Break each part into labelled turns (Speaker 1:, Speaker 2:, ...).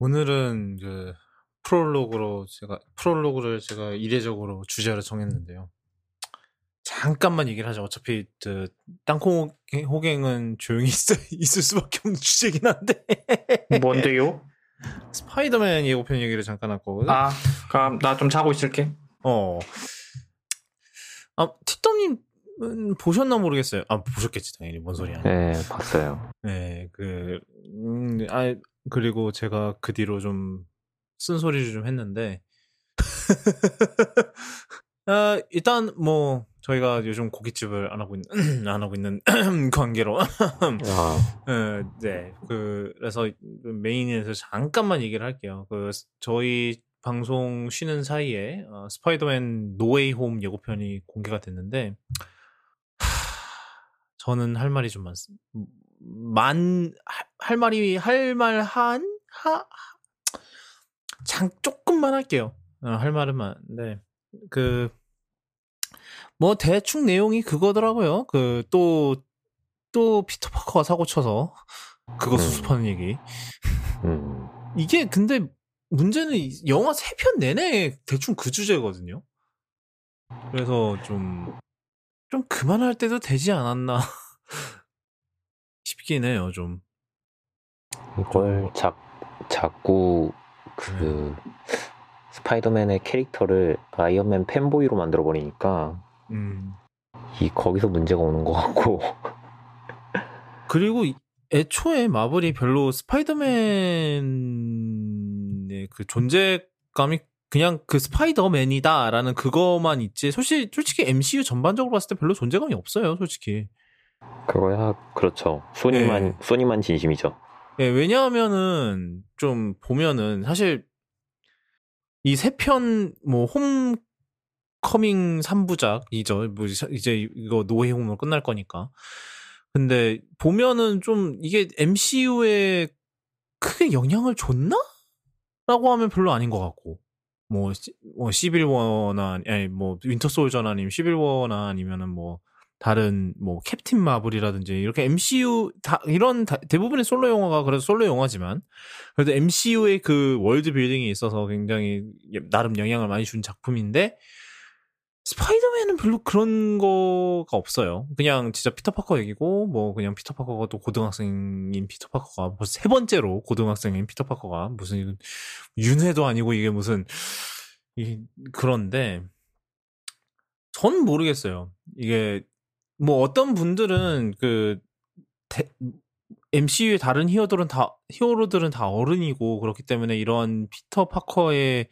Speaker 1: 오늘은 그 프롤로그로 제가 프롤로그를 제가 이례적으로 주제로 정했는데요. 잠깐만 얘기를 하자. 어차피 그 땅콩 호갱은 조용히 있어, 있을 수밖에 없는 주제긴 한데.
Speaker 2: 뭔데요?
Speaker 1: 스파이더맨 예고편 얘기를 잠깐 할 거거든.
Speaker 2: 아, 그럼 나 좀 자고 있을게.
Speaker 1: 어. 아, 티덤님 보셨나 모르겠어요. 아, 보셨겠지, 당연히. 뭔 소리야.
Speaker 3: 네, 봤어요.
Speaker 1: 네, 그, 음, 아, 그리고 제가 그 뒤로 좀 쓴소리를 좀 했는데, 아, 일단 뭐, 저희가 요즘 고깃집을 안 하고 있는, 안 하고 있는 관계로.
Speaker 3: 아,
Speaker 1: 네, 네. 그, 그래서 메인에서 잠깐만 얘기를 할게요. 그, 저희 방송 쉬는 사이에 어, 스파이더맨 노웨이 홈 예고편이 공개가 됐는데, 하, 저는 할 말이 좀 많습니다. 만, 할, 할 말이, 할 말 한, 하, 장, 조금만 할게요. 어, 할 말은 많은데, 그, 뭐, 대충 내용이 그거더라고요. 그, 또, 또 피터 파커가 사고 쳐서, 그거
Speaker 3: 음.
Speaker 1: 수습하는 얘기.
Speaker 3: 음,
Speaker 1: 이게 근데 문제는 이 영화 세 편 내내 대충 그 주제거든요. 그래서 좀, 좀 그만할 때도 되지 않았나 싶긴 해요, 좀.
Speaker 3: 이걸 자, 자꾸 그 스파이더맨의 캐릭터를 아이언맨 팬보이로 만들어 버리니까
Speaker 1: 음.
Speaker 3: 이 거기서 문제가 오는 것 같고
Speaker 1: 그리고 이- 애초에 마블이 별로 스파이더맨의 그 존재감이 그냥 그 스파이더맨이다라는 그거만 있지. 솔직히, 솔직히 MCU 전반적으로 봤을 때 별로 존재감이 없어요, 솔직히.
Speaker 3: 그거야 그렇죠 소니만
Speaker 1: 네.
Speaker 3: 소니만 진심이죠.
Speaker 1: 예, 왜냐하면은 좀 보면은 사실 이 세 편 뭐 홈커밍 3부작이죠. 뭐 이제- 이거 노웨이 홈으로 끝날 거니까. 근데 보면은 좀 이게 MCU에 크게 영향을 줬나? 라고 하면 별로 아닌 것 같고. 뭐, 시- 뭐 시빌워나 아니 뭐 윈터 솔저나 아니면 시빌워나 아니면은 뭐 다른 뭐 캡틴 마블이라든지 이렇게 MCU 다 이런 다- 대부분의 솔로 영화가 그래도 솔로 영화지만 그래도 MCU의 그 world building이 있어서 굉장히 나름 영향을 많이 준 작품인데 스파이더맨은 별로 그런 거가 없어요. 그냥 진짜 피터 파커 얘기고 뭐 그냥 피터 파커가 또 고등학생인 피터 파커가 벌써 세 번째로 고등학생인 피터 파커가 무슨 윤회도 아니고 이게 무슨 이 그런데 전 모르겠어요. 이게 뭐 어떤 분들은 그 대- MCU의 다른 히어로들은 다 히어로들은 다 어른이고 그렇기 때문에 이런 피터 파커의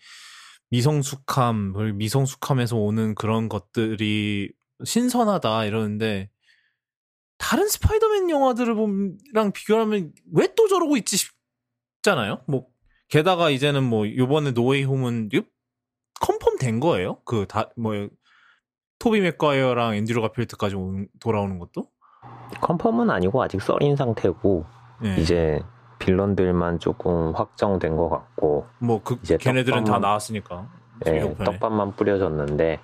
Speaker 1: 미성숙함, 그 미성숙함에서 오는 그런 것들이 신선하다 이러는데 다른 스파이더맨 영화들을 보랑 비교하면 왜 또 저러고 있지 싶잖아요. 뭐 게다가 이제는 뭐 요번에 노웨이 홈은 confirm 된 거예요. 그 다 뭐 토비 맥과이어랑 앤드류 가필드까지 온- 돌아오는 것도
Speaker 3: confirm은 아니고 아직 썰인 상태고
Speaker 1: 예.
Speaker 3: 이제 villain들만 조금 확정된 것 같고
Speaker 1: 뭐 그
Speaker 3: 이제
Speaker 1: 걔네들은 다
Speaker 3: 떡밥만-
Speaker 1: 나왔으니까
Speaker 3: 예. 떡밥만 뿌려졌는데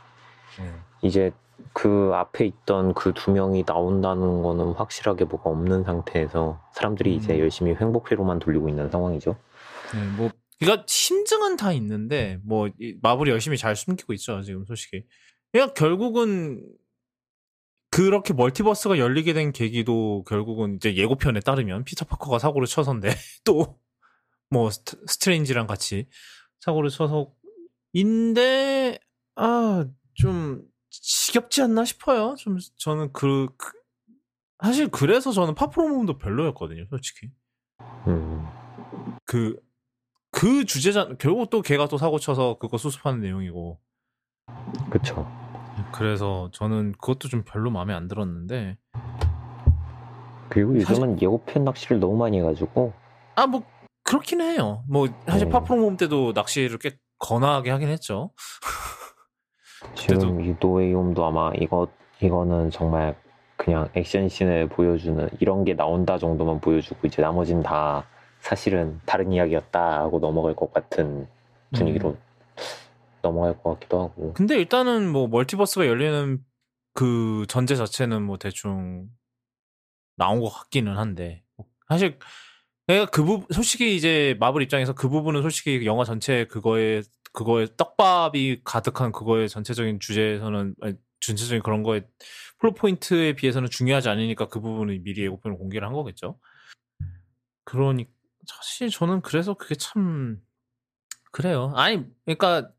Speaker 1: 예.
Speaker 3: 이제 그 앞에 있던 그 두 명이 나온다는 거는 확실하게 뭐가 없는 상태에서 사람들이 이제
Speaker 1: 음.
Speaker 3: 열심히 행복회로만 돌리고 있는 상황이죠.
Speaker 1: 네, 뭐 그러니까 심증은 다 있는데 뭐 이- 마블이 열심히 잘 숨기고 있죠 지금 솔직히. 그러니까 결국은 그렇게 multiverse가 열리게 된 계기도 결국은 이제 예고편에 따르면 피터 파커가 사고를 쳐서인데 또 뭐 스트레인지랑 같이 사고를 쳐서 인데 아 좀 지겹지 않나 싶어요. 좀 저는 그, 그 사실 그래서 저는 파 프롬 홈도 별로였거든요, 솔직히.
Speaker 3: 음,
Speaker 1: 그, 그 주제자, 결국 또 걔가 또 사고 쳐서 그거 수습하는 내용이고.
Speaker 3: 그쵸.
Speaker 1: 그래서 저는 그것도 좀 별로 마음에 안 들었는데.
Speaker 3: 그리고
Speaker 1: 사실-
Speaker 3: 요즘은 예고편 낚시를 너무 많이 해가지고
Speaker 1: 아, 뭐, 그렇긴 해요. 뭐, 사실
Speaker 3: 네.
Speaker 1: 파프로몬 때도 낚시를 꽤 거나하게 하긴 했죠.
Speaker 3: 지금 이 노웨이홈도 아마 이거 이거는 정말 그냥 액션씬을 보여주는 이런 게 나온다 정도만 보여주고 이제 나머진 다 사실은 다른 이야기였다 하고 넘어갈 것 같은 분위기로
Speaker 1: 음.
Speaker 3: 넘어갈 것 같기도 하고
Speaker 1: 근데 일단은 뭐, 멀티버스가 열리는 그 전제 자체는 뭐, 대충 나온 것 같기는 한데. 사실, 그러니까 그 부분 솔직히 이제 마블 입장에서 그 부분은 솔직히 영화 전체 그거에 그거에 떡밥이 가득한 그거의 전체적인 주제에서는 아니, 전체적인 그런 거에 플롯 포인트에 비해서는 중요하지 않으니까 그 부분을 미리 예고편을 공개를 한 거겠죠. 그러니 사실 저는 그래서 그게 참 그래요. 아니 그러니까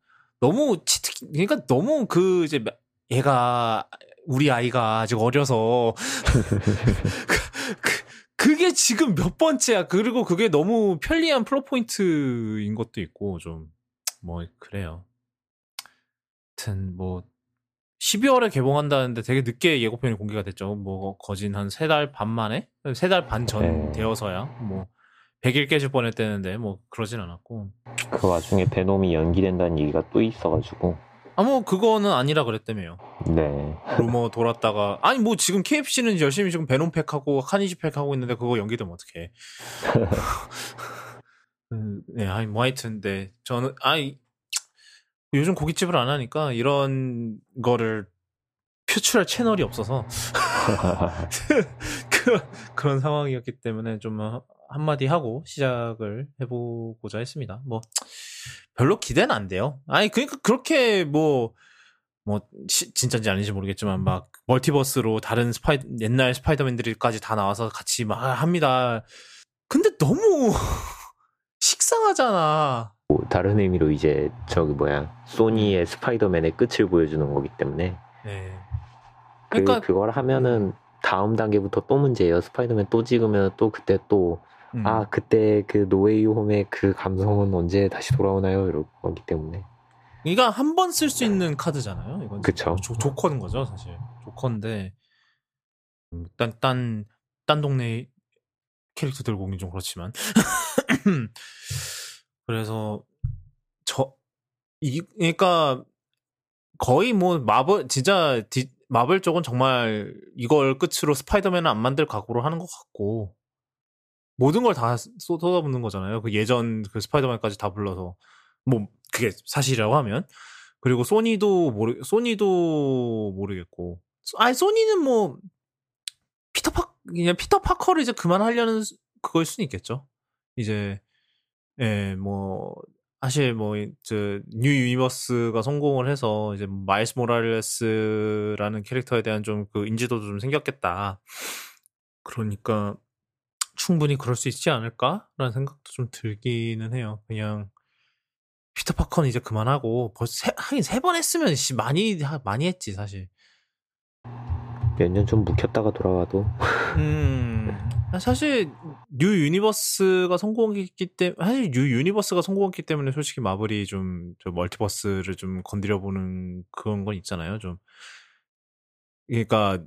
Speaker 1: 너무 cheat 그러니까 너무 그 이제 얘가 우리 아이가 아직 어려서 그, 그, 그게 지금 몇 번째야. 그리고 그게 너무 편리한 플롯 포인트인 것도 있고 좀 뭐 그래요. 하여튼 뭐 12월에 개봉한다는데 되게 늦게 예고편이 공개가 됐죠. 뭐 거진 한 세 달 반 만에 세 달 반전
Speaker 3: 네.
Speaker 1: 되어서야 뭐 100일 깨질 뻔했다는데 뭐 그러진 않았고.
Speaker 3: 그 와중에 베놈이 연기된다는 얘기가 또 있어가지고.
Speaker 1: 아 뭐 그거는 아니라 그랬다며요.
Speaker 3: 네.
Speaker 1: 루머 돌았다가. 아니 뭐 지금 KFC는 열심히 지금 베놈 팩하고 카니지 팩하고 있는데 그거 연기되면 어떡해. 음, 네, 아니 뭐 하여튼 네. 저는 아니 요즘 고깃집을 안 하니까 이런 거를 표출할 채널이 없어서. 그, 그런 상황이었기 때문에 좀 한마디 하고 시작을 해보고자 했습니다. 뭐 별로 기대는 안 돼요. 아니 그러니까 그렇게 뭐뭐 진짜인지 아닌지 모르겠지만 막 멀티버스로 다른 스파이 옛날 스파이더맨들까지 다 나와서 같이 막 합니다. 근데 너무 식상하잖아.
Speaker 3: 뭐 다른 의미로 이제 저기 뭐야 소니의 스파이더맨의 끝을 보여주는 거기 때문에
Speaker 1: 네.
Speaker 3: 그,
Speaker 1: 그러니까
Speaker 3: 그걸 하면은 다음 단계부터 또 문제예요 스파이더맨 또 찍으면 또 그때 또
Speaker 1: 음.
Speaker 3: 아 그때 그 노웨이 홈의 그 감성은 언제 다시 돌아오나요? 이럴 거기 때문에
Speaker 1: 그러니까 한 번 쓸 수 있는 카드잖아요. 이건
Speaker 3: 그쵸.
Speaker 1: 조, 조커인 거죠, 사실. 조커인데 음, 딴, 딴, 딴 동네 캐릭터 들고 오긴 좀 그렇지만. 그래서 저, 이, 그러니까 거의 뭐 마블 진짜 디, 마블 쪽은 정말 이걸 끝으로 스파이더맨은 안 만들 각오로 하는 것 같고 모든 걸 다 쏟아붓는 거잖아요. 그 예전 그 스파이더맨까지 다 불러서 뭐 그게 사실이라고 하면 그리고 소니도 모르 소니도 모르겠고 아니 소니는 뭐 피터 파 그냥 피터 파커를 이제 그만하려는 그걸 수는 있겠죠. 이제 예, 뭐 사실 뭐 저 뉴 유니버스가 성공을 해서 이제 마일스 모랄레스라는 캐릭터에 대한 좀 그 인지도도 좀 생겼겠다. 그러니까 충분히 그럴 수 있지 않을까라는 생각도 좀 들기는 해요. 그냥 피터 파커는 이제 그만하고 벌써 세, 하긴 세 번 했으면 씨, 많이 많이 했지 사실.
Speaker 3: 몇 년 좀 묵혔다가 돌아와도
Speaker 1: 음 사실 뉴 유니버스가 성공했기 때문에 사실 뉴 유니버스가 성공했기 때문에 솔직히 마블이 좀 저 multiverse를 좀 건드려 보는 그런 건 있잖아요. 좀 그러니까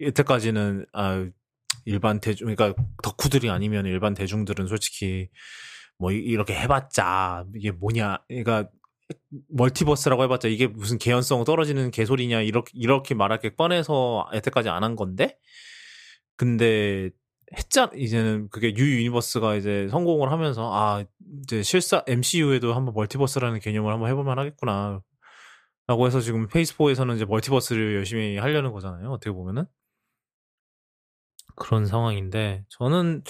Speaker 1: 여태까지는 아 일반 대중 그러니까 덕후들이 아니면 일반 대중들은 솔직히 뭐 이렇게 해봤자 이게 뭐냐 그러니까 multiverse라고 해봤자 이게 무슨 개연성 떨어지는 개소리냐 이렇게 이렇게 말할 게 뻔해서 여태까지 안 한 건데? 근데 했자 이제는 그게 뉴 유니버스가 이제 성공을 하면서 아 이제 실사 MCU에도 한번 multiverse라는 개념을 한번 해볼만 하겠구나 라고 해서 지금 phase 4에서는 이제 multiverse를 열심히 하려는 거잖아요 어떻게 보면은 그런 상황인데 저는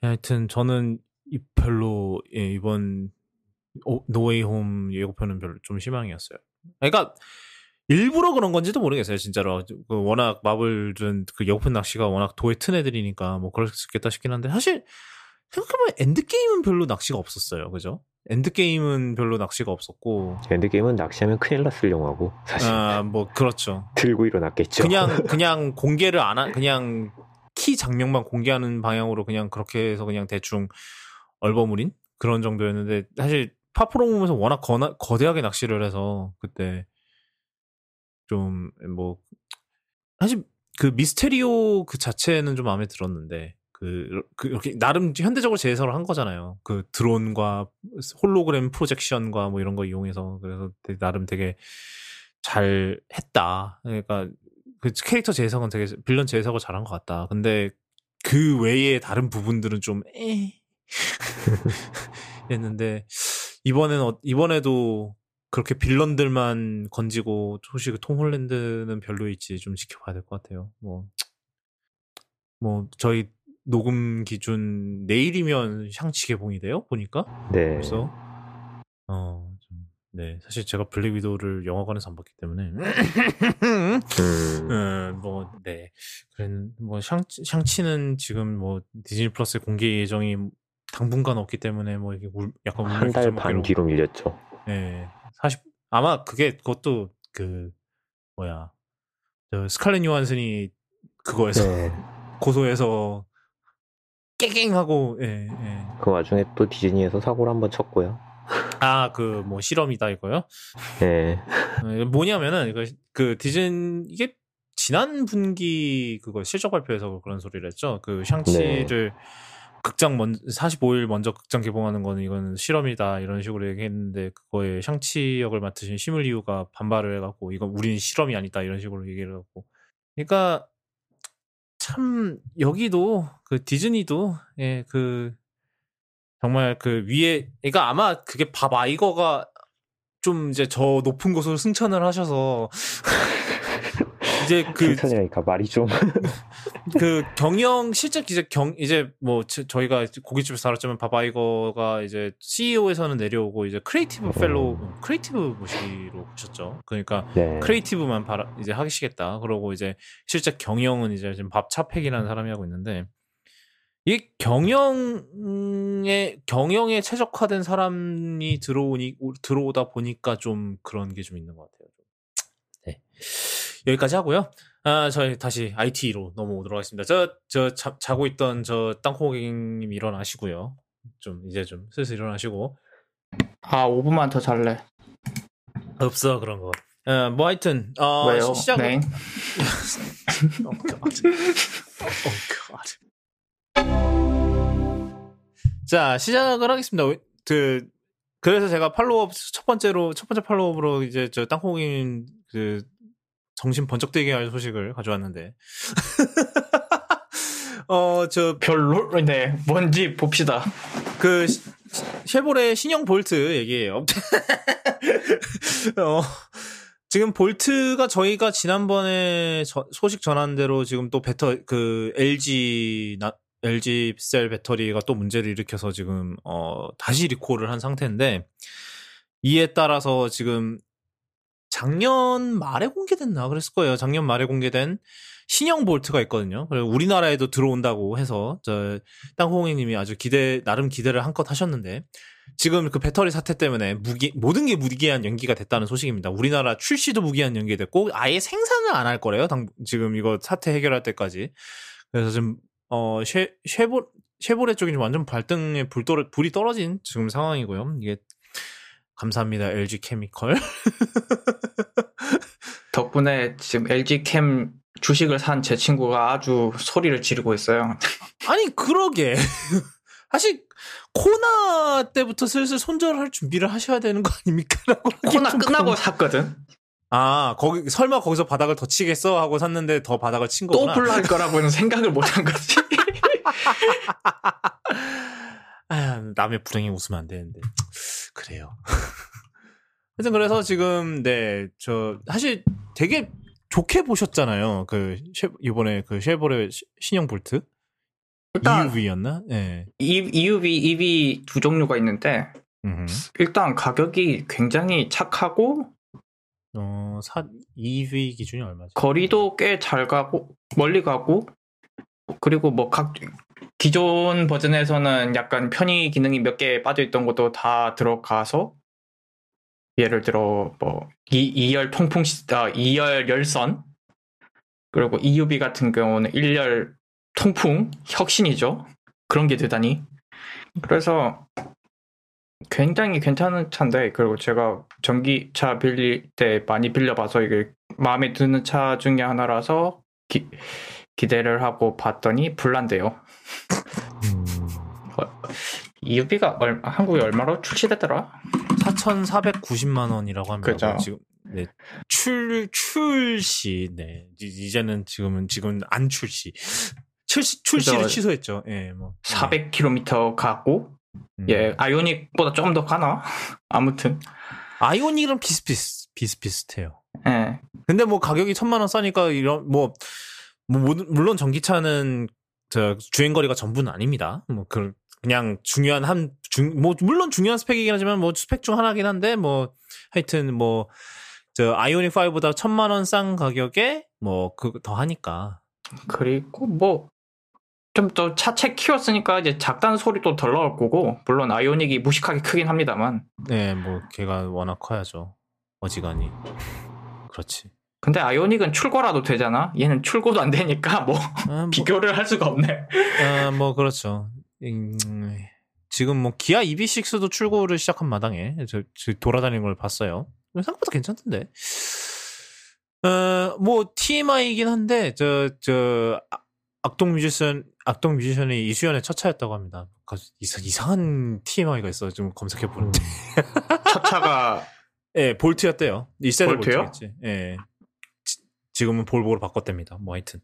Speaker 1: 하여튼 저는 이 별로 예, 이번 오, 노웨이 홈 예고편은 별로 좀 실망이었어요. 그러니까 일부러 그런 건지도 모르겠어요, 진짜로. 그 워낙 마블은 그 예고편 낚시가 워낙 도가 튼 애들이니까 뭐 그럴 수 있겠다 싶긴 한데 사실 생각해보면 엔드게임은 별로 낚시가 없었어요, 그죠? 엔드게임은 별로 낚시가 없었고
Speaker 3: 엔드게임은 낚시하면 큰일 났을 영화고 사실
Speaker 1: 아 뭐 그렇죠.
Speaker 3: 들고 일어났겠죠.
Speaker 1: 그냥 그냥 공개를 안 한 그냥 키 장면만 공개하는 방향으로 그냥 그렇게 해서 그냥 대충 얼버무린 그런 정도였는데 사실 파프로mom에서 워낙 거나, 거대하게 낚시를 해서 그때 좀 뭐 사실 그 미스테리오 그 자체는 좀 마음에 들었는데 그, 그 이렇게 나름 현대적으로 재해석을 한 거잖아요. 그 드론과 홀로그램 프로젝션과 뭐 이런 거 이용해서 그래서 되게 나름 되게 잘 했다. 그러니까 그 캐릭터 재해석은 되게 빌런 재해석을 잘한 것 같다. 근데 그 외에 다른 부분들은 좀 에. 했는데 이번에는 어, 이번에도 그렇게 빌런들만 건지고 혹시 톰 홀랜드는 별로일지 좀 지켜봐야 될 것 같아요. 뭐, 뭐 저희 녹음 기준 내일이면 샹치 개봉이 돼요 보니까
Speaker 3: 네.
Speaker 1: 그래서 어, 좀, 네 사실 제가 블랙 위도우를 영화관에서 안 봤기 때문에
Speaker 3: 음,
Speaker 1: 음, 뭐, 네. 그런, 뭐, 샹치, 샹치는 지금 뭐, 디즈니 플러스 공개 예정이 당분간 없기 때문에 뭐, 이게 울, 약간
Speaker 3: 한 달 반 뒤로 밀렸죠.
Speaker 1: 네. 40, 아마 그게, 그것도 그, 뭐야. 저 스칼렛 요한슨이 그거에서,
Speaker 3: 네.
Speaker 1: 고소해서, 깨갱하고, 예, 예.
Speaker 3: 그 와중에 또 디즈니에서 사고를 한번 쳤고요.
Speaker 1: 아, 그, 뭐, 실험이다, 이거요?
Speaker 3: 네.
Speaker 1: 어, 뭐냐면은 이거 그 디즌 이게 지난 분기 그거 실적 발표에서 그런 소리를 했죠. 그 샹치를 극장 먼 45일 먼저 극장 개봉하는 거는 이건 실험이다 이런 식으로 얘기했는데 그거에 샹치 역을 맡으신 시물리우가 반발을 해갖고 이건 우리는 실험이 아니다 이런 식으로 얘기를 해갖고 그러니까 참 여기도 그 디즈니도 예 그 정말 그 위에 그러니까 아마 그게 밥 아이거가 좀 이제 저 높은 곳으로 승천을 하셔서 이제 그
Speaker 3: 칭찬이니까 말이 좀.
Speaker 1: 그 경영 실제 이제 경 이제 뭐 저- 저희가 고깃집에서 살았지만 밥 아이거가 이제 CEO에서는 내려오고 이제 creative fellow creative 뭐시기로 오셨죠. 그러니까
Speaker 3: 네.
Speaker 1: creative만 바라, 이제 하시겠다. 그러고 이제 실제 경영은 이제 지금 밥 차팩이라는 사람이 하고 있는데 이 경영에 경영에 최적화된 사람이 들어오니 들어오다 보니까 좀 그런 게 좀 있는 것 같아요. 네 여기까지 하고요. 아 저희 다시 IT로 넘어오도록 하겠습니다. 저 저 자고 있던 저 땅콩님 일어나시고요. 좀 이제 좀 슬슬 일어나시고
Speaker 2: 아 5분만 더 잘래.
Speaker 1: 없어 그런 거. 어, 뭐 하여튼 어,
Speaker 2: 왜요?
Speaker 1: 시- 시작은
Speaker 2: 네.
Speaker 1: Oh God. Oh God. 자 시작을 하겠습니다. 그 그래서 제가 팔로업 첫 번째로 첫 번째 팔로업으로 이제 저 땅콩인 그 정신 번쩍 뜨게 할 소식을 가져왔는데 어 저
Speaker 2: 별로 네 뭔지 봅시다.
Speaker 1: 그 시- 쉐보레 신형 볼트 얘기예요. 어, 지금 볼트가 저희가 지난번에 저- 소식 전한 대로 지금 또 배터 그 LG 나, LG 셀 배터리가 또 문제를 일으켜서 지금 어 다시 리콜을 한 상태인데 이에 따라서 지금 작년 말에 공개됐나 그랬을 거예요. 작년 말에 공개된 신형 볼트가 있거든요. 그리고 우리나라에도 들어온다고 해서 저 땅콩이님이 아주 기대 나름 기대를 한껏 하셨는데 지금 그 배터리 사태 때문에 무기 모든 게 무기한 연기가 됐다는 소식입니다. 우리나라 출시도 무기한 연기가 됐고 아예 생산을 안 할 거래요. 당, 지금 이거 사태 해결할 때까지. 그래서 지금 어 쉐, 쉐보 쉐보레 쪽이 좀 완전 발등에 불 떨어, 불이 떨어진 지금 상황이고요. 이게 감사합니다 LG 케미컬.
Speaker 2: 덕분에 지금 LG 캠 주식을 산 제 친구가 아주 소리를 지르고 있어요.
Speaker 1: 아니 그러게 사실 코나 때부터 슬슬 손절할 준비를 하셔야 되는 거 아닙니까?라고 하기
Speaker 2: 코나
Speaker 1: 좀
Speaker 2: 끝나고 샀거든.
Speaker 1: 아 거기 설마 거기서 바닥을 더 치겠어 하고 샀는데 더 바닥을
Speaker 2: 친또
Speaker 1: 거구나.
Speaker 2: 불날 거라고는 생각을 못 한 거지.
Speaker 1: 아, 남의 불행에 웃으면 안 되는데 그래요. 하여튼 그래서 지금 네 저 사실 되게 좋게 보셨잖아요. 그 쉐, 이번에 그 쉐보레 시- 신형 볼트 EUV였나? 네.
Speaker 2: E- EUV, EV 두 종류가 있는데
Speaker 1: 음.
Speaker 2: 일단 가격이 굉장히 착하고
Speaker 1: 어, 사 EV 기준이 얼마죠?
Speaker 2: 거리도 꽤 잘 가고 멀리 가고 그리고 뭐 각 기존 버전에서는 약간 편의 기능이 몇 개 빠져 있던 것도 다 들어가서 예를 들어 뭐 2, 열 통풍 시, 아, 2열 열선 그리고 EUV 같은 경우는 1열 통풍 혁신이죠. 그런 게 되다니. 그래서 굉장히 괜찮은 차인데 그리고 제가 전기차 빌릴 때 많이 빌려봐서 이게 마음에 드는 차 중에 하나라서 기, 기대를 하고 봤더니 불난대요.
Speaker 1: 음,
Speaker 2: 얼, 한국에 얼마로 출시되더라?
Speaker 1: 4,490만 원이라고 합니다.
Speaker 2: 그죠.
Speaker 1: 뭐 지금 네. 출 출시 네 이- 이제는 지금은 지금 안 출시 출시 출시를
Speaker 2: 그죠.
Speaker 1: 취소했죠. 예, 뭐
Speaker 2: 400km 가고
Speaker 1: 음.
Speaker 2: 예 아이오닉보다 좀 더 가나? 아무튼
Speaker 1: 아이오닉이랑 비슷비슷 비슷비슷해요.
Speaker 2: 예
Speaker 1: 근데 뭐 가격이 천만 원 싸니까 이런 뭐, 뭐 모든- 물론 전기차는 저 주행거리가 전부는 아닙니다. 뭐 그, 그냥 중요한 한 중 뭐 물론 중요한 스펙이긴 하지만 뭐 스펙 중 하나긴 한데 뭐 하여튼 뭐 저 아이오닉 5보다 천만 원 싼 가격에 뭐 그 더 하니까
Speaker 2: 그리고 뭐 좀 더 차체 키웠으니까 이제 작다는 소리도 덜 나올 거고 물론 아이오닉이 무식하게 크긴 합니다만.
Speaker 1: 네 뭐 걔가 워낙 커야죠. 어지간히. 그렇지.
Speaker 2: 근데 아이오닉은 출고라도 되잖아? 얘는 출고도 안 되니까 뭐
Speaker 1: 아, 뭐,
Speaker 2: 비교를 할 수가 없네.
Speaker 1: 아, 뭐 그렇죠. 음, 지금 뭐 기아 EV6도 출고를 시작한 마당에 저, 저 돌아다니는 걸 봤어요. 생각보다 괜찮던데. 어, 뭐 TMI이긴 한데 저저 악동 뮤지션 악동 뮤지션이 이수연의 첫 차였다고 합니다. 그 이상, 이상한 TMI가 있어. 좀 검색해 보는데.
Speaker 2: 첫 차가
Speaker 1: 예, 볼트였대요. 1세대
Speaker 2: 볼트요?
Speaker 1: 볼트였지. 예. 지, 지금은 볼보로 바꿨답니다. 뭐 하여튼.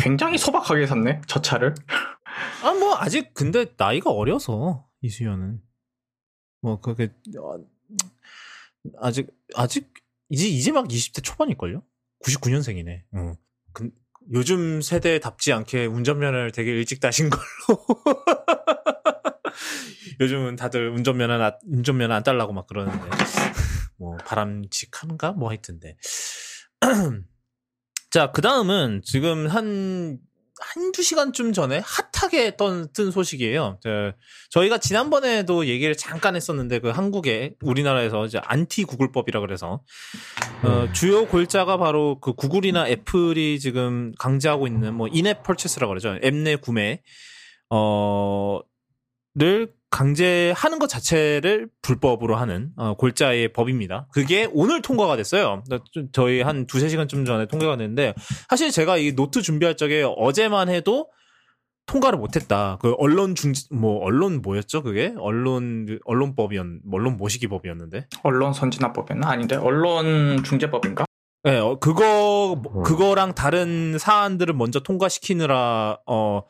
Speaker 2: 굉장히 소박하게 샀네 첫 차를
Speaker 1: 아, 뭐 아직 근데 나이가 어려서 이수연은 뭐 그게 어, 아직 아직 이제 이제 막 20대 초반일 걸요? 99년생이네. 어. 근- 요즘 세대답지 않게 운전면허를 되게 일찍 따신 걸로. 요즘은 다들 운전면허 안- 운전면허 안 딸라고 막 그러는데 뭐 바람직한가 뭐 하여튼데. 자, 그 다음은 지금 한 한두 시간쯤 전에 핫하게 떤, 뜬 소식이에요. 저, 저희가 지난번에도 얘기를 잠깐 했었는데, 그 한국에, 우리나라에서 이제 안티 구글법이라 그래서, 어, 주요 골자가 바로 그 구글이나 애플이 지금 강제하고 있는 뭐 in-app purchase라고 그러죠. 앱 내 구매, 어, 를 강제하는 것 자체를 불법으로 하는 어, 골자의 법입니다. 그게 오늘 통과가 됐어요. 좀 저희 한 두세 시간쯤 전에 통과가 됐는데 사실 제가 이 노트 준비할 적에 어제만 해도 통과를 못했다. 그 언론 중, 뭐, 언론 뭐였죠, 그게? 언론, 언론법이었, 언론 모시기법이었는데.
Speaker 2: 언론 선진화법이었나 아닌데 언론 중재법인가
Speaker 1: 네, 어, 그거,
Speaker 3: 음.
Speaker 1: 그거랑 다른 사안들을 먼저 통과시키느라, 어,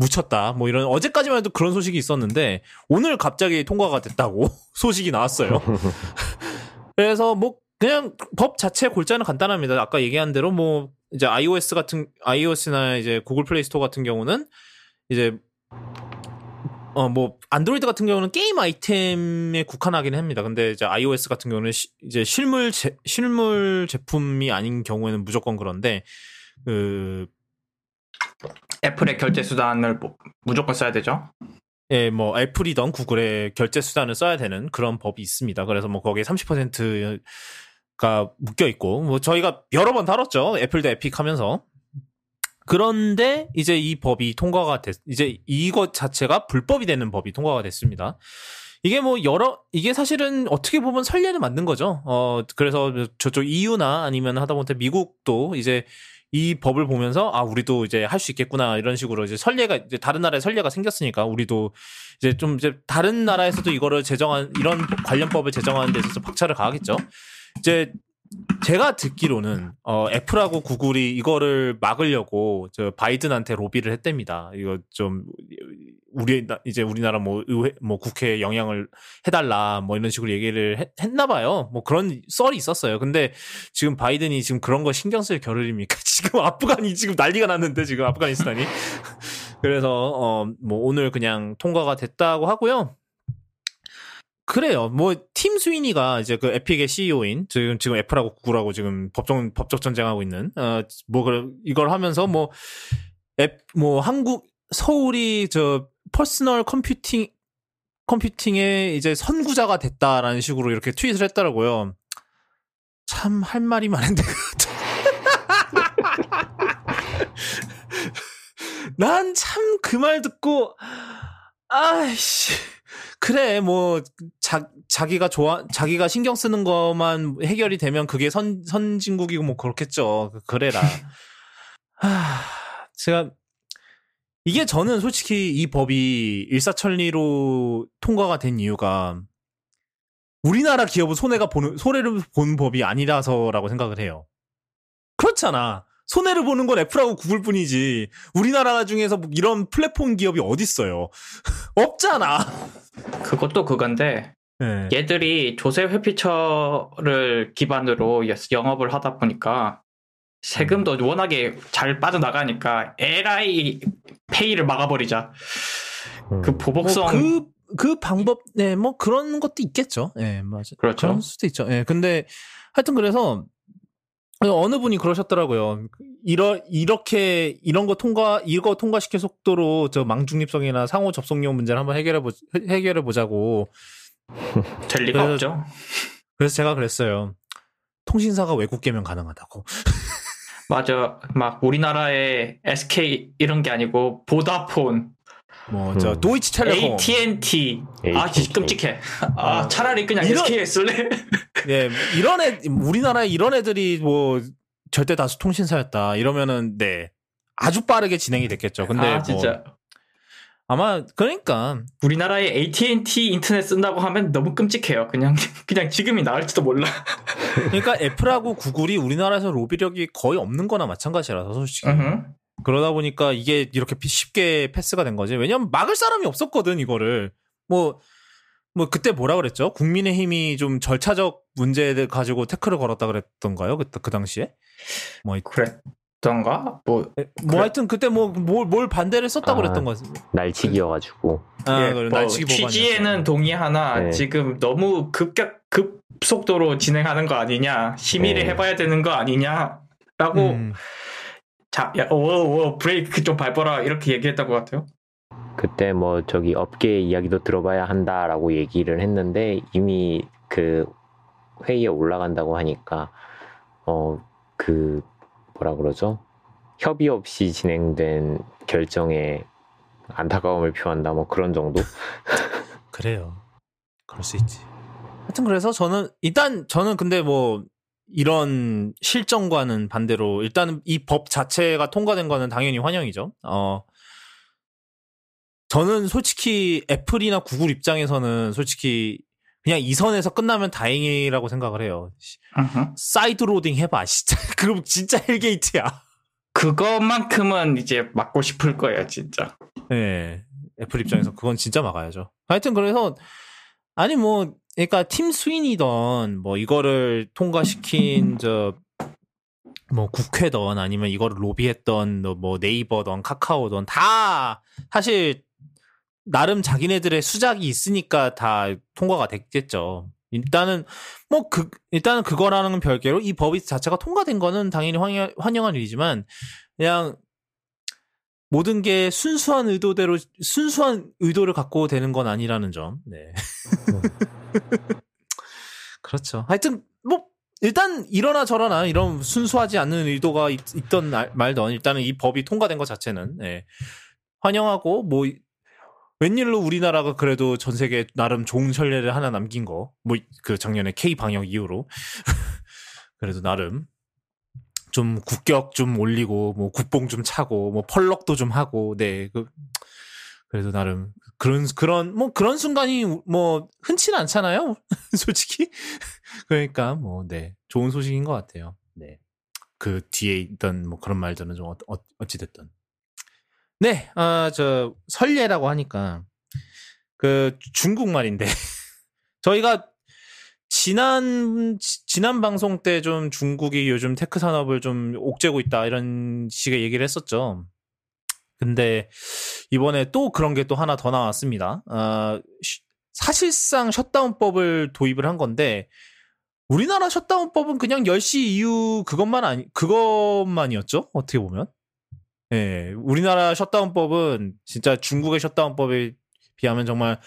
Speaker 1: 묻혔다. 뭐 이런, 어제까지만 해도 그런 소식이 있었는데, 오늘 갑자기 통과가 됐다고 소식이 나왔어요. 그래서 뭐, 그냥 법 자체 골자는 간단합니다. 아까 얘기한 대로 뭐, 이제 iOS 같은, iOS나 이제 구글 플레이 스토어 같은 경우는, 이제, 어, 뭐, 안드로이드 같은 경우는 게임 아이템에 국한하긴 합니다. 근데 이제 iOS 같은 경우는 시- 이제 실물, 제, 실물 제품이 아닌 경우에는 무조건 그런데, 그,
Speaker 2: 애플의 결제 수단을 뭐 무조건 써야 되죠
Speaker 1: 예, 뭐, 애플이던 구글의 결제 수단을 써야 되는 그런 법이 있습니다. 그래서 뭐, 거기에 30%가 묶여 있고, 뭐, 저희가 여러 번 다뤘죠. 애플 대 에픽 하면서. 그런데 이제 이 법이 통과가 됐, 이제 이것 자체가 불법이 되는 법이 통과가 됐습니다. 이게 뭐 여러 이게 사실은 어떻게 보면 선례를 만든 거죠. 어 그래서 저쪽 EU나 아니면 하다못해 미국도 이제 이 법을 보면서 아 우리도 이제 할 수 있겠구나 이런 식으로 이제 선례가 이제 다른 나라에 선례가 생겼으니까 우리도 이제 좀 이제 다른 나라에서도 이거를 제정한 이런 관련법을 제정하는 데 있어서 박차를 가하겠죠. 이제 제가 듣기로는 어 애플하고 구글이 이거를 막으려고 저 바이든한테 로비를 했답니다. 이거 좀 우리 나- 이제 우리나라 뭐 의회 뭐 국회에 영향을 해달라 뭐 이런 식으로 얘기를 했, 했나 봐요. 뭐 그런 썰이 있었어요. 근데 지금 바이든이 지금 그런 거 신경 쓸 겨를입니까? 지금 아프간이 지금 난리가 났는데 지금 아프가니스탄이 그래서 어 뭐 오늘 그냥 통과가 됐다고 하고요. 그래요. 뭐 팀 스위니가 이제 그 에픽의 CEO인 지금 지금 애플하고 구글하고 지금 법정 법적 전쟁하고 있는 어뭐 그래 이걸 하면서 뭐 앱 뭐 한국 서울이 저 personal computing computing의 이제 선구자가 됐다라는 식으로 이렇게 트윗을 했더라고요. 참 할 말이 많은데 난 참 그 말 듣고 아이씨 그래 뭐 자, 자기가 좋아 자기가 신경 쓰는 것만 해결이 되면 그게 선 선진국이고 뭐 그렇겠죠 그래라 하 제가 이게 저는 솔직히 이 법이 일사천리로 통과가 된 이유가 우리나라 기업은 손해가 보는 손해를 보는 법이 아니라서라고 생각을 해요. 그렇잖아. 손해를 보는 건 애플하고 구글 뿐이지. 우리나라 중에서 뭐 이런 플랫폼 기업이 어디 있어요? 없잖아.
Speaker 2: 그것도 그건데
Speaker 1: 네.
Speaker 2: 얘들이 조세 회피처를 기반으로 영업을 하다 보니까 세금도 워낙에 잘 빠져나가니까 LI 페이를 막아버리자.
Speaker 3: 음.
Speaker 2: 그 보복성
Speaker 1: 뭐 그 그 방법 네 뭐 그런 것도 있겠죠. 예, 맞아.
Speaker 2: 그렇죠.
Speaker 1: 그럴 수도 있죠. 예. 근데 하여튼 그래서 어느 분이 그러셨더라고요. 이러 이렇게 이런 거 통과 이거 통과시킬 속도로 저 망중립성이나 상호 접속용 문제를 한번 해결해 보 해결해 보자고.
Speaker 2: 될 리가
Speaker 1: 그래서-
Speaker 2: 없죠.
Speaker 1: 그래서 제가 그랬어요. 통신사가 외국 개면 가능하다고.
Speaker 2: 맞아. 막 우리나라의 SK 이런 게 아니고 보다폰,
Speaker 1: 뭐저
Speaker 3: 음.
Speaker 1: 도이치 텔레콤
Speaker 2: AT&T. 아, 끔찍해. 아,
Speaker 1: 어.
Speaker 2: 차라리 그냥
Speaker 1: 이런-
Speaker 2: SK 쓸래?
Speaker 1: 예, 이런 애, 우리나라에 이런 애들이 뭐, 절대 다수 통신사였다. 이러면은, 네. 아주 빠르게 진행이 됐겠죠. 근데,
Speaker 2: 아,
Speaker 1: 뭐
Speaker 2: 진짜.
Speaker 1: 아마, 그러니까,
Speaker 2: 우리나라에 AT&T 인터넷 쓴다고 하면 너무 끔찍해요. 그냥 그냥 지금이 나을지도 몰라.
Speaker 1: 그러니까 애플하고 구글이 우리나라에서 로비력이 거의 없는 거나 마찬가지라서, 솔직히. 그러다 보니까 이게 이렇게 피- 쉽게 패스가 된 거지. 왜냐면 막을 사람이 없었거든, 이거를. 뭐, 뭐, 그때 뭐라 그랬죠? 국민의 힘이 좀 절차적 문제를 가지고 태클을 걸었다 그랬던가요? 그, 그 당시에? 뭐,
Speaker 2: 그랬던가? 뭐
Speaker 1: 뭐
Speaker 2: 그래.
Speaker 1: 하여튼 그때 뭐 뭘 뭘 반대를 썼다
Speaker 3: 아,
Speaker 1: 고 그랬던 거지.
Speaker 3: 날치기여가지고
Speaker 1: 아,
Speaker 2: 예,
Speaker 1: 그래,
Speaker 2: 뭐
Speaker 1: 날치기.
Speaker 2: 취지에는 동의하나
Speaker 3: 네.
Speaker 2: 지금 너무 급격 급속도로 진행하는 거 아니냐 심의를
Speaker 3: 네.
Speaker 2: 해봐야 되는 거 아니냐 라고
Speaker 1: 음,
Speaker 2: 자, 야, 오, 오, 브레이크 좀 밟아라 이렇게 얘기했던 것 같아요.
Speaker 3: 그때 뭐 저기 업계 이야기도 들어봐야 한다라고 얘기를 했는데 이미 그 회의에 올라간다고 하니까 어 그 뭐라 그러죠 협의 없이 진행된 결정에 안타까움을 표한다 뭐 그런 정도
Speaker 1: 그래요. 그럴 수 있지. 하여튼 그래서 저는 일단 저는 근데 뭐 이런 실정과는 반대로 일단은 이 법 자체가 통과된 거는 당연히 환영이죠. 어 저는 솔직히 애플이나 구글 입장에서는 솔직히 그냥 이 선에서 끝나면 다행이라고 생각을 해요.
Speaker 2: 으흠.
Speaker 1: side loading 해봐, 진짜. 그럼 진짜 hell gate야.
Speaker 2: 그것만큼은 이제 막고 싶을 거예요, 진짜.
Speaker 1: 네. 애플 입장에서 그건 진짜 막아야죠. 하여튼 그래서 아니 뭐 그러니까 팀 스위니던 뭐 이거를 통과시킨 저 뭐 국회던 아니면 이거를 로비했던 뭐 네이버던 카카오던 다 사실 나름 자기네들의 수작이 있으니까 다 통과가 됐겠죠. 일단은 뭐 그 일단은 그거라는 별개로 이 법이 자체가 통과된 거는 당연히 환영, 환영한 일이지만 그냥 모든 게 순수한 의도대로 순수한 의도를 갖고 되는 건 아니라는 점. 네. 그렇죠. 하여튼 뭐 일단 이러나 저러나 이런 순수하지 않는 의도가 있, 던 말던 일단은 이 법이 통과된 것 자체는 네. 환영하고 뭐 웬일로 우리나라가 그래도 전 세계 나름 좋은 전례를 하나 남긴 거. 뭐 그 작년에 K 방역 이후로 그래도 나름 좀 국격 좀 올리고 뭐 국뽕 좀 차고 뭐 펄럭도 좀 하고 네. 그 그래도 나름 그런 그런 뭐 그런 순간이 뭐 흔치는 않잖아요. 솔직히. 그러니까 뭐 네. 좋은 소식인 것 같아요. 네. 그 뒤에 있던 뭐 그런 말들은 좀 어, 어, 어찌 됐든. 네. 아, 저 선례라고 하니까 그 중국 말인데 저희가 지난 지- 지난 방송 때 좀 중국이 요즘 tech 산업을 좀 옥죄고 있다 이런 식의 얘기를 했었죠. 근데 이번에 또 그런 게 또 하나 더 나왔습니다. 아, 쉬- 사실상 셧다운법을 도입을 한 건데 우리나라 셧다운법은 그냥 10시 이후 그것만 아니 그것만이었죠. 어떻게 보면. 예. 우리나라 셧다운법은 진짜 중국의 셧다운법에 비하면 정말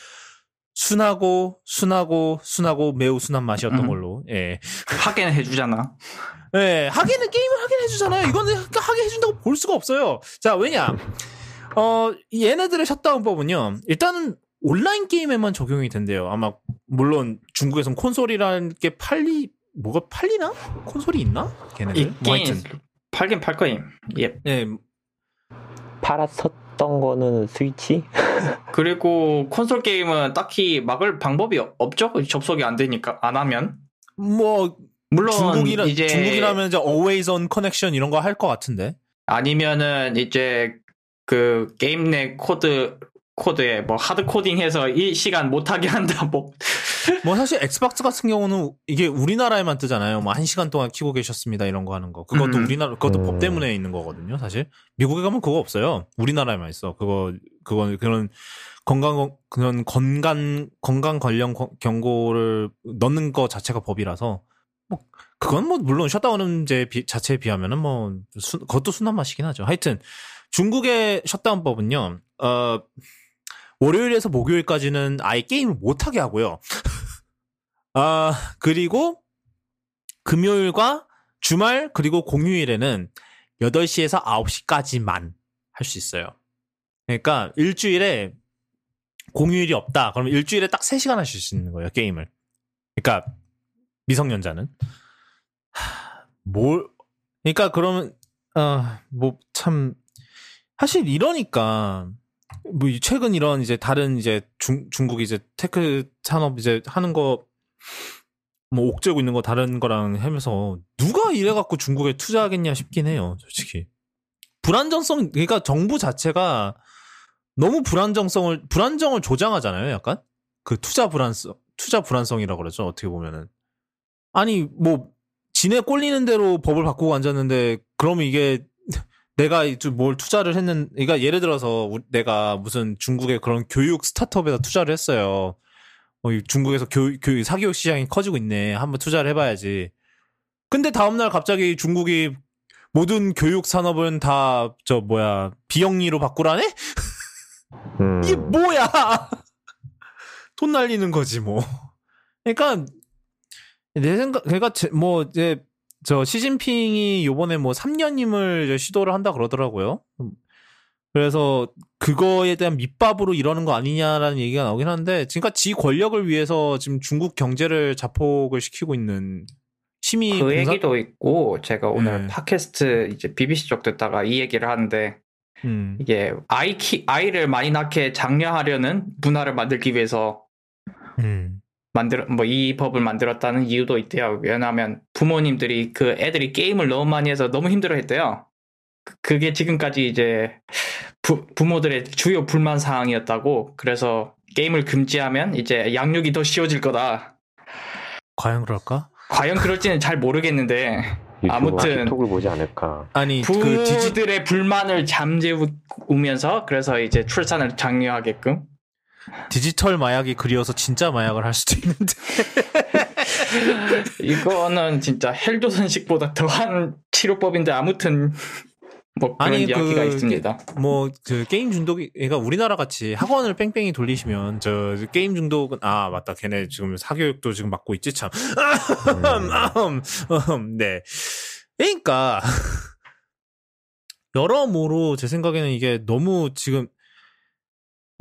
Speaker 1: 순하고 순하고 순하고 매우 순한 맛이었던
Speaker 2: 음.
Speaker 1: 걸로. 예.
Speaker 2: 하긴 해주잖아.
Speaker 1: 네, 하기는 게임을 하긴 해주잖아요. 이거는 하게 해준다고 볼 수가 없어요. 자, 왜냐? 어, 얘네들의 셧다운법은요, 일단은 온라인 게임에만 적용이 된대요. 아마, 물론 중국에선 콘솔이라는 게 팔리, 뭐가 팔리나? 콘솔이 있나? 걔네들? 뭐
Speaker 2: 있긴
Speaker 1: 하여튼.
Speaker 2: 팔긴 팔 거임. 예.
Speaker 1: 예,
Speaker 3: 팔았었 던 거는 스위치
Speaker 2: 그리고 콘솔 게임은 딱히 막을 방법이 없죠. 접속이 안 되니까 안 하면.
Speaker 1: 뭐,
Speaker 2: 물론
Speaker 1: 중국이라,
Speaker 2: 이제
Speaker 1: 중국이라면 이제 always on connection 이런 거 할 것 같은데.
Speaker 2: 아니면은 이제 그 게임 내 코드 코드에 뭐 hard coding해서 이 시간 못하게 한다 뭐
Speaker 1: 뭐 사실 엑스박스 같은 경우는 이게 우리나라에만 뜨잖아요. 뭐 한 시간 동안 키고 계셨습니다 이런 거 하는 거. 그것도
Speaker 2: 음.
Speaker 1: 우리나라 그것도
Speaker 3: 음.
Speaker 1: 법 때문에 있는 거거든요. 사실 미국에 가면 그거 없어요. 우리나라에만 있어. 그거 그건 그런 건강 그런 건강 건강 관련 거- 경고를 넣는 거 자체가 법이라서 뭐 그건 뭐 물론 셧다운제 비- 자체에 비하면은 뭐 수- 그것도 순한 맛이긴 하죠. 하여튼 중국의 셧다운법은요. 어 월요일에서 목요일까지는 아예 게임을 못 하게 하고요. 아, 그리고 금요일과 주말 그리고 공휴일에는 8시에서 9시까지만 할 수 있어요. 그러니까 일주일에 공휴일이 없다. 그러면 일주일에 딱 3시간 하실 수 있는 거예요, 게임을. 그러니까 미성년자는 하, 뭘 그러니까 그러면 아 뭐 참 사실 이러니까 뭐 이- 최근 이런 이제 다른 이제 중 중국 이제 tech 산업 이제 하는 거 뭐 옥죄고 있는 거 다른 거랑 하면서 누가 이래 갖고 중국에 투자하겠냐 싶긴 해요, 솔직히. 불안정성 그러니까 정부 자체가 너무 불안정성을 불안정을 조장하잖아요, 약간. 그 투자 불안성 투자 불안성이라고 그러죠, 어떻게 보면은. 아니, 뭐 지네 꼴리는 대로 법을 바꾸고 앉았는데 그러면 이게 내가 이뭘 투자를 했는, 그러니까 예를 들어서 우- 내가 무슨 중국의 그런 교육 스타트업에다 투자를 했어요. 어, 이 중국에서 교육, 교육, 사교육 시장이 커지고 있네. 한번 투자를 해봐야지. 근데 다음날 갑자기 중국이 모든 교육 산업은 다, 저, 뭐야, 비영리로 바꾸라네?
Speaker 3: 음,
Speaker 1: 이게 뭐야! 돈 날리는 거지, 뭐. 그러니까, 내 생각, 그러니까, 제- 뭐, 이제, 저, 시진핑이 요번에 뭐 3년임을 이제 시도를 한다 그러더라고요. 그래서 그거에 대한 밑밥으로 이러는 거 아니냐라는 얘기가 나오긴 하는데, 그러니까 지 권력을 위해서 지금 중국 경제를 자폭을 시키고 있는 심의
Speaker 2: 그
Speaker 1: 공사-
Speaker 2: 얘기도 있고 제가 오늘
Speaker 1: 네.
Speaker 2: 팟캐스트 이제 BBC 쪽 듣다가 이 얘기를 하는데
Speaker 1: 음,
Speaker 2: 이게 아이 키 아이를 많이 낳게 장려하려는 문화를 만들기 위해서
Speaker 1: 음,
Speaker 2: 만들 뭐 이 법을 만들었다는 이유도 있대요. 왜냐하면 부모님들이 그 애들이 게임을 너무 많이 해서 너무 힘들어했대요. 그- 그게 지금까지 이제 부, 부모들의 주요 불만 사항이었다고. 그래서 게임을 금지하면 이제 양육이 더 쉬워질 거다.
Speaker 1: 과연 그럴까?
Speaker 2: 과연 그럴지는 잘 모르겠는데 아무튼-
Speaker 3: 틱톡을 보지 않을까.
Speaker 1: 아니, 그 디지,
Speaker 2: 부모들의 불만을 잠재우면서 그래서 이제 출산을 장려하게끔
Speaker 1: 디지털 마약이 그리워서 진짜 마약을 할 수도 있는데.
Speaker 2: 이거는 진짜 헬조선식보다 더한 치료법인데 아무튼 뭐 그런
Speaker 1: 아니,
Speaker 2: 이야기가
Speaker 1: 그
Speaker 2: 있습니다.
Speaker 1: 뭐 그 게임 중독이 그러니까 우리나라 같이 학원을 뺑뺑이 돌리시면 저 게임 중독은 아 맞다 걔네 지금 사교육도 지금 맡고 있지 참. 음, 음, 네. 그러니까 여러모로 제 생각에는 이게 너무 지금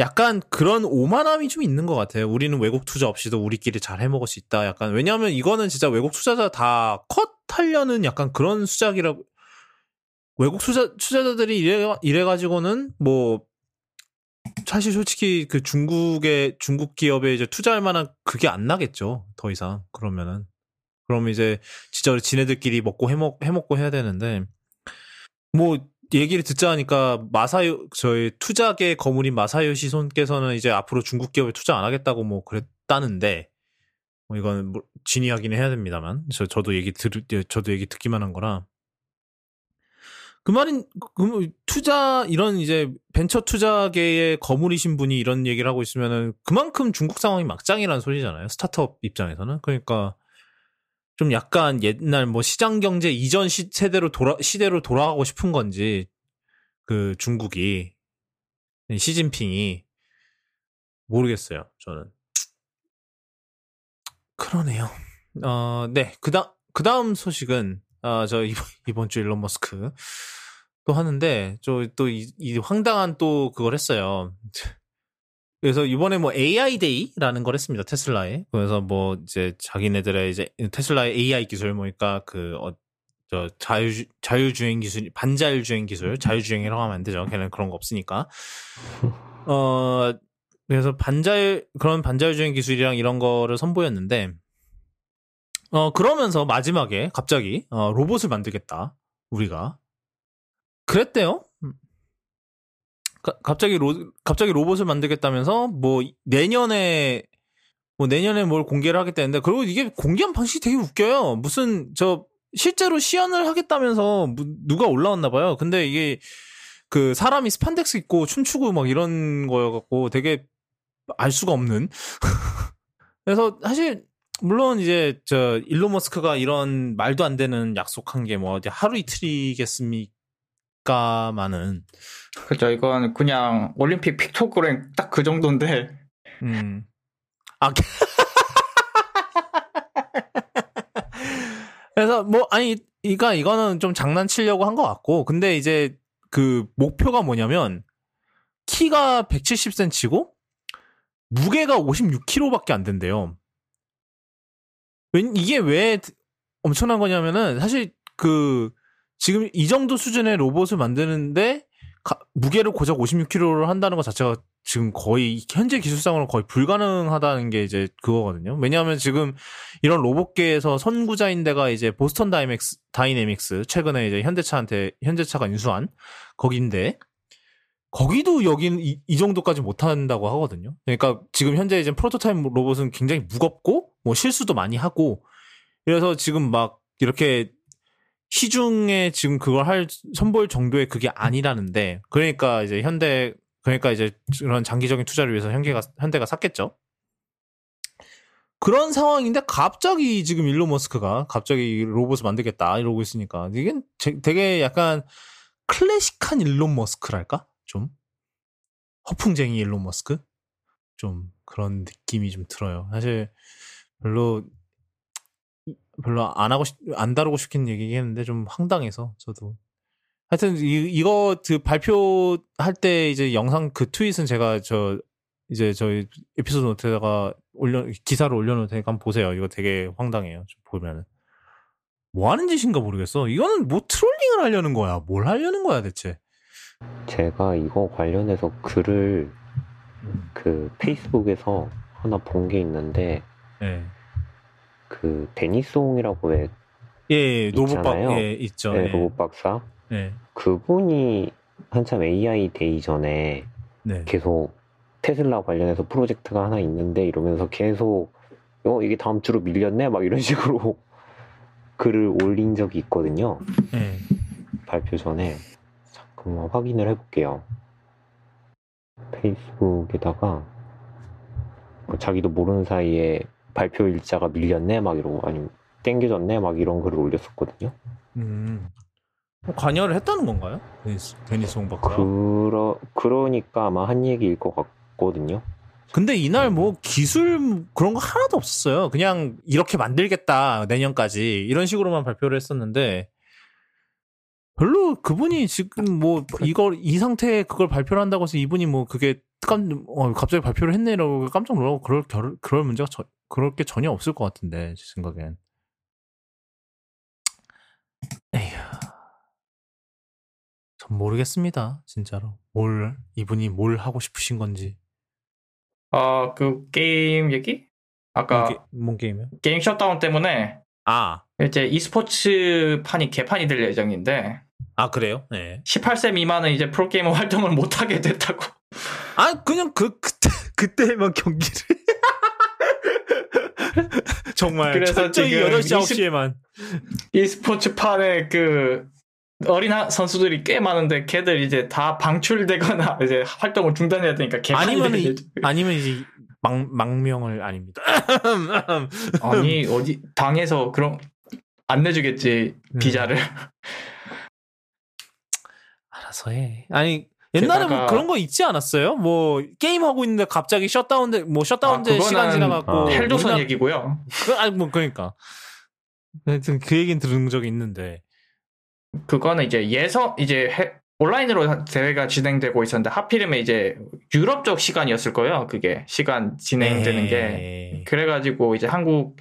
Speaker 1: 약간 그런 오만함이 좀 있는 것 같아요. 우리는 외국 투자 없이도 우리끼리 잘 해먹을 수 있다. 약간 왜냐하면 이거는 진짜 외국 투자자 다 컷하려는 약간 그런 수작이라 외국 투자 투자자들이 이래 이래 가지고는 뭐 사실 솔직히 그 중국의 중국 기업에 이제 투자할 만한 그게 안 나겠죠. 더 이상 그러면은 그러면 이제 진짜 지네들끼리 먹고 해먹 해먹고 해야 되는데 뭐 얘기를 듣자 하니까 마사요 저희 투자계 거물인 마사요시 손께서는 이제 앞으로 중국 기업에 투자 안 하겠다고 뭐 그랬다는데 뭐 이거는 뭐 진이하기는 해야 됩니다만 저 저도 얘기 들 저도 얘기 듣기만 한 거라. 그 말인 그 투자 이런 이제 벤처 투자계의 거물이신 분이 이런 얘기를 하고 있으면은 그만큼 중국 상황이 막장이라는 소리잖아요. 스타트업 입장에서는. 그러니까 좀 약간 옛날 뭐 시장 경제 이전 시, 세대로 돌아 시대로 돌아가고 싶은 건지 그 중국이 시진핑이. 모르겠어요 저는. 그러네요. 어 네. 그다음 그다음 소식은 아 저 이번 이번 주 일론 머스크 또 하는데 저 또 이 황당한 또 그걸 했어요 그래서 이번에 뭐 AI Day라는 걸 했습니다 테슬라에. 그래서 뭐 이제 자기네들의 이제 테슬라의 AI 기술 뭐니까 그 어, 저 자유 자유주행 기술 반자율주행 기술 자유주행이라고 하면 안 되죠. 걔는 그런 거 없으니까. 어 그래서 반자율 그런 반자율주행 기술이랑 이런 거를 선보였는데 어 그러면서 마지막에 갑자기 어, 로봇을 만들겠다 우리가 그랬대요. 가, 갑자기 로 갑자기 로봇을 만들겠다면서 뭐 내년에 뭐 내년에 뭘 공개를 하겠다는데 그리고 이게 공개한 방식이 되게 웃겨요. 무슨 저 실제로 시연을 하겠다면서 누가 올라왔나 봐요. 근데 이게 그 사람이 스판덱스 입고 춤추고 막 이런 거여갖고 되게 알 수가 없는. 그래서 사실 물론 이제 저 일론 머스크가 이런 말도 안 되는 약속한 게 뭐 어디 하루 이틀이겠습니까 만은
Speaker 2: 그죠 이건 그냥 올림픽 픽토그램 딱 그 정도인데.
Speaker 1: 음. 아 그래서 뭐 아니 이가 이거는 좀 장난치려고 한 것 같고 근데 이제 그 목표가 뭐냐면 키가 170cm고 무게가 56kg밖에 안 된대요. 이게 왜 엄청난 거냐면은 사실 그 지금 이 정도 수준의 로봇을 만드는데 가, 무게를 고작 56kg를 한다는 것 자체가 지금 거의 현재 기술상으로 거의 불가능하다는 게 이제 그거거든요. 왜냐하면 지금 이런 로봇계에서 선구자인 데가 이제 보스턴 다이맥스, 다이내믹스 최근에 이제 현대차한테 현대차가 인수한 거긴데 거기도 여긴 이, 이 정도까지 못 한다고 하거든요. 그러니까 지금 현재 이제 프로토타입 로봇은 굉장히 무겁고 뭐 실수도 많이 하고 그래서 지금 막 이렇게 시중에 지금 그걸 할 선보일 정도의 그게 아니라는데 그러니까 이제 현대 그러니까 이제 그런 장기적인 투자를 위해서 현대가 현대가 샀겠죠. 그런 상황인데 갑자기 지금 일론 머스크가 갑자기 로봇을 만들겠다 이러고 있으니까 이게 되게 약간 클래식한 일론 머스크랄까? 좀 허풍쟁이 일론 머스크 좀 그런 느낌이 좀 들어요. 사실 별로 별로 안 하고 싶, 안 다루고 싶긴 얘기했는데 좀 황당해서 저도 하여튼 이, 이거 그 발표할 때 이제 영상 그 tweet은 제가 저 이제 저희 에피소드 노트에다가 올려 기사를 올려놓을 테니까 한번 보세요. 이거 되게 황당해요. 좀 보면은 뭐 하는 짓인가 모르겠어. 이거는 뭐 trolling을 하려는 거야. 뭘 하려는 거야 대체?
Speaker 3: 제가 이거 관련해서 글을 그 페이스북에서 하나 본 게 있는데
Speaker 1: 네.
Speaker 3: 그 데니스 홍이라고 왜
Speaker 1: 예, 예 로봇 박 예, 있죠.
Speaker 3: 네, 예. 로봇 박사.
Speaker 1: 네.
Speaker 3: 그분이 한참 AI Day 전에 네. 계속 테슬라 관련해서 프로젝트가 하나 있는데 이러면서 계속 어 이게 다음 주로 밀렸네 막 이런 식으로 글을 올린 적이 있거든요.
Speaker 1: 네.
Speaker 3: 발표 전에 잠깐만 확인을 해볼게요. 페이스북에다가 뭐 자기도 모르는 사이에 발표 일자가 밀렸네 막 이러고 아니면 땡겨졌네 막 이런 글을 올렸었거든요.
Speaker 1: 음. 뭐 관여를 했다는 건가요? 데니스, 데니스 홍박사.
Speaker 3: 그러, 그러니까 아마 한 얘기일 것 같거든요.
Speaker 1: 근데 이날 뭐 기술 그런 거 하나도 없었어요. 그냥 이렇게 만들겠다 내년까지 이런 식으로만 발표를 했었는데 별로 그분이 지금 뭐 이걸 이 상태에 그걸 발표를 한다고 해서 이분이 뭐 그게 깜 어, 갑자기 발표를 했네라고 깜짝 놀라고 그럴 결, 그럴 문제가 저, 그럴 게 전혀 없을 것 같은데 제 생각엔. 에휴. 전 모르겠습니다. 진짜로. 뭘 이분이 뭘 하고 싶으신 건지.
Speaker 2: 아, 그 게임 얘기? 아까
Speaker 1: 뭔, 게, 뭔 게임이요?
Speaker 2: 게임 셧다운 때문에
Speaker 1: 아.
Speaker 2: 이제 e스포츠 판이 개판이 될 예정인데.
Speaker 1: 아, 그래요? 네.
Speaker 2: 18세 미만은 이제 프로게이머 활동을 못 하게 됐다고.
Speaker 1: 아, 그냥 그 그때 그때만 경기를 정말 그래서 철저히 8시 9시에만
Speaker 2: e스포츠 판에 그 어린 선수들이 꽤 많은데 걔들 이제 다 방출되거나 이제 활동을 중단해야 되니까
Speaker 1: 아니면 아니면 이제 망, 망명을 아닙니다.
Speaker 2: 아니 어디 당에서 그런 안 내주겠지 음. 비자를.
Speaker 1: 알아서 해. 아니 옛날에 뭐 그런 거 있지 않았어요? 뭐 게임 하고 있는데 갑자기 셧다운돼 뭐 셧다운돼 아, 시간 지나갖고
Speaker 2: 헬조선 우리나... 얘기고요.
Speaker 1: 그, 아니 뭐 그러니까 하여튼 그 얘기는 들은 적이 있는데
Speaker 2: 그거는 이제 예선 이제 해, 온라인으로 대회가 진행되고 있었는데 하필이면 이제 유럽 쪽 시간이었을 거예요. 그게 시간 진행되는 게 네. 그래가지고 이제 한국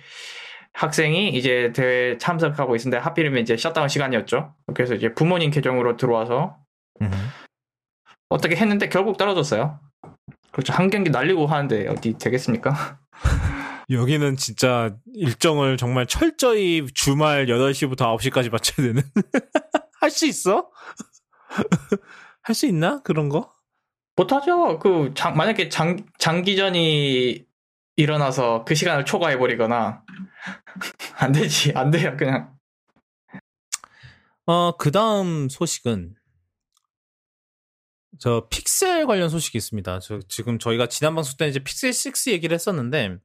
Speaker 2: 학생이 이제 대회 참석하고 있었는데 하필이면 이제 셧다운 시간이었죠. 그래서 이제 부모님 계정으로 들어와서 음. 어떻게 했는데 결국 떨어졌어요. 그렇죠. 한 경기 날리고 하는데 어디 되겠습니까?
Speaker 1: 여기는 진짜 일정을 정말 철저히 주말 8시부터 9시까지 맞춰야 되는. 할 수 있어? 할 수 있나? 그런 거?
Speaker 2: 못하죠. 그 장, 만약에 장, 장기전이 일어나서 그 시간을 초과해버리거나 안 되지. 안 돼요. 그냥.
Speaker 1: 어, 그 다음 소식은 저 픽셀 관련 소식이 있습니다. 저 지금 저희가 지난 방송 때 이제 픽셀 6 얘기를 했었는데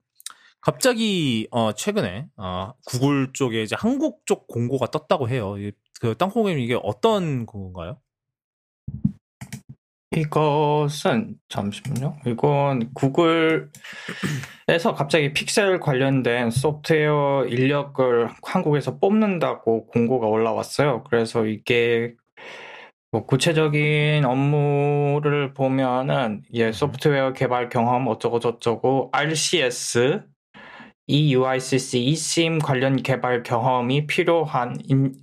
Speaker 1: 갑자기 어 최근에 어 구글 쪽에 이제 한국 쪽 공고가 떴다고 해요. 이- 그 땅콩님 이게 어떤 공고인가요?
Speaker 2: 이것은 잠시만요. 이건 구글에서 갑자기 픽셀 관련된 소프트웨어 인력을 한국에서 뽑는다고 공고가 올라왔어요. 그래서 이게 뭐 구체적인 업무를 보면은 예, 소프트웨어 개발 경험 어쩌고 저쩌고 RCS, EUICC, eSIM 관련 개발 경험이 필요한 인,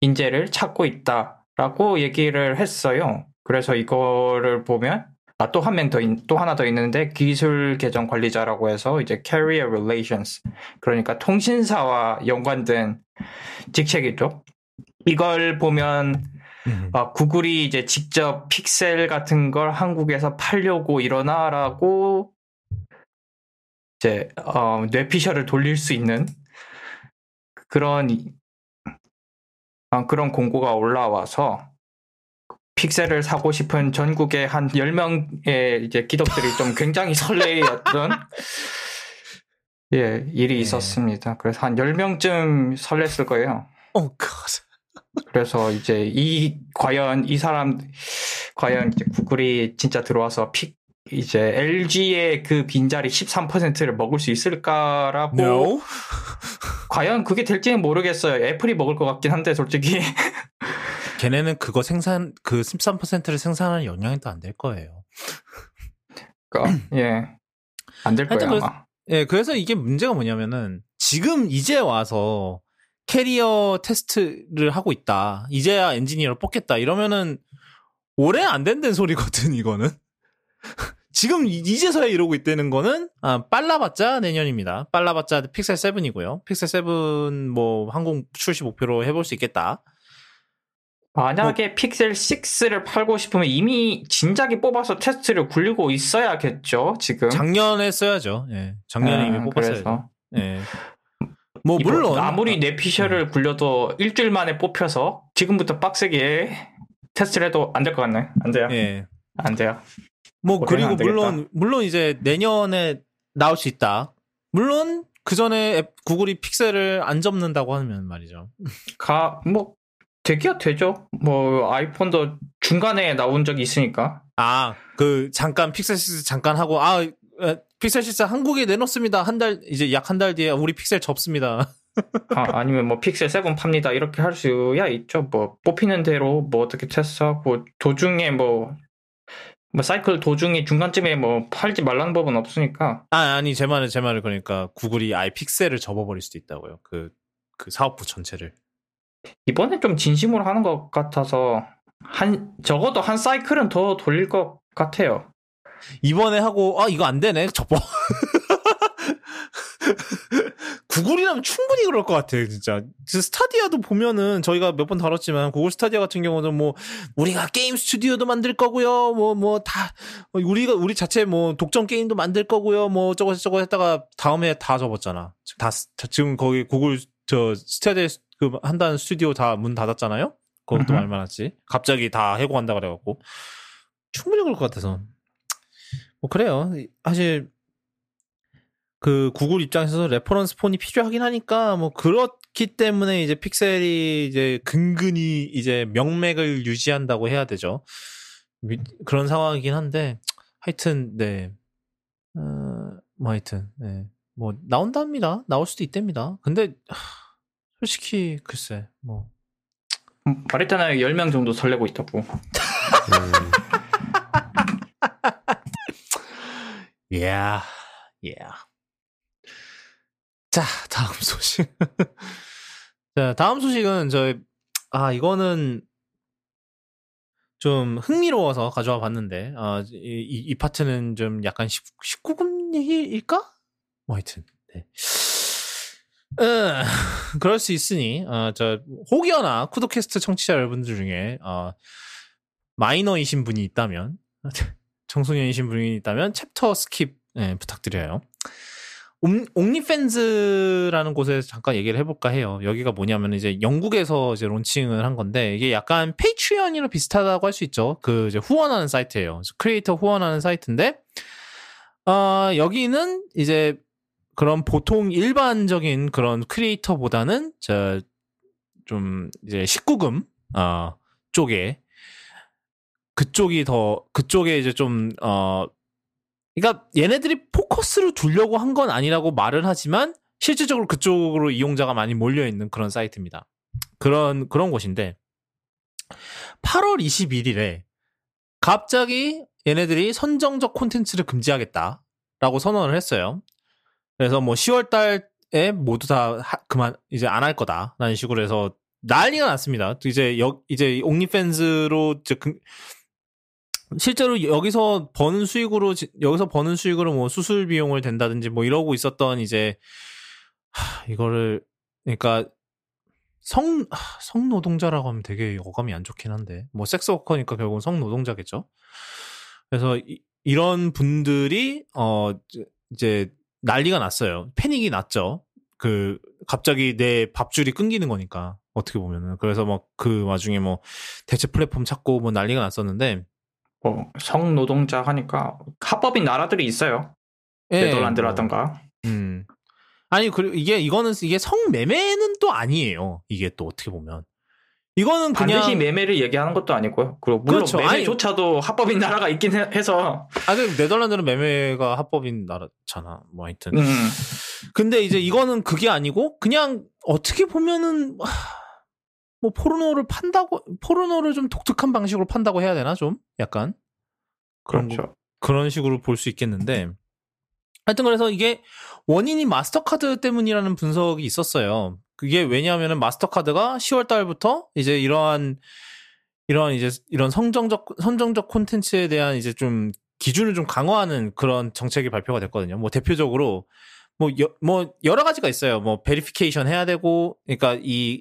Speaker 2: 인재를 찾고 있다라고 얘기를 했어요. 그래서 이거를 보면 아, 또 한 명 더, 또 하나 더 있는데 기술 계정 관리자라고 해서 이제 Carrier Relations 그러니까 통신사와 연관된 직책이죠. 이걸 보면 아, 구글이 이제 직접 픽셀 같은 걸 한국에서 팔려고 일어나라고 이제 어, 뇌피셜을 돌릴 수 있는 그런 이- 어, 그런 공고가 올라와서 픽셀을 사고 싶은 전국의 한 10명의 이제 기독들이 좀 굉장히 설레였던 예, 일이
Speaker 1: 예.
Speaker 2: 있었습니다. 그래서 한 10명쯤 설렜을 거예요.
Speaker 1: 어, 그
Speaker 2: 그래서 이제 이 과연 이 사람 과연 이제 구글이 진짜 들어와서 픽 이제 LG의 그 빈자리 13%를 먹을 수 있을까라고
Speaker 1: no.
Speaker 2: 과연 그게 될지는 모르겠어요. 애플이 먹을 것 같긴 한데 솔직히
Speaker 1: 걔네는 그거 생산 그 13%를 생산하는 영향도 안 될 거예요.
Speaker 2: 예. 안 될 거예요,
Speaker 1: 그래서-
Speaker 2: 아마.
Speaker 1: 예, 그래서 이게 문제가 뭐냐면은 지금 이제 와서 캐리어 테스트를 하고 있다. 이제야 엔지니어를 뽑겠다. 이러면은 오래 안 된다는 소리거든, 이거는. 지금 이- 이제서야 이러고 있다는 거는 아, 빨라봤자 내년입니다. 빨라봤자 픽셀 7이고요. 픽셀 7 뭐 항공 출시 목표로 해볼 수 있겠다.
Speaker 2: 만약에 픽셀 6를 팔고 싶으면 이미 진작에 뽑아서 테스트를 굴리고 있어야겠죠, 지금.
Speaker 1: 작년에 써야죠. 예, 작년에 이미
Speaker 2: 아,
Speaker 1: 뽑았어야죠.
Speaker 2: 그래서
Speaker 1: 예. 뭐 물론
Speaker 2: 아무리 뇌피셜을 굴려도 일주일 만에 뽑혀서 지금부터 빡세게 테스트를 해도 안 될 것 같네. 안 돼요.
Speaker 1: 예.
Speaker 2: 안 돼요.
Speaker 1: 뭐 그리고. 물론 물론 이제 내년에 나올 수 있다. 물론 그 전에 앱- 구글이 픽셀을 안 접는다고 하면 말이죠.
Speaker 2: 가, 뭐, 되기야 되죠. 뭐, 아이폰도 중간에 나온 적이 있으니까.
Speaker 1: 아, 그 잠깐 픽셀 6 잠깐 하고 아 에, 픽셀 6 한국에 내놓습니다. 한 달 이제 약 한 달 뒤에 우리 픽셀 접습니다.
Speaker 2: 아, 니면뭐 픽셀 7 팝니다. 이렇게 할 수야 있죠. 뭐, 뽑히는 대로 뭐 어떻게 테스트하고, 도중에 뭐, 뭐, 사이클 도중에 중간쯤에 뭐, 팔지 말라는 법은 없으니까.
Speaker 1: 아 아니 제 말은 제 말은 그러니까 구글이 아예 픽셀을 접어버릴 수도 있다고요. 그그 사업부 전체를.
Speaker 2: 이번에 좀 진심으로 하는 것 같아서, 한, 적어도 한 사이클은 더 돌릴 것 같아요.
Speaker 1: 이번에 하고 아 이거 안 되네 접어. 구글이라면 충분히 그럴 것 같아요, 진짜. 그 스타디아도 보면은 저희가 몇 번 다뤘지만 구글 스타디아 같은 경우는 뭐 우리가 게임 스튜디오도 만들 거고요, 뭐 뭐 다 우리가 우리 자체 뭐 독점 게임도 만들 거고요, 뭐 저거 저거 했다가 다음에 다 접었잖아. 다 스- 지금 거기 구글 저 스타디아 그 한다는 스튜디오 다 문 닫았잖아요. 그것도
Speaker 2: 음흠.
Speaker 1: 말 많았지. 갑자기 다 해고한다 그래갖고 충분히 그럴 것 같아서. 뭐 그래요. 사실 그 구글 입장에서 reference phone이 필요하긴 하니까 뭐 그렇기 때문에 이제 픽셀이 이제 근근히 이제 명맥을 유지한다고 해야 되죠. 미- 그런 상황이긴 한데 하여튼 네. 어, 뭐 하여튼 네. 뭐 나온답니다. 나올 수도 있답니다. 근데 하, 솔직히 글쎄 뭐
Speaker 2: 음, 말했잖아요. 10명 정도 설레고 있다고.
Speaker 3: 음,
Speaker 1: Yeah, yeah. 자, 다음 소식. 자, 다음 소식은 저, 아, 이거는 좀 흥미로워서 가져와 봤는데, 아, 이, 이, 이 파트는 좀 약간 19금 얘기일까? 뭐 하여튼, 네. 음, 그럴 수 있으니, 어, 저, 혹여나 쿠도캐스트 청취자 여러분들 중에, 어, minor이신 분이 있다면, 청소년이신 분이 있다면 chapter skip 예, 부탁드려요. 온- 온리팬스라는 곳에서 잠깐 얘기를 해볼까 해요. 여기가 뭐냐면 이제 영국에서 이제 론칭을 한 건데 이게 약간 페이트리언이랑 비슷하다고 할 수 있죠. 그 이제 후원하는 사이트예요. 크리에이터 후원하는 사이트인데 어, 여기는 이제 그런 보통 일반적인 그런 크리에이터보다는 저 좀 이제 19금 어, 쪽에 그쪽이 더 그쪽에 이제 좀 어 그러니까 얘네들이 포커스를 두려고 한 건 아니라고 말은 하지만 실질적으로 그쪽으로 이용자가 많이 몰려 있는 그런 사이트입니다. 그런 그런 곳인데 8월 21일에 갑자기 얘네들이 선정적 콘텐츠를 금지하겠다라고 선언을 했어요. 그래서 뭐 10월 달에 모두 다 하- 그만 이제 안 할 거다라는 식으로 해서 난리가 났습니다. 이제 여, 이제 이제 그- 실제로 여기서 버는 수익으로 지- 여기서 버는 수익으로 뭐 수술 비용을 댄다든지 뭐 이러고 있었던 이제 하, 이거를 그러니까 성 하, 성노동자라고 하면 되게 어감이 안 좋긴 한데 뭐 섹스워커니까 결국은 성노동자겠죠. 그래서 이, 이런 분들이 어 이제 난리가 났어요. 패닉이 났죠. 그 갑자기 내 밥줄이 끊기는 거니까 어떻게 보면은 그래서 막 그 와중에 뭐 대체 플랫폼 찾고 뭐 난리가 났었는데
Speaker 2: 뭐 성노동자 하니까 합법인 나라들이 있어요.
Speaker 1: 예,
Speaker 2: 네덜란드라던가.
Speaker 1: 음. 아니, 그리고 이게, 이거는, 이게 성매매는 또 아니에요. 이게 또 어떻게 보면. 이거는 그냥.
Speaker 2: 반드시 매매를 얘기하는 것도 아니고요. 그리고 물론
Speaker 1: 그렇죠. 아니-
Speaker 2: 매매조차도 합법인 나라가 있긴 해- 해서
Speaker 1: 아, 그 네덜란드는 매매가 합법인 나라잖아. 뭐 하여튼.
Speaker 2: 음,
Speaker 1: 근데 이제 이거는 그게 아니고, 그냥 어떻게 보면은, 하, 뭐 포르노를 판다고, 포르노를 좀 독특한 방식으로 판다고 해야 되나? 좀? 약간. 그런 거-
Speaker 2: 그렇죠.
Speaker 1: 그런 식으로 볼 수 있겠는데 하여튼 그래서 이게 원인이 마스터카드 때문이라는 분석이 있었어요. 그게 왜냐하면은 마스터카드가 10월 달부터 이제 이러한 이러한 이제 이런 성정적 선정적 콘텐츠에 대한 이제 좀 기준을 좀 강화하는 그런 정책이 발표가 됐거든요. 뭐 대표적으로 뭐, 여, 뭐 여러 가지가 있어요. 뭐 verification 해야 되고 그러니까 이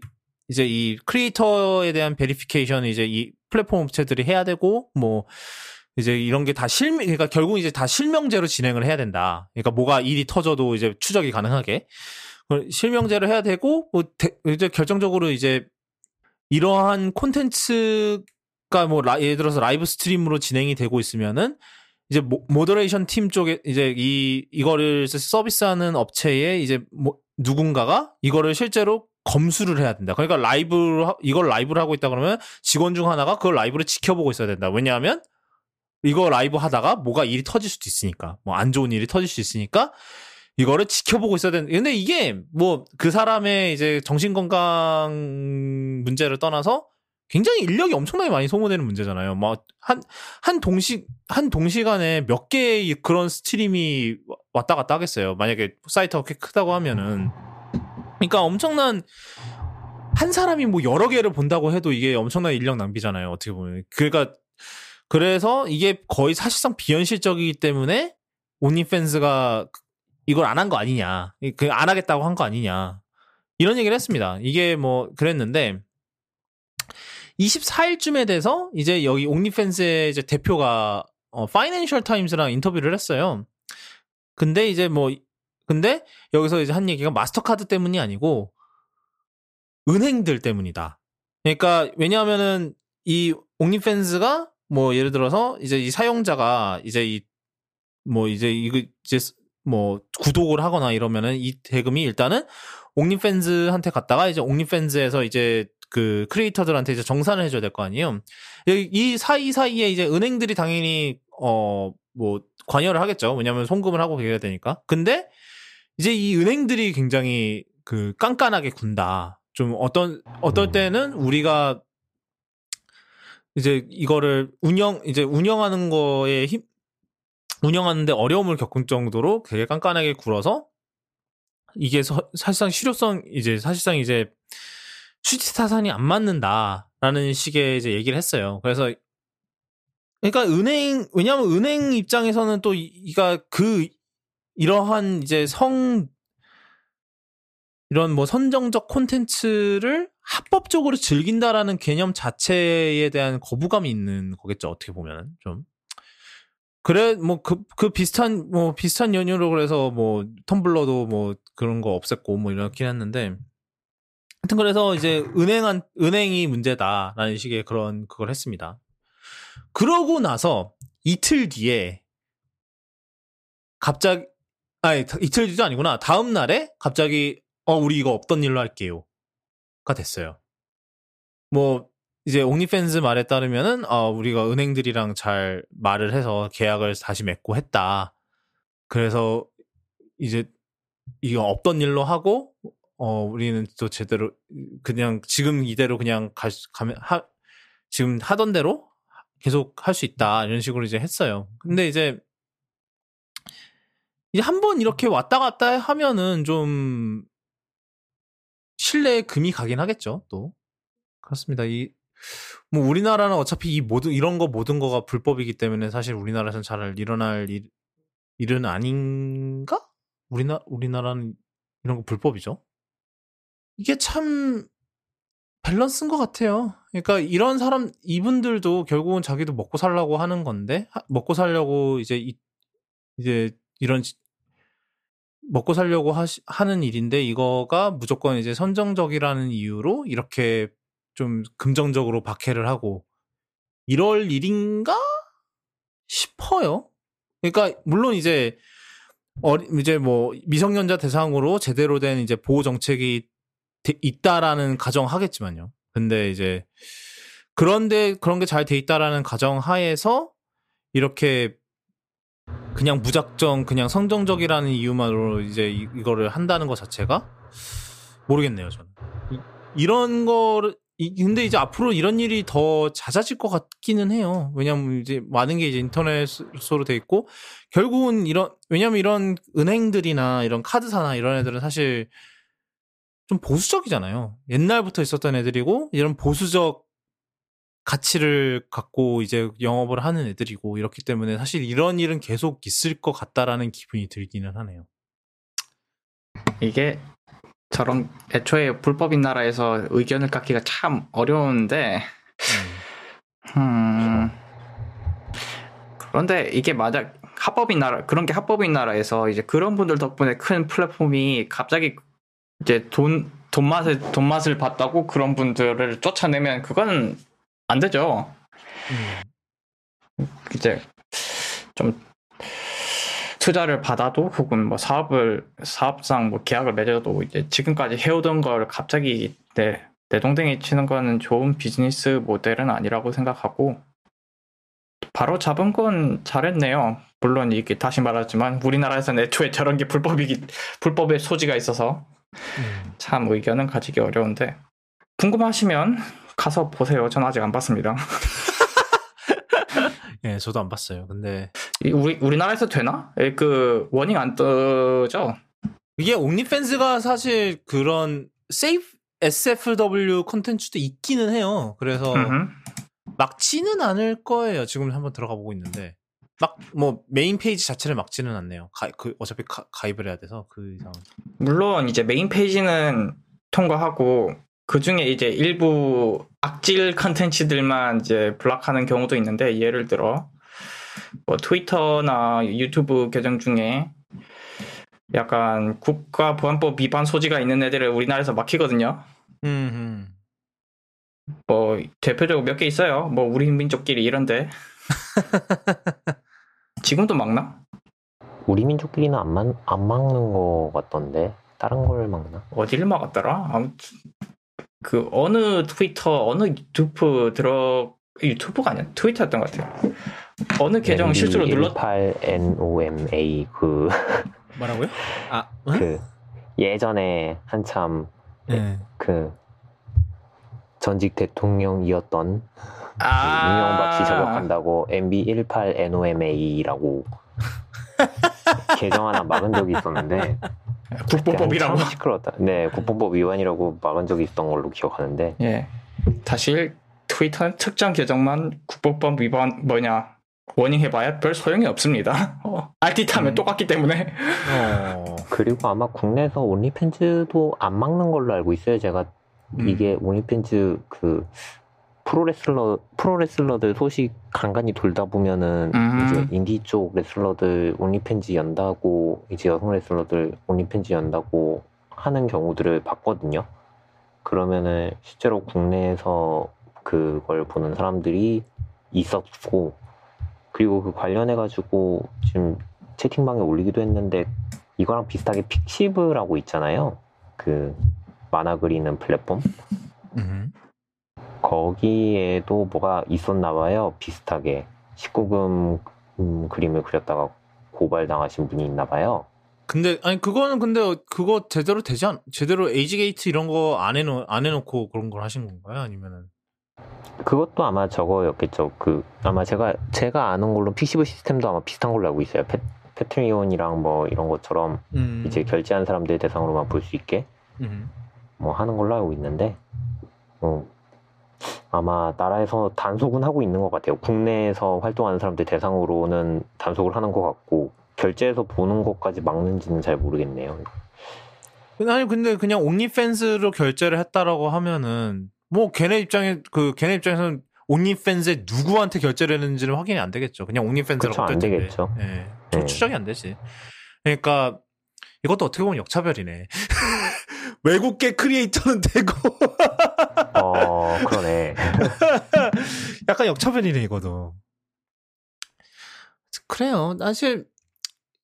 Speaker 1: 이제 이 creator에 대한 verification 이제 이 플랫폼 업체들이 해야 되고 뭐 이제 이런 게 다 실명, 그러니까 결국 이제 다 실명제로 진행을 해야 된다. 그러니까 뭐가 일이 터져도 이제 추적이 가능하게. 실명제로 해야 되고, 뭐, 대- 이제 결정적으로 이제 이러한 콘텐츠가 뭐, 라- 예를 들어서 live stream으로 진행이 되고 있으면은 이제 모, moderation 팀 쪽에 이제 이, 이거를 서비스하는 업체에 이제 뭐, 누군가가 이거를 실제로 검수를 해야 된다. 그러니까 라이브로, 하- 이걸 라이브를 하고 있다 그러면 직원 중 하나가 그걸 라이브를 지켜보고 있어야 된다. 왜냐하면 이거 라이브 하다가 뭐가 일이 터질 수도 있으니까 뭐 안 좋은 일이 터질 수 있으니까 이거를 지켜보고 있어야 되는 근데 이게 뭐 그 사람의 이제 정신 건강 문제를 떠나서 굉장히 인력이 엄청나게 많이 소모되는 문제잖아요. 뭐한한 동시 한 동시간에 몇 개의 그런 stream이 왔다 갔다 하겠어요. 만약에 사이트가 꽤 크다고 하면은 그러니까 엄청난 한 사람이 뭐 여러 개를 본다고 해도 이게 엄청난 인력 낭비잖아요. 어떻게 보면 그러니까 그래서 이게 거의 사실상 비현실적이기 때문에 온리팬스가 이걸 안 한 거 아니냐, 그 안 하겠다고 한 거 아니냐 이런 얘기를 했습니다. 이게 뭐 그랬는데 24일쯤에 돼서 이제 여기 옥니팬스의 이제 대표가 어, 파이낸셜 타임스랑 인터뷰를 했어요. 근데 이제 뭐 근데 여기서 이제 한 얘기가 마스터카드 때문이 아니고 은행들 때문이다. 그러니까 왜냐하면은 이 옥니팬스가 뭐 예를 들어서 이제 이 사용자가 이제 이 뭐 이제 이거 이제 뭐 구독을 하거나 이러면은 이 대금이 일단은 옥니팬즈한테 갔다가 이제 옥니팬즈에서 이제 그 크리에이터들한테 이제 정산을 해줘야 될 거 아니에요. 이- 이 사이 사이에 이제 은행들이 당연히 어 뭐 관여를 하겠죠. 왜냐하면 송금을 하고 그래야 되니까. 근데 이제 이 은행들이 굉장히 그 깐깐하게 군다. 좀 어떤 어떨 때는 우리가 이제 이거를 운영 이제 운영하는 거에 힘 운영하는데 어려움을 겪을 정도로 되게 깐깐하게 굴어서 이게 서- 사실상 실효성 이제 사실상 이제 수지 타산이 안 맞는다라는 식의 이제 얘기를 했어요. 그래서 그러니까 은행 왜냐하면 은행 입장에서는 또 이- 이가 그 이러한 이제 성 이런 뭐 선정적 콘텐츠를 합법적으로 즐긴다라는 개념 자체에 대한 거부감이 있는 거겠죠. 어떻게 보면은 좀. 그래 뭐그그 비슷한 뭐 비슷한 연유로 그래서 뭐 텀블러도 뭐 그런 거 없앴고 뭐 이렇긴 했는데 하여튼 그래서 이제 은행한 은행이 문제다라는 식의 그런 그걸 했습니다. 그러고 나서 이틀 뒤에 갑자기 아니 이틀 뒤도 아니구나 다음 날에 갑자기 어 우리 이거 없던 일로 할게요가 됐어요. 뭐 이제 옥니팬스 말에 따르면은 어 우리가 은행들이랑 잘 말을 해서 계약을 다시 맺고 했다. 그래서 이제 이거 없던 일로 하고 어 우리는 또 제대로 그냥 지금 이대로 그냥 가, 가면 하 지금 하던 대로 계속 할 수 있다 이런 식으로 이제 했어요. 근데 이제 이제 한 번 이렇게 왔다 갔다 하면은 좀 신뢰에 금이 가긴 하겠죠. 또 그렇습니다. 이 뭐 우리나라는 어차피 이 모든 이런 거 모든 거가 불법이기 때문에 사실 우리나라에서는 잘 일어날 일, 일은 아닌가? 우리나 우리나라는 이런 거 불법이죠. 이게 참 밸런스인 것 같아요. 그러니까 이런 사람 이분들도 결국은 자기도 먹고 살라고 하는 건데 하, 먹고 살려고 이제 이, 이제 이런 먹고 살려고 하시, 하는 일인데 이거가 무조건 이제 선정적이라는 이유로 이렇게 좀 긍정적으로 박해를 하고 이럴 일인가 싶어요. 그러니까 물론 이제 어 이제 뭐 미성년자 대상으로 제대로 된 이제 보호 정책이 있다라는 가정하겠지만요. 근데 이제 그런데 그런 게 잘 돼 있다라는 가정 하에서 이렇게 그냥 무작정 그냥 성정적이라는 이유만으로 이제 이, 거를 한다는 것 자체가 모르겠네요 저는 이, 런 거를 이, 근데 이제 앞으로 이런 일이 더 잦아질 것 같기는 해요. 왜냐면 이제 많은 게 이제 인터넷으로 돼 있고 결국은 이런 왜냐면 이런 은행들이나 이런 카드사나 이런 애들은 사실 좀 보수적이잖아요. 옛날부터 있었던 애들이고 이런 보수적 가치를 갖고 이제 영업을 하는 애들이고 이렇기 때문에 사실 이런 일은 계속 있을 것 같다라는 기분이 들기는 하네요.
Speaker 2: 이게 저런 애초에 불법인 나라에서 의견을 갖기가 참 어려운데, 음, 음. 그런데 이게 만약 합법인 나라 그런 게 합법인 나라에서 이제 그런 분들 덕분에 큰 플랫폼이 갑자기 이제 돈 돈맛을 돈맛을 봤다고 그런 분들을 쫓아내면 그거는 안 되죠. 음. 이제 좀 투자를 받아도 혹은 뭐 사업을 사업상 뭐 계약을 맺어도 이제 지금까지 해오던 걸 갑자기 내 내동댕이 치는 거는 좋은 비즈니스 모델은 아니라고 생각하고 바로 잡은 건 잘했네요. 물론 이게 다시 말하지만 우리나라에서는 애초에 저런 게 불법이기 불법의 소지가 있어서 음. 참 의견은 가지기 어려운데 궁금하시면 가서 보세요. 전 아직 안 봤습니다.
Speaker 1: 예, 저도 안 봤어요. 근데
Speaker 2: 우리 우리나라에서 되나? 예, 그 warning 안 뜨죠?
Speaker 1: 이게 온리팬스가 사실 그런 safe SFW 콘텐츠도 있기는 해요. 그래서 막지는 않을 거예요. 지금 한번 들어가 보고 있는데 막 뭐 메인 페이지 자체를 막지는 않네요. 가, 그 어차피 가, 입을 해야 돼서 그 이상.
Speaker 2: 물론 이제 메인 페이지는 통과하고 그 중에 이제 일부 악질 컨텐츠들만 이제 block하는 경우도 있는데 예를 들어 뭐 트위터나 유튜브 계정 중에 약간 국가보안법 위반 소지가 있는 애들을 우리나라에서 막히거든요. 음. 뭐 대표적으로 몇 개 있어요. 뭐 우리 민족끼리 이런데 지금도 막나?
Speaker 3: 우리 민족끼리는 안, 막, 안 막는 거 같던데 다른 걸 막나?
Speaker 2: 어디를 막았더라? 아무튼 그 어느 트위터 어느 유튜브 들어 유튜브가 아니야 트위터였던 것 같아요. 어느 계정 실수로 눌렀
Speaker 3: 18NOMA 그
Speaker 1: 뭐라고요? 아,
Speaker 3: 응? 그 예전에 한참 네. 그 전직 대통령이었던 아~ 그 이명박 씨 저격한다고 MB18NOMA라고 계정 하나 막은 적이 있었는데
Speaker 2: 국보법이라고
Speaker 3: 시끄러웠다. 네, 국보법 위반이라고 막은 적이 있었던 걸로 기억하는데.
Speaker 2: 예. 사실 트위터 특정 계정만 국보법 위반 뭐냐 warning 해봐야 별 소용이 없습니다. 어, RT 타면 음. 똑같기 때문에.
Speaker 3: 어. 그리고 아마 국내에서 온리팬스도 안 막는 걸로 알고 있어요. 제가 음. 이게 온리팬스 그 프로레슬러 프로레슬러들 소식 간간히 돌다 보면은
Speaker 2: 음.
Speaker 3: 이제 인디 쪽 레슬러들 온리팬스 연다고 이제 여성 레슬러들 온리팬스 연다고 하는 경우들을 봤거든요. 그러면은 실제로 국내에서 그걸 보는 사람들이 있었고 그리고 그 관련해 가지고 지금 채팅방에 올리기도 했는데 이거랑 비슷하게 픽시브라고 있잖아요. 그 만화 그리는 플랫폼.
Speaker 1: 음.
Speaker 3: 거기에도 뭐가 있었나 봐요. 비슷하게 19금 음, 그림을 그렸다가 고발당하신 분이 있나 봐요.
Speaker 1: 근데 아니 그거는 근데 그거 제대로 되지 않 제대로 age gate 이런 거 안 해놓 안 해놓고 그런 걸 하신 건가요? 아니면은
Speaker 3: 그것도 아마 저거였겠죠. 그 아마 제가 제가 아는 걸로 Pixiv 시스템도 아마 비슷한 걸로 알고 있어요. 페, Patreon이랑 뭐 이런 것처럼
Speaker 1: 음.
Speaker 3: 이제 결제한 사람들 대상으로만 볼 수 있게
Speaker 1: 음.
Speaker 3: 뭐 하는 걸로 알고 있는데 어, 아마 나라에서 단속은 하고 있는 것 같아요. 국내에서 활동하는 사람들 대상으로는 단속을 하는 것 같고 결제해서 보는 것까지 막는지는 잘 모르겠네요.
Speaker 1: 아니 근데 그냥 옹리팬스로 결제를 했다라고 하면은 뭐 걔네 입장에 그 걔네 입장에서는 옹리팬스에 누구한테 결제를 했는지는 확인이 안 되겠죠. 그냥 옹리팬스라고
Speaker 3: 그쵸, 안. 되겠죠.
Speaker 1: 예. 좀
Speaker 3: 네.
Speaker 1: 추적이 안 되지. 그러니까 이것도 어떻게 보면 역차별이네. 외국계 크리에이터는 되고
Speaker 3: 어 그러네.
Speaker 1: 약간 역차별이네 이거도. 그래요. 사실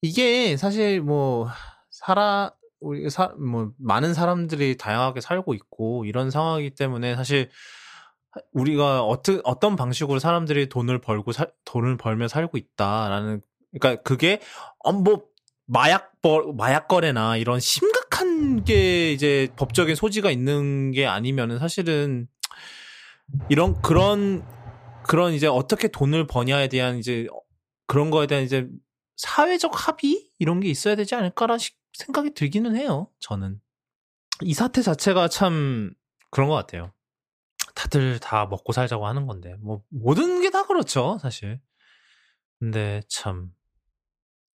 Speaker 1: 이게 사실 뭐 살아 우리 사 뭐 많은 사람들이 다양하게 살고 있고 이런 상황이기 때문에 사실 우리가 어떤 어떤 방식으로 사람들이 돈을 벌고 살, 돈을 벌며 살고 있다라는 그러니까 그게 어 뭐 마약 버, 마약 거래나 이런 심각 한 게 이제 법적인 소지가 있는 게 아니면은 사실은 이런 그런 그런 이제 어떻게 돈을 버냐에 대한 이제 그런 거에 대한 이제 사회적 합의 이런 게 있어야 되지 않을까라는 시- 생각이 들기는 해요. 저는 이 사태 자체가 참 그런 것 같아요. 다들 다 먹고 살자고 하는 건데 뭐 모든 게 다 그렇죠 사실. 근데 참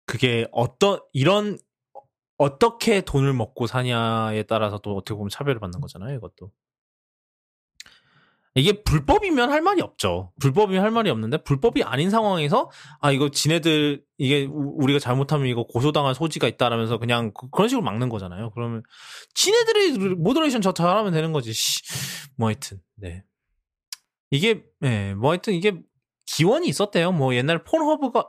Speaker 1: 그게 어떤 이런 어떻게 돈을 먹고 사냐에 따라서 또 어떻게 보면 차별을 받는 거잖아요 이것도. 이게 불법이면 할 말이 없죠. 불법이면 할 말이 없는데 불법이 아닌 상황에서 아 이거 지네들 이게 우- 우리가 잘못하면 이거 고소당할 소지가 있다라면서 그냥 그- 그런 식으로 막는 거잖아요. 그러면 지네들이 모더레이션 저 잘하면 되는 거지. 씨. 뭐 하여튼 네 이게 예뭐 하여튼 이게 기원이 있었대요. 뭐 옛날 폰허브가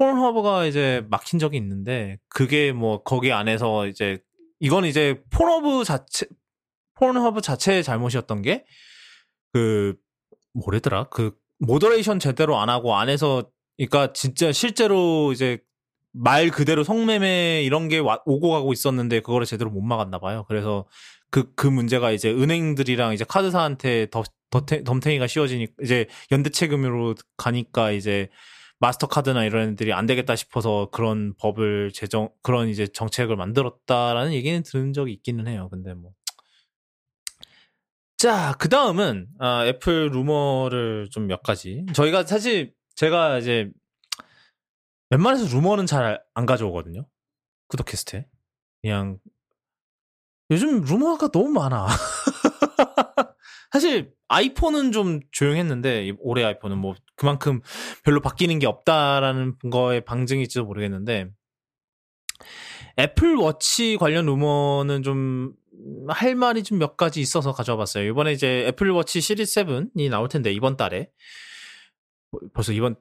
Speaker 1: 폰허브가 이제 막힌 적이 있는데 그게 뭐 거기 안에서 이제 이건 이제 Pornhub 자체 Pornhub 자체의 잘못이었던 게 그 뭐래더라 그 moderation 제대로 안 하고 안에서 그러니까 진짜 실제로 이제 말 그대로 성매매 이런 게 와- 오고 가고 있었는데 그거를 제대로 못 막았나 봐요. 그래서 그그 문제가 이제 은행들이랑 이제 카드사한테 덤탱이가 씌워지니까 이제 연대책임으로 가니까 이제 마스터카드나 이런 애들이 안 되겠다 싶어서 그런 법을 제정 그런 이제 정책을 만들었다라는 얘기는 들은 적이 있기는 해요. 근데 뭐 자, 그 다음은, 아, 애플 루머를 좀 몇 가지. 저희가 사실, 제가 이제, 웬만해서 루머는 잘 안 가져오거든요. 구독캐스트에. 그냥, 요즘 루머가 너무 많아. 사실, 아이폰은 좀 조용했는데, 이 올해 아이폰은 뭐, 그만큼 별로 바뀌는 게 없다라는 거에 방증일지도 모르겠는데, 애플 워치 관련 루머는 좀 할 말이 좀 몇 가지 있어서 가져와 봤어요. 이번에 이제 애플 워치 시리즈 7이 나올 텐데 이번 달에 벌써 이번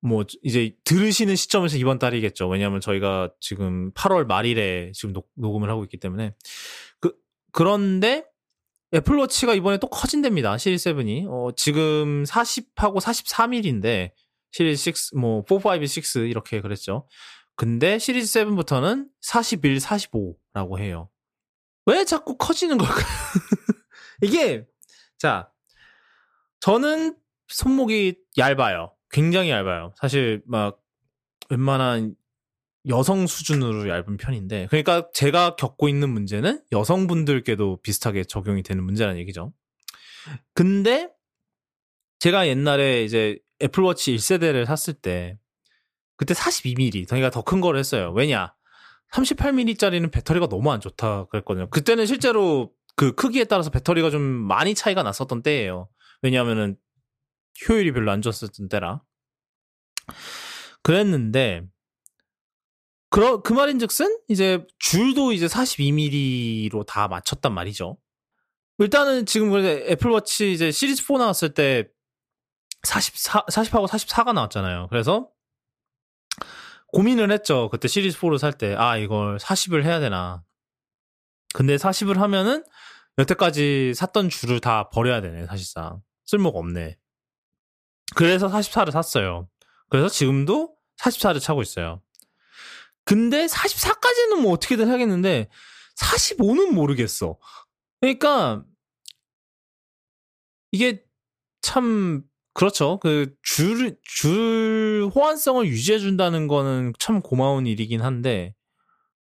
Speaker 1: 뭐 이제 들으시는 시점에서 이번 달이겠죠. 왜냐하면 저희가 지금 8월 말일에 지금 녹, 녹음을 하고 있기 때문에 그 그런데 애플 워치가 이번에 또 커진답니다. 시리즈 7이 어, 지금 40하고 44인데 시리즈 6, 뭐 4, 5, 6 이렇게 그랬죠. 근데 시리즈 7부터는 41, 45라고 해요. 왜 자꾸 커지는 걸까요? 이게 자 저는 손목이 얇아요. 굉장히 얇아요. 사실 막 웬만한 여성 수준으로 얇은 편인데 그러니까 제가 겪고 있는 문제는 여성분들께도 비슷하게 적용이 되는 문제라는 얘기죠. 근데 제가 옛날에 이제 애플워치 1세대를 샀을 때 그때 42mm 그러니까 더큰 거를 했어요. 왜냐? 38mm짜리는 배터리가 너무 안 좋다 그랬거든요. 그때는 실제로 그 크기에 따라서 배터리가 좀 많이 차이가 났었던 때예요. 왜냐하면은 효율이 별로 안 좋았었던 때라. 그랬는데 그러, 그 말인즉슨 이제 줄도 이제 42mm로 다 맞췄단 말이죠. 일단은 지금 애플워치 이제 시리즈 4 나왔을 때 44, 40하고 44가 나왔잖아요. 그래서 고민을 했죠. 그때 시리즈 4를 살 때. 아, 이걸 40을 해야 되나. 근데 40을 하면은 여태까지 샀던 줄을 다 버려야 되네, 사실상. 쓸모가 없네. 그래서 44를 샀어요. 그래서 지금도 44를 차고 있어요. 근데 44까지는 뭐 어떻게든 하겠는데 45는 모르겠어. 그러니까 이게 참 그렇죠. 그 줄, 줄 호환성을 유지해 준다는 거는 참 고마운 일이긴 한데,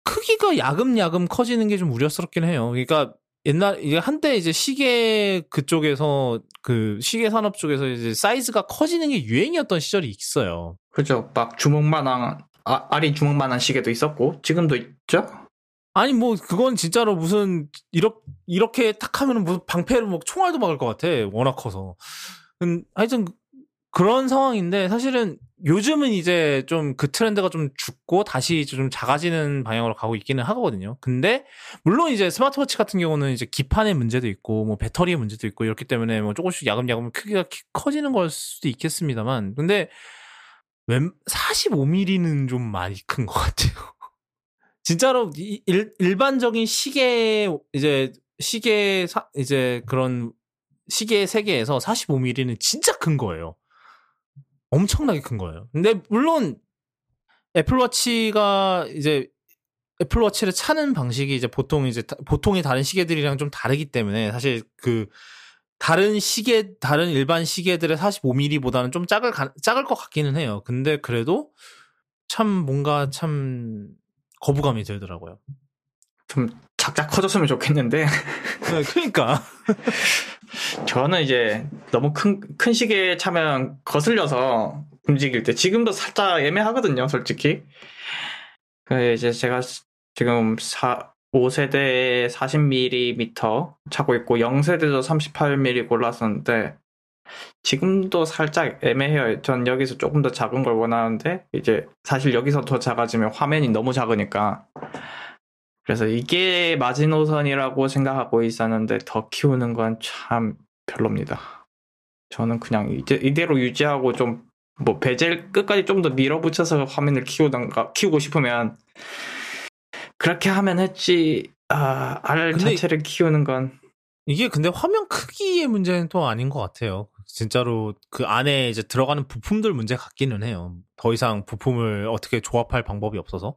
Speaker 1: 크기가 야금야금 커지는 게 좀 우려스럽긴 해요. 그러니까 옛날, 이게 한때 이제 시계 그쪽에서, 그 시계 산업 쪽에서 이제 사이즈가 커지는 게 유행이었던 시절이 있어요.
Speaker 2: 그죠. 막 주먹만한, 아, 알이 주먹만한 시계도 있었고, 지금도 있죠?
Speaker 1: 아니 뭐 그건 진짜로 무슨 이렇게 이렇게 탁 하면은 무슨 방패를 뭐 총알도 막을 것 같아 워낙 커서 음, 하여튼 그런 상황인데 사실은 요즘은 이제 좀 그 트렌드가 좀 죽고 다시 좀 작아지는 방향으로 가고 있기는 하거든요. 근데 물론 이제 스마트워치 같은 경우는 이제 기판의 문제도 있고 뭐 배터리의 문제도 있고 이렇기 때문에 뭐 조금씩 야금야금 크기가 커지는 걸 수도 있겠습니다만 근데 웬 45mm는 좀 많이 큰 것 같아요. 진짜로 일, 일반적인 시계 이제 시계 사, 이제 그런 시계 세계에서 45mm는 진짜 큰 거예요. 엄청나게 큰 거예요. 근데 물론 애플워치가 이제 애플워치를 차는 방식이 이제 보통 이제 보통의 다른 시계들이랑 좀 다르기 때문에 사실 그 다른 시계 다른 일반 시계들의 45mm보다는 좀 작을 작을 것 같기는 해요. 근데 그래도 참 뭔가 참 거부감이 들더라고요.
Speaker 2: 좀 작작 커졌으면 좋겠는데.
Speaker 1: 네, 그러니까.
Speaker 2: 저는 이제 너무 큰, 큰 시계에 차면 거슬려서 움직일 때 지금도 살짝 애매하거든요, 솔직히. 그 이제 제가 지금 4, 5세대에 40mm 차고 있고 0세대도 38mm 골랐었는데 지금도 살짝 애매해요. 전 여기서 조금 더 작은 걸 원하는데 이제 사실 여기서 더 작아지면 화면이 너무 작으니까 그래서 이게 마지노선이라고 생각하고 있었는데 더 키우는 건 참 별로입니다. 저는 그냥 이제 이대로 유지하고 좀 뭐 베젤 끝까지 좀 더 밀어붙여서 화면을 키우던가 키우고 싶으면 그렇게 하면 했지 아, 알 자체를 키우는 건
Speaker 1: 이게 근데 화면 크기의 문제는 또 아닌 것 같아요. 진짜로 그 안에 이제 들어가는 부품들 문제 같기는 해요. 더 이상 부품을 어떻게 조합할 방법이 없어서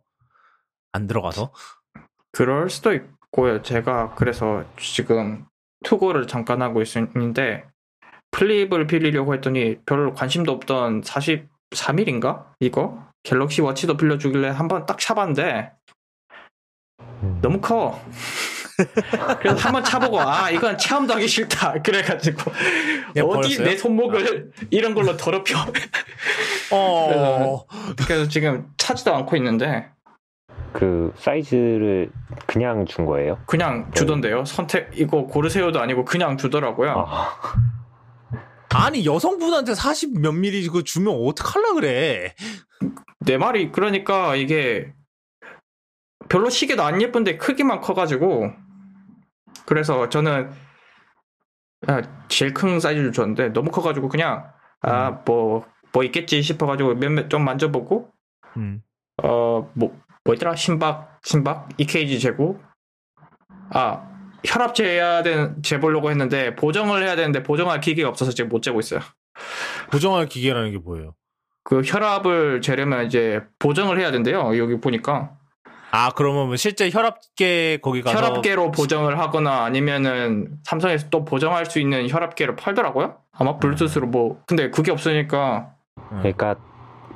Speaker 1: 안 들어가서
Speaker 2: 그럴 수도 있고요. 제가 그래서 지금 투고를 잠깐 하고 있는데 플립을 빌리려고 했더니 별로 관심도 없던 43일인가? 이거? 갤럭시 워치도 빌려주길래 한번 딱 차봤는데 음. 너무 커. 그래서 한번 차보고 아 이건 체험도 하기 싫다 그래가지고 어디 버렸어요? 내 손목을 아. 이런 걸로 더럽혀 어... 그래서, 그래서 지금 차지도 않고 있는데
Speaker 3: 그 사이즈를 그냥 준 거예요?
Speaker 2: 그냥 네. 주던데요. 선택 이거 고르세요도 아니고 그냥 주더라고요.
Speaker 1: 아. 니 여성분한테 40 몇 미리 그거 주면 어떡할라 그래?
Speaker 2: 내 말이 그러니까 이게 별로 시계도 안 예쁜데 크기만 커가지고 그래서 저는 아, 제일 큰 사이즈를 줬는데 너무 커가지고 그냥 아 뭐뭐 음. 뭐 있겠지 싶어가지고 몇몇 좀 만져보고 음. 어뭐 뭐였더라? 심박, 심박, EKG 재고. 아, 혈압 재야 되는, 재보려고 했는데, 보정을 해야 되는데, 보정할 기계가 없어서 지금 못 재고 있어요.
Speaker 1: 보정할 기계라는 게 뭐예요?
Speaker 2: 그 혈압을 재려면 이제 보정을 해야 된대요. 여기 보니까.
Speaker 1: 아, 그러면 뭐 실제 혈압계 거기 가서
Speaker 2: 혈압계로 보정을 하거나 아니면은 삼성에서 또 보정할 수 있는 혈압계를 팔더라고요. 아마 블루투스로 뭐 근데 그게 없으니까
Speaker 3: 그러니까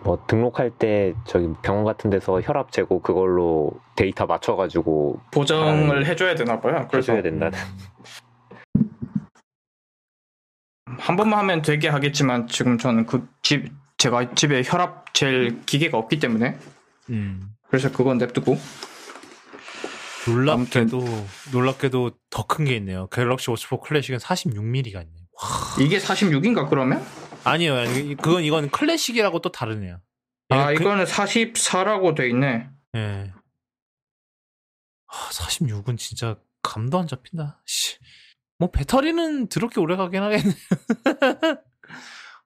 Speaker 3: 뭐 등록할 때 저기 병원 같은 데서 혈압 재고 그걸로 데이터 맞춰가지고
Speaker 2: 보정을 해줘야 되나 봐요.
Speaker 3: 그래서 해줘야 된다는.
Speaker 2: 한 번만 하면 되게 하겠지만 지금 저는 그 집 제가 집에 혈압 젤 기계가 없기 때문에 음. 그래서 그건 냅두고
Speaker 1: 놀랍게도 놀랍게도 더 큰 게 있네요. 갤럭시 워치 4 클래식은 46mm가 있네요.
Speaker 2: 이게 46인가 그러면?
Speaker 1: 아니요, 아니, 그건 이건 클래식이라고 또 다르네요.
Speaker 2: 아
Speaker 1: 그-
Speaker 2: 이거는 44라고 돼 있네.
Speaker 1: 예. 아, 46은 진짜 감도 안 잡힌다. 씨. 뭐 배터리는 더럽게 오래 가긴 하겠네.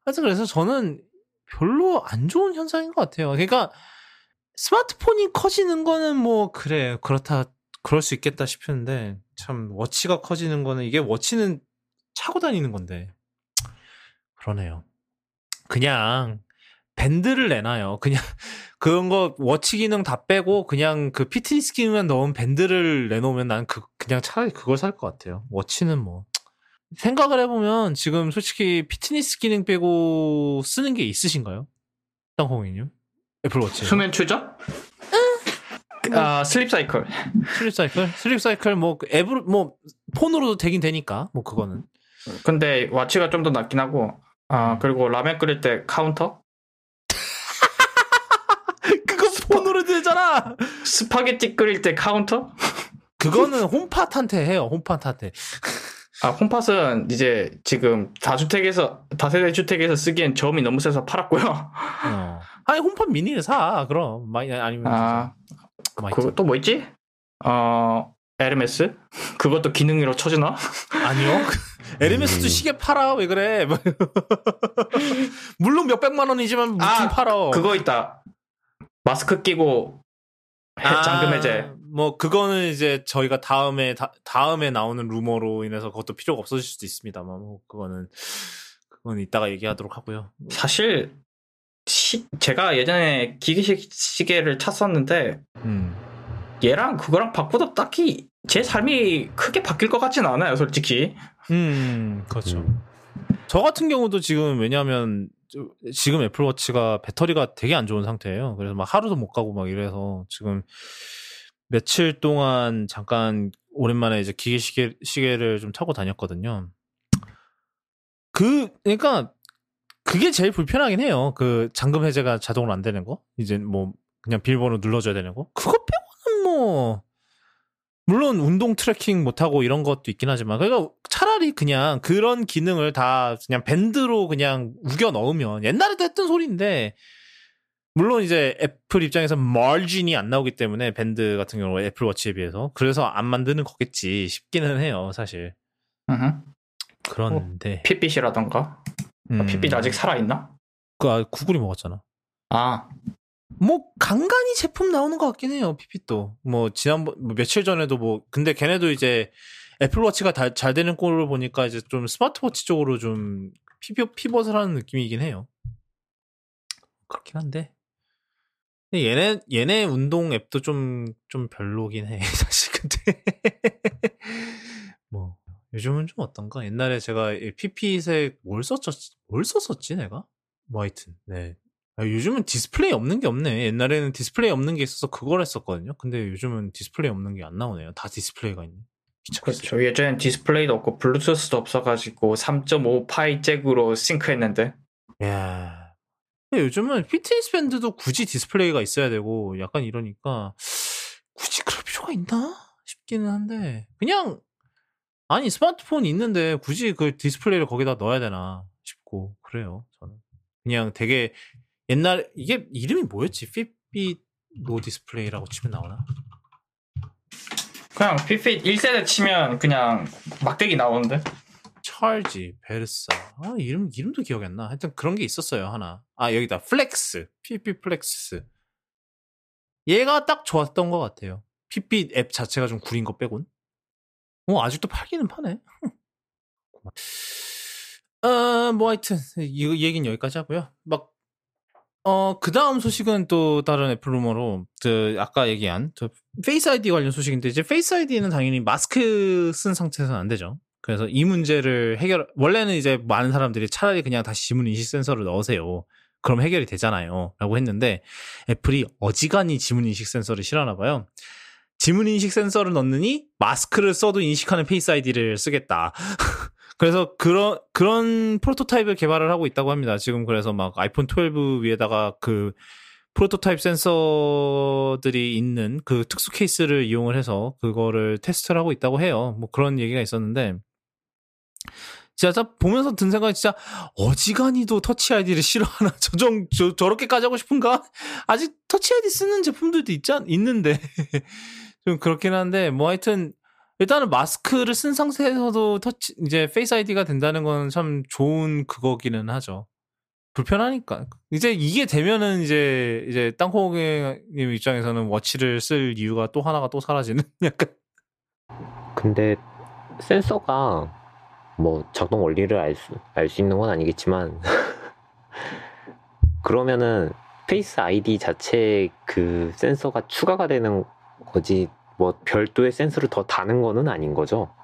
Speaker 1: 하여튼 그래서 저는 별로 안 좋은 현상인 것 같아요. 그러니까 스마트폰이 커지는 거는 뭐 그래 그렇다 그럴 수 있겠다 싶은데 참 워치가 커지는 거는 이게 워치는 차고 다니는 건데 그러네요. 그냥 밴드를 내놔요. 그냥 그런 거 워치 기능 다 빼고 그냥 그 피트니스 기능만 넣은 밴드를 내놓으면 난 그 그냥 차라리 그걸 살 것 같아요. 워치는 뭐 생각을 해보면 지금 솔직히 피트니스 기능 빼고 쓰는 게 있으신가요? 땅콩이님 애플워치
Speaker 2: 수면 추적? 아
Speaker 1: Sleep Cycle. Sleep Cycle Sleep Cycle 뭐 앱으로 뭐 폰으로도 되긴 되니까 뭐 그거는
Speaker 2: 근데 와치가 좀 더 낫긴 하고. 아 그리고 라면 끓일 때 카운터?
Speaker 1: 그거 폰으로 되잖아.
Speaker 2: 스파게티 끓일 때 카운터?
Speaker 1: 그거는 홈팟한테 해요. 홈팟한테.
Speaker 2: 아 홈팟은 이제 지금 다주택에서 다세대 주택에서 쓰기엔 저음이 너무 세서 팔았고요.
Speaker 1: 어. 아니 홈팟 미니를 사. 그럼 많이 아니면
Speaker 2: 아
Speaker 1: 많이
Speaker 2: 그거 또뭐 있지? 어 에르메스? 그것도 기능으로 쳐주나?
Speaker 1: 아니요. 에르메스도
Speaker 3: 음.
Speaker 1: 시계 팔아. 왜 그래? 물론 몇 백만 원이지만 무튼
Speaker 2: 아,
Speaker 1: 팔아.
Speaker 2: 그거 있다. 마스크 끼고 해,
Speaker 1: 아,
Speaker 2: 잠금 해제.
Speaker 1: 뭐 그거는 이제 저희가 다음에 다, 다음에 나오는 루머로 인해서 그것도 필요가 없어질 수도 있습니다만 뭐 그거는 그건 이따가 얘기하도록 하고요.
Speaker 2: 사실 시- 제가 예전에 기계식 시계를 찼었는데
Speaker 1: 음.
Speaker 2: 얘랑 그거랑 바꿔도 딱히 제 삶이 크게 바뀔 것 같진 않아요, 솔직히.
Speaker 1: 음, 그렇죠.
Speaker 3: 음.
Speaker 1: 저 같은 경우도 지금 왜냐하면 저- 지금 애플워치가 배터리가 되게 안 좋은 상태예요. 그래서 막 하루도 못 가고 막 이래서 지금 며칠 동안 잠깐 오랜만에 이제 기계 시계 시계를 좀 타고 다녔거든요. 그 그러니까 그게 제일 불편하긴 해요. 그 잠금 해제가 자동으로 안 되는 거. 이제 뭐 그냥 비밀번호 눌러줘야 되는 거. 그거 빼고는 뭐 물론 운동 tracking 못하고 이런 것도 있긴 하지만 그러니까 차라리 그냥 그런 기능을 다 그냥 밴드로 그냥 우겨 넣으면 옛날에도 했던 소리인데 물론 이제 애플 입장에서 마진이 안 나오기 때문에 밴드 같은 경우 애플워치에 비해서 그래서 안 만드는 거겠지 싶기는 해요 사실
Speaker 2: 으흠.
Speaker 1: 그런데
Speaker 2: 핏빛이라던가.
Speaker 1: 음,
Speaker 2: 핏빛 아직 살아있나?
Speaker 1: 그 아, 구글이 먹었잖아.
Speaker 2: 아,
Speaker 1: 뭐 간간히 제품 나오는 것 같긴 해요 핏빛도. 뭐 지난번 뭐 며칠 전에도 뭐 근데 걔네도 이제 애플워치가 다- 잘 되는 꼴을 보니까 이제 좀 스마트워치 쪽으로 좀 피벗, 피벗을 하는 느낌이긴 해요. 그렇긴 한데. 근데 얘네 얘네 운동 앱도 좀 좀 별로긴 해 사실 근데. 뭐 요즘은 좀 어떤가 옛날에 제가 이 핏빛에 뭘 썼었지 뭘 썼었지 내가 뭐 하여튼 네 아, 요즘은 디스플레이 없는 게 없네. 옛날에는 디스플레이 없는 게 있어서 그걸 했었거든요. 근데 요즘은 디스플레이 없는 게 안 나오네요. 다 디스플레이가 있네. 귀찮겠어요.
Speaker 2: 그렇죠. 예전엔 디스플레이도 없고 블루투스도 없어가지고 3.5 파이 잭으로 싱크했는데.
Speaker 1: 야. 근데 요즘은 피트니스 밴드도 굳이 디스플레이가 있어야 되고 약간 이러니까 굳이 그럴 필요가 있나 싶기는 한데 그냥 아니 스마트폰 있는데 굳이 그 디스플레이를 거기다 넣어야 되나 싶고 그래요. 저는 그냥 되게 옛날 이게 이름이 뭐였지? Fitbit no display라고 치면 나오나?
Speaker 2: 그냥 Fitbit 1세대 치면 그냥 막대기 나오는데.
Speaker 1: Charge, Versa. 아, 이름, 이름도 기억이 안 나. 하여튼 그런 게 있었어요, 하나. 아, 여기다. 플렉스. PP 플렉스. 얘가 딱 좋았던 것 같아요. Fitbit 앱 자체가 좀 구린 거 빼곤. 어, 아직도 팔기는 파네. 어, 뭐 하여튼, 이 얘기는 여기까지 하고요. 막, 어, 그 다음 소식은 또 다른 애플 루머로, 그, 아까 얘기한, 저 Face ID 관련 소식인데, 이제 Face ID는 당연히 마스크 쓴 상태에서는 안 되죠. 그래서 이 문제를 해결, 원래는 이제 많은 사람들이 차라리 그냥 다시 지문 인식 센서를 넣으세요. 그럼 해결이 되잖아요. 라고 했는데, 애플이 어지간히 지문 인식 센서를 싫어하나 봐요. 지문 인식 센서를 넣느니 마스크를 써도 인식하는 Face ID를 쓰겠다. 그래서 그런 그런 프로토타입을 개발을 하고 있다고 합니다. 지금 그래서 막 아이폰 12 위에다가 그 프로토타입 센서들이 있는 그 특수 케이스를 이용을 해서 그거를 테스트를 하고 있다고 해요. 뭐 그런 얘기가 있었는데 진짜 보면서 든 생각이 진짜 어지간히도 Touch ID를 싫어하나 저정 저, 저렇게까지 하고 싶은가 아직 Touch ID 쓰는 제품들도 있지 않, 있는데 좀 그렇긴 한데 뭐 하여튼 일단은 마스크를 쓴 상태에서도 터치 이제 Face ID가 된다는 건 참 좋은 그거기는 하죠. 불편하니까 이제 이게 되면은 이제 이제 땅콩님 입장에서는 watch를 쓸 이유가 또 하나가 또 사라지는 약간
Speaker 3: 근데 센서가 뭐 작동 원리를 알수 알 수 있는 건 아니겠지만 그러면은 Face ID 자체 그 센서가 추가가 되는 거지 뭐 별도의 센서를 더 다는 거는 아닌 거죠.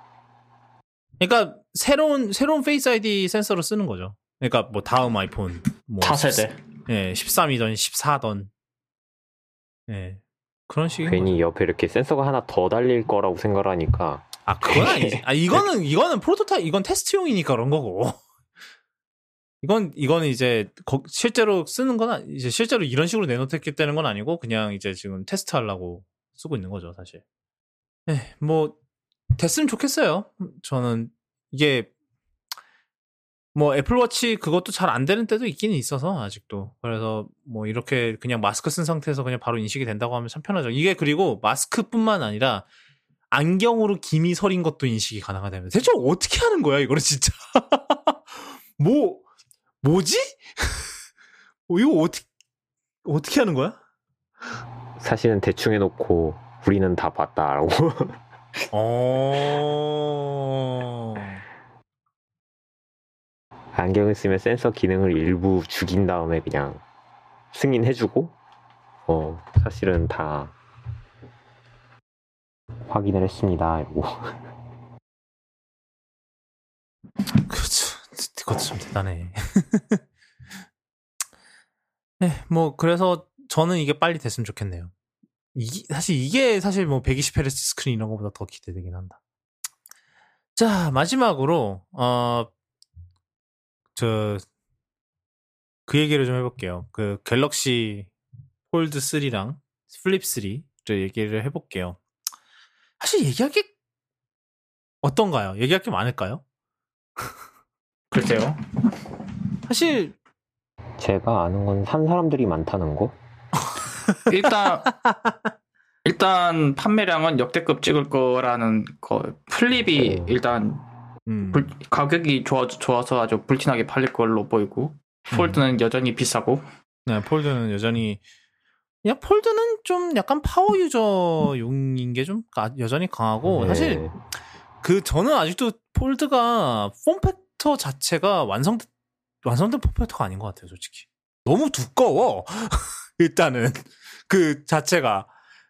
Speaker 1: 그러니까 새로운 새로운 Face ID 센서로 쓰는 거죠. 그러니까 뭐 다음 아이폰 뭐
Speaker 2: 차세대.
Speaker 1: 예, 13이던 14던 예. 그런 식인
Speaker 3: 괜히
Speaker 1: 거죠.
Speaker 3: 옆에 이렇게 센서가 하나 더 달릴 거라고 생각을 하니까
Speaker 1: 아, 그건 아니지. 아, 이거는 이거는 프로토타입 이건 테스트용이니까 그런 거고. 이건 이거는 이제 거- 실제로 쓰는 건 이제 실제로 이런 식으로 내놓겠다는 건 아니고 그냥 이제 지금 테스트하려고 쓰고 있는 거죠, 사실. 네, 뭐 됐으면 좋겠어요. 저는 이게 뭐 애플워치 그것도 잘 안 되는 때도 있기는 있어서 아직도 그래서 뭐 이렇게 그냥 마스크 쓴 상태에서 그냥 바로 인식이 된다고 하면 참 편하죠. 이게 그리고 마스크뿐만 아니라 안경으로 김이 서린 것도 인식이 가능하다면 대체 어떻게 하는 거야 이거를 진짜 뭐 뭐지 어, 이거 어떻게 어떻게 하는 거야?
Speaker 3: 사실은 대충 해놓고 우리는 다 봤다라고
Speaker 1: 어
Speaker 3: 안경을 쓰면 센서 기능을 일부 죽인 다음에 그냥 승인해주고 어 사실은 다 확인을 했습니다 이러고
Speaker 1: 그렇죠. 그것도 좀 대단해. 네, 뭐 그래서 저는 이게 빨리 됐으면 좋겠네요. 이 사실 이게 사실 뭐 120Hz 스크린 이런 것보다 더 기대되긴 한다. 자 마지막으로 어 저 그 얘기를 좀 해볼게요. 그 갤럭시 폴드 3랑 플립 3를 얘기를 해볼게요. 사실 얘기할 게 어떤가요? 얘기할 게 많을까요?
Speaker 2: 글쎄요.
Speaker 1: 사실
Speaker 3: 제가 아는 건 산 사람들이 많다는 거
Speaker 2: 일단 일단 판매량은 역대급 찍을 거라는 거. 플립이
Speaker 3: 어.
Speaker 2: 일단
Speaker 1: 음,
Speaker 2: 불- 가격이 좋아 좋아서 아주 불티나게 팔릴 걸로 보이고 폴드는 여전히 비싸고
Speaker 1: 네, 폴드는 여전히 그냥 폴드는 좀 약간 power user용인 게 좀 여전히 강하고
Speaker 3: 네.
Speaker 1: 사실 그 저는 아직도 폴드가 form factor 자체가 완성 완성된 form factor가 아닌 것 같아요, 솔직히. 너무 두꺼워. 일단은 그 자체가.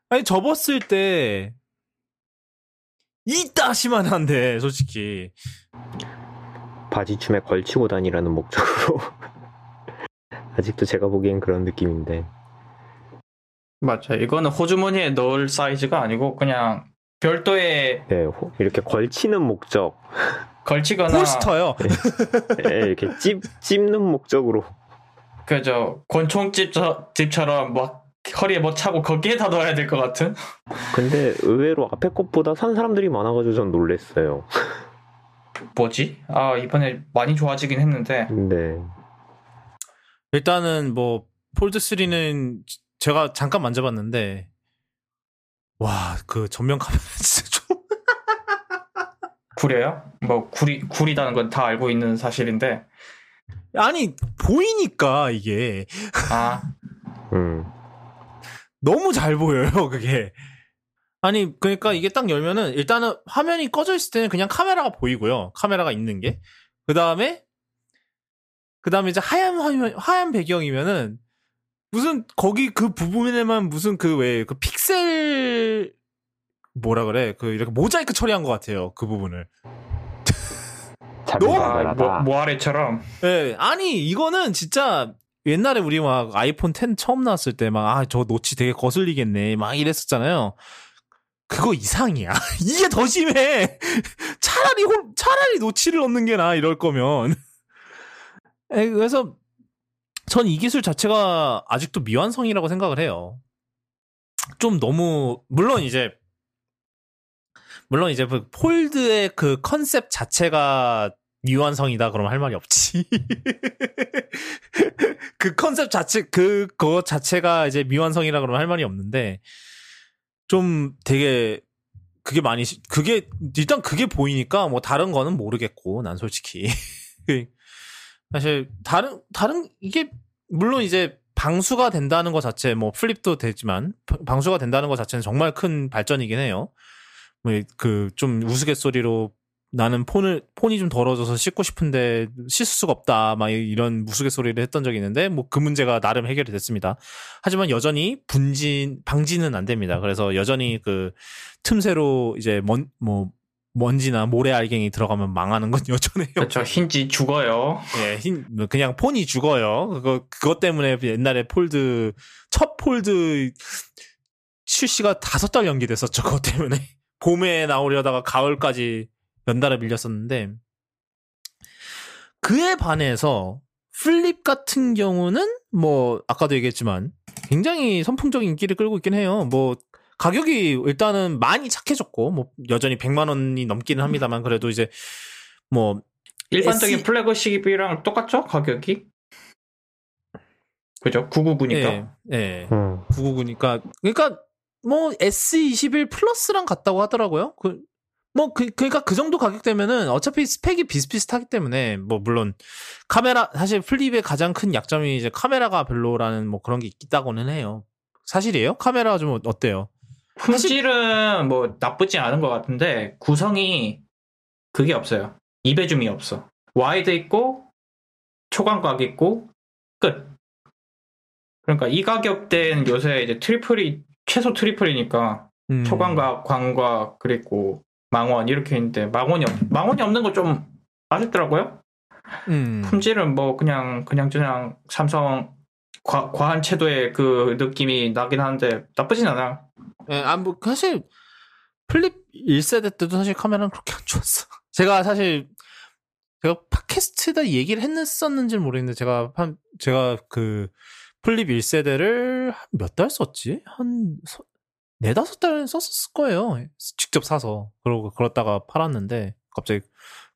Speaker 1: 아니 접었을 때 이따시만 한데 솔직히.
Speaker 3: 바지춤에 걸치고 다니라는 목적으로. 아직도 제가 보기엔 그런 느낌인데.
Speaker 2: 맞아. 이거는 호주머니에 넣을 사이즈가 아니고 그냥 별도의
Speaker 3: 네, 호- 이렇게 걸치는 목적.
Speaker 2: 걸치거나
Speaker 1: 폴스터요.
Speaker 3: 네, 이렇게 찝, 찝는 목적으로
Speaker 2: 그저 권총집 집처럼 막 허리에 뭐 차고 거기에 다 넣어야 될 것 같은.
Speaker 3: 근데 의외로 앞에 것보다 산 사람들이 많아가지고 전 놀랬어요
Speaker 2: 뭐지? 아 이번에 많이 좋아지긴 했는데
Speaker 3: 근데
Speaker 1: 일단은 뭐 폴드 3는 제가 잠깐 만져봤는데 와 그 전면 카메라 진짜 좀
Speaker 2: 구려요? 뭐 구리 구리다는 건 다 알고 있는 사실인데
Speaker 1: 아니 보이니까 이게.
Speaker 2: 아.
Speaker 3: 음,
Speaker 1: 너무 잘 보여요 그게. 아니 그러니까 이게 딱 열면은 일단은 화면이 꺼져 있을 때는 그냥 카메라가 보이고요. 카메라가 있는 게 그 다음에 그 다음에 이제 하얀 화면 하얀 배경이면은 무슨 거기 그 부분에만 무슨 그 왜그 픽셀 뭐라 그래? 그 이렇게 모자이크 처리한 것 같아요 그 부분을 너무-
Speaker 2: 아, 뭐,
Speaker 3: 자글자글하다
Speaker 2: 모아레처럼
Speaker 1: 예, 아니 이거는 진짜 옛날에 우리 막 아이폰 10 처음 나왔을 때 막 아 저 노치 되게 거슬리겠네 막 이랬었잖아요. 그거 이상이야. 이게 더 심해. 차라리 홀, 차라리 노치를 넣는 게 나아 이럴 거면. 에, 그래서 전 이 기술 자체가 아직도 미완성이라고 생각을 해요. 좀 너무 물론 이제 물론 이제 그 폴드의 그 컨셉 자체가 미완성이다 그러면 할 말이 없지. 그 컨셉 자체 그거 자체가 이제 미완성이라 그러면 할 말이 없는데 좀 되게 그게 많이 그게 일단 그게 보이니까 뭐 다른 거는 모르겠고 난 솔직히 사실 다른 다른 이게 물론 이제 방수가 된다는 것 자체 뭐 플립도 되지만 방수가 된다는 것 자체는 정말 큰 발전이긴 해요. 뭐그좀 우스갯소리로 나는 폰을 폰이 좀 더러워져서 씻고 싶은데 씻을 수가 없다 막 이런 무스갯소리를 했던 적이 있는데 뭐 그 문제가 나름 해결이 됐습니다. 하지만 여전히 분진 방지는 안 됩니다. 그래서 여전히 그 틈새로 이제 먼 뭐 먼지나 모래 알갱이 들어가면 망하는 건 여전해요.
Speaker 2: 그렇죠. 흰지 죽어요.
Speaker 1: 예, 흰 그냥 폰이 죽어요. 그거 그것 때문에 옛날에 폴드 첫 폴드 출시가 다섯 달 연기됐었죠. 그것 때문에 봄에 나오려다가 가을까지 연달아 밀렸었는데 그에 반해서 플립 같은 경우는 뭐 아까도 얘기했지만 굉장히 선풍적인 인기를 끌고 있긴 해요. 뭐 가격이 일단은 많이 착해졌고 뭐 여전히 100만 원이 넘기는 합니다만 그래도 이제 뭐
Speaker 2: 일반적인 S... flagship이랑 똑같죠 가격이? 그죠? 999니까.
Speaker 1: 예. 예. 음. 999니까 그러니까 뭐 S21 플러스랑 같다고 하더라고요. 그 뭐, 그, 그니까 그 정도 가격대면은 어차피 스펙이 비슷비슷하기 때문에, 뭐, 물론, 카메라, 사실 플립의 가장 큰 약점이 이제 카메라가 별로라는 뭐 그런 게 있다고는 해요. 사실이에요? 카메라가 좀 어때요?
Speaker 2: 품질은 뭐 나쁘지 않은 것 같은데, 구성이 그게 없어요. 이배줌이 없어. 와이드 있고, 초광각 있고, 끝. 그러니까 이 가격대는 요새 이제 triple이, 최소 triple이니까, 음. 초광각, 광각, 그리고 망원 이렇게 있는데 망원이 없, 망원이 없는 거 좀 아쉽더라고요. 음. 품질은 뭐 그냥 그냥 그냥 삼성 과, 과한 채도의 그 느낌이 나긴 하는데 나쁘진 않아.
Speaker 1: 예, 아, 뭐, 사실, 플립 1세대 때도 사실 카메라는 그렇게 안 좋았어. 제가 사실, 제가 팟캐스트에다 얘기를 했었는지 모르겠는데, 제가 한, 제가 그, 플립 1세대를 몇 달 썼지? 한, 네다섯 달 썼을 거예요. 직접 사서. 그러고 그렇다가 팔았는데 갑자기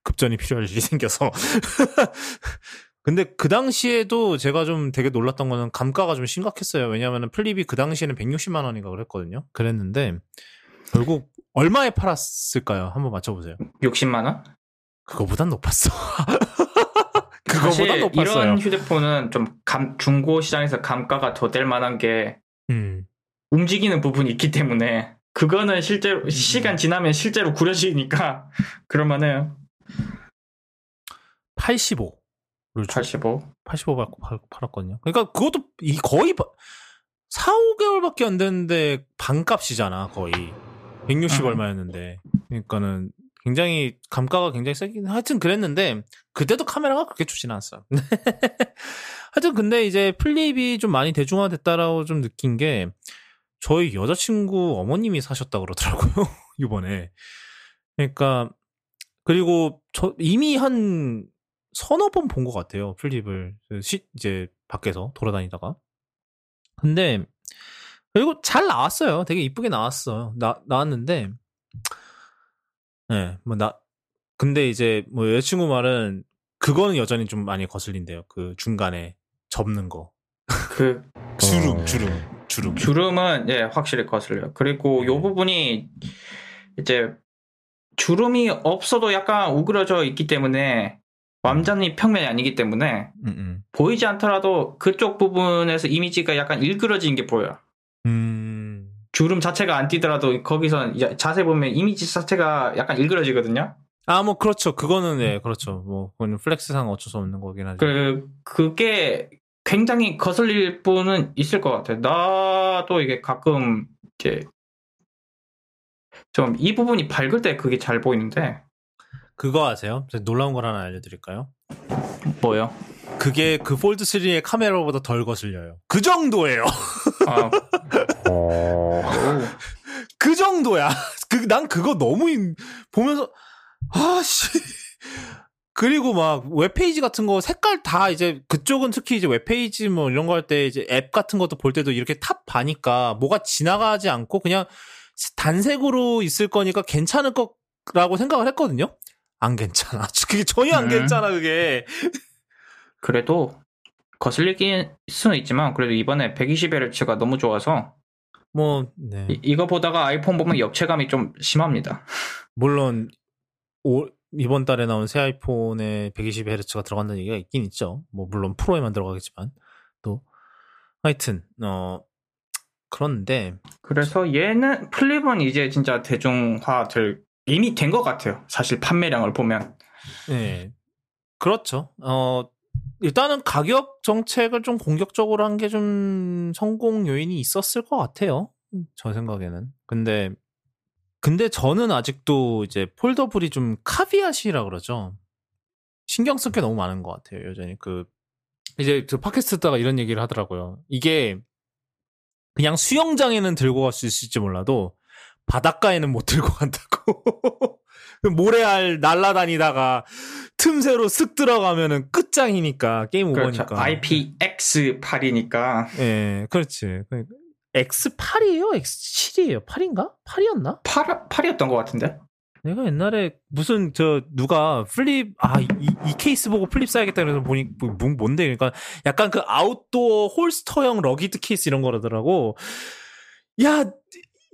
Speaker 1: 급전이 필요할 일이 생겨서. 근데 그 당시에도 제가 좀 되게 놀랐던 거는 감가가 좀 심각했어요. 왜냐하면 플립이 그 당시에는 160만 원인가 그랬거든요. 그랬는데 결국 얼마에 팔았을까요? 한번 맞춰보세요.
Speaker 2: 60만 원?
Speaker 1: 그거보단 높았어.
Speaker 2: 그거보다 높았어요. 이런 휴대폰은 좀 감, 중고 시장에서 감가가 더 될 만한 게 음. 움직이는 부분이 있기 때문에 그거는 실제로 음. 시간 지나면 실제로 구려지니까 그럴만해요.
Speaker 1: 85.
Speaker 2: 85.
Speaker 1: 85 받고 팔았거든요. 그러니까 그것도 거의 4, 5개월밖에 안 됐는데 반값이잖아, 거의. 160 음. 얼마였는데. 그러니까는 굉장히 감가가 굉장히 세긴 하여튼 그랬는데 그때도 카메라가 그렇게 좋진 않았어요. 하여튼 근데 이제 플립이 좀 많이 대중화됐다라고 좀 느낀 게 저희 여자친구 어머님이 사셨다 그러더라고요. 이번에. 그러니까 그리고 저 이미 한 서너 번 본 것 같아요. 플립을 그 시, 이제 밖에서 돌아다니다가. 근데 그리고 잘 나왔어요. 되게 이쁘게 나왔어요. 나 나왔는데 네, 뭐 나 근데 이제 뭐 여자친구 말은 그거는 여전히 좀 많이 거슬린대요. 그 중간에 접는 거.
Speaker 2: 그
Speaker 1: 주름, 주름. 주름.
Speaker 2: 주름은 예 확실히 거슬려요. 그리고 요 네. 부분이 이제 주름이 없어도 약간 우그러져 있기 때문에 완전히 평면이 아니기 때문에 음, 음. 보이지 않더라도 그쪽 부분에서 이미지가 약간 일그러진 게 보여요. 음. 주름 자체가 안 띄더라도 거기서 자세 보면 이미지 자체가 약간 일그러지거든요.
Speaker 1: 아, 뭐 그렇죠. 그거는 네, 그렇죠. 뭐 그건 플렉스상 어쩔 수 없는 거긴 하죠.
Speaker 2: 그 그게 굉장히 거슬릴 분은 있을 것 같아요. 나도 이게 가끔 이제 좀 이 부분이 밝을 때 그게 잘 보이는데
Speaker 1: 그거 아세요? 놀라운 걸 하나 알려드릴까요?
Speaker 2: 뭐요?
Speaker 1: 그게 그 폴드 3의 카메라보다 덜 거슬려요. 그 정도예요. 아. 어... 그 정도야. 그, 난 그거 너무 보면서 아씨 그리고 막 웹페이지 같은 거 색깔 다 이제 그쪽은 특히 이제 웹페이지 뭐 이런 거 할 때 이제 앱 같은 것도 볼 때도 이렇게 top bar니까 뭐가 지나가지 않고 그냥 단색으로 있을 거니까 괜찮을 거라고 생각을 했거든요. 안 괜찮아. 그게 전혀 안
Speaker 2: 음.
Speaker 1: 괜찮아 그게.
Speaker 2: 그래도 거슬리긴 수는 있지만 그래도 이번에 120Hz가 너무 좋아서
Speaker 1: 뭐 네.
Speaker 2: 이, 이거 보다가 아이폰 보면 역체감이 좀 심합니다.
Speaker 1: 물론 올- 이번 달에 나온 새 아이폰에 120Hz가 들어간다는 얘기가 있긴 있죠. 뭐 물론 프로에만 들어가겠지만 또 하여튼 어 그런데
Speaker 2: 그래서 얘는 플립은 이제 진짜 대중화 될 이미 된 것 같아요. 사실 판매량을 보면
Speaker 1: 네 그렇죠. 어 일단은 가격 정책을 좀 공격적으로 한 게 좀 성공 요인이 있었을 것 같아요. 저 생각에는. 근데 근데 저는 아직도 이제 폴더블이 좀 카비앗이라 그러죠. 신경 쓸 게 너무 많은 것 같아요. 여전히 그 이제 그 팟캐스트 듣다가 이런 얘기를 하더라고요. 이게 그냥 수영장에는 들고 갈 수 있을지 몰라도 바닷가에는 못 들고 간다고. 그 모래알 날라다니다가 틈새로 쓱 들어가면은 끝장이니까 게임
Speaker 2: 그렇죠.
Speaker 1: 오버니까.
Speaker 2: IPX8이니까
Speaker 1: 예, 그렇지. X8이에요? X7이에요? 8인가? 8이었나?
Speaker 2: 8, 8이었던 것 같은데.
Speaker 1: 내가 옛날에 무슨 저 누가 플립 아이 이 케이스 보고 플립 사야겠다 그래서 보니 뭐, 뭐- 뭔데 그러니까 약간 그 아웃도어 holster형 rugged 케이스 이런 거라더라고. 야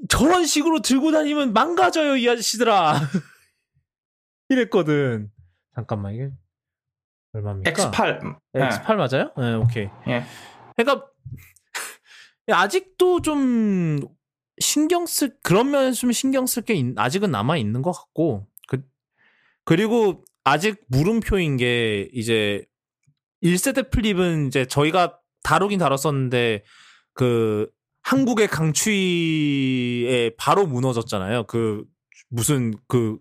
Speaker 1: 저런 식으로 들고 다니면 망가져요 이 아저씨들아. 이랬거든. 잠깐만 이게 얼마입니까?
Speaker 2: X8.
Speaker 1: X8 맞아요? 네, 오케이.
Speaker 2: 예.
Speaker 1: 그러니까 아직도 좀 신경 쓸 그런 면에서 좀 신경 쓸 게 아직은 남아 있는 것 같고 그 그리고 아직 물음표인 게 이제 1세대 플립은 이제 저희가 다루긴 다뤘었는데 그 한국의 강추위에 바로 무너졌잖아요. 그 무슨 그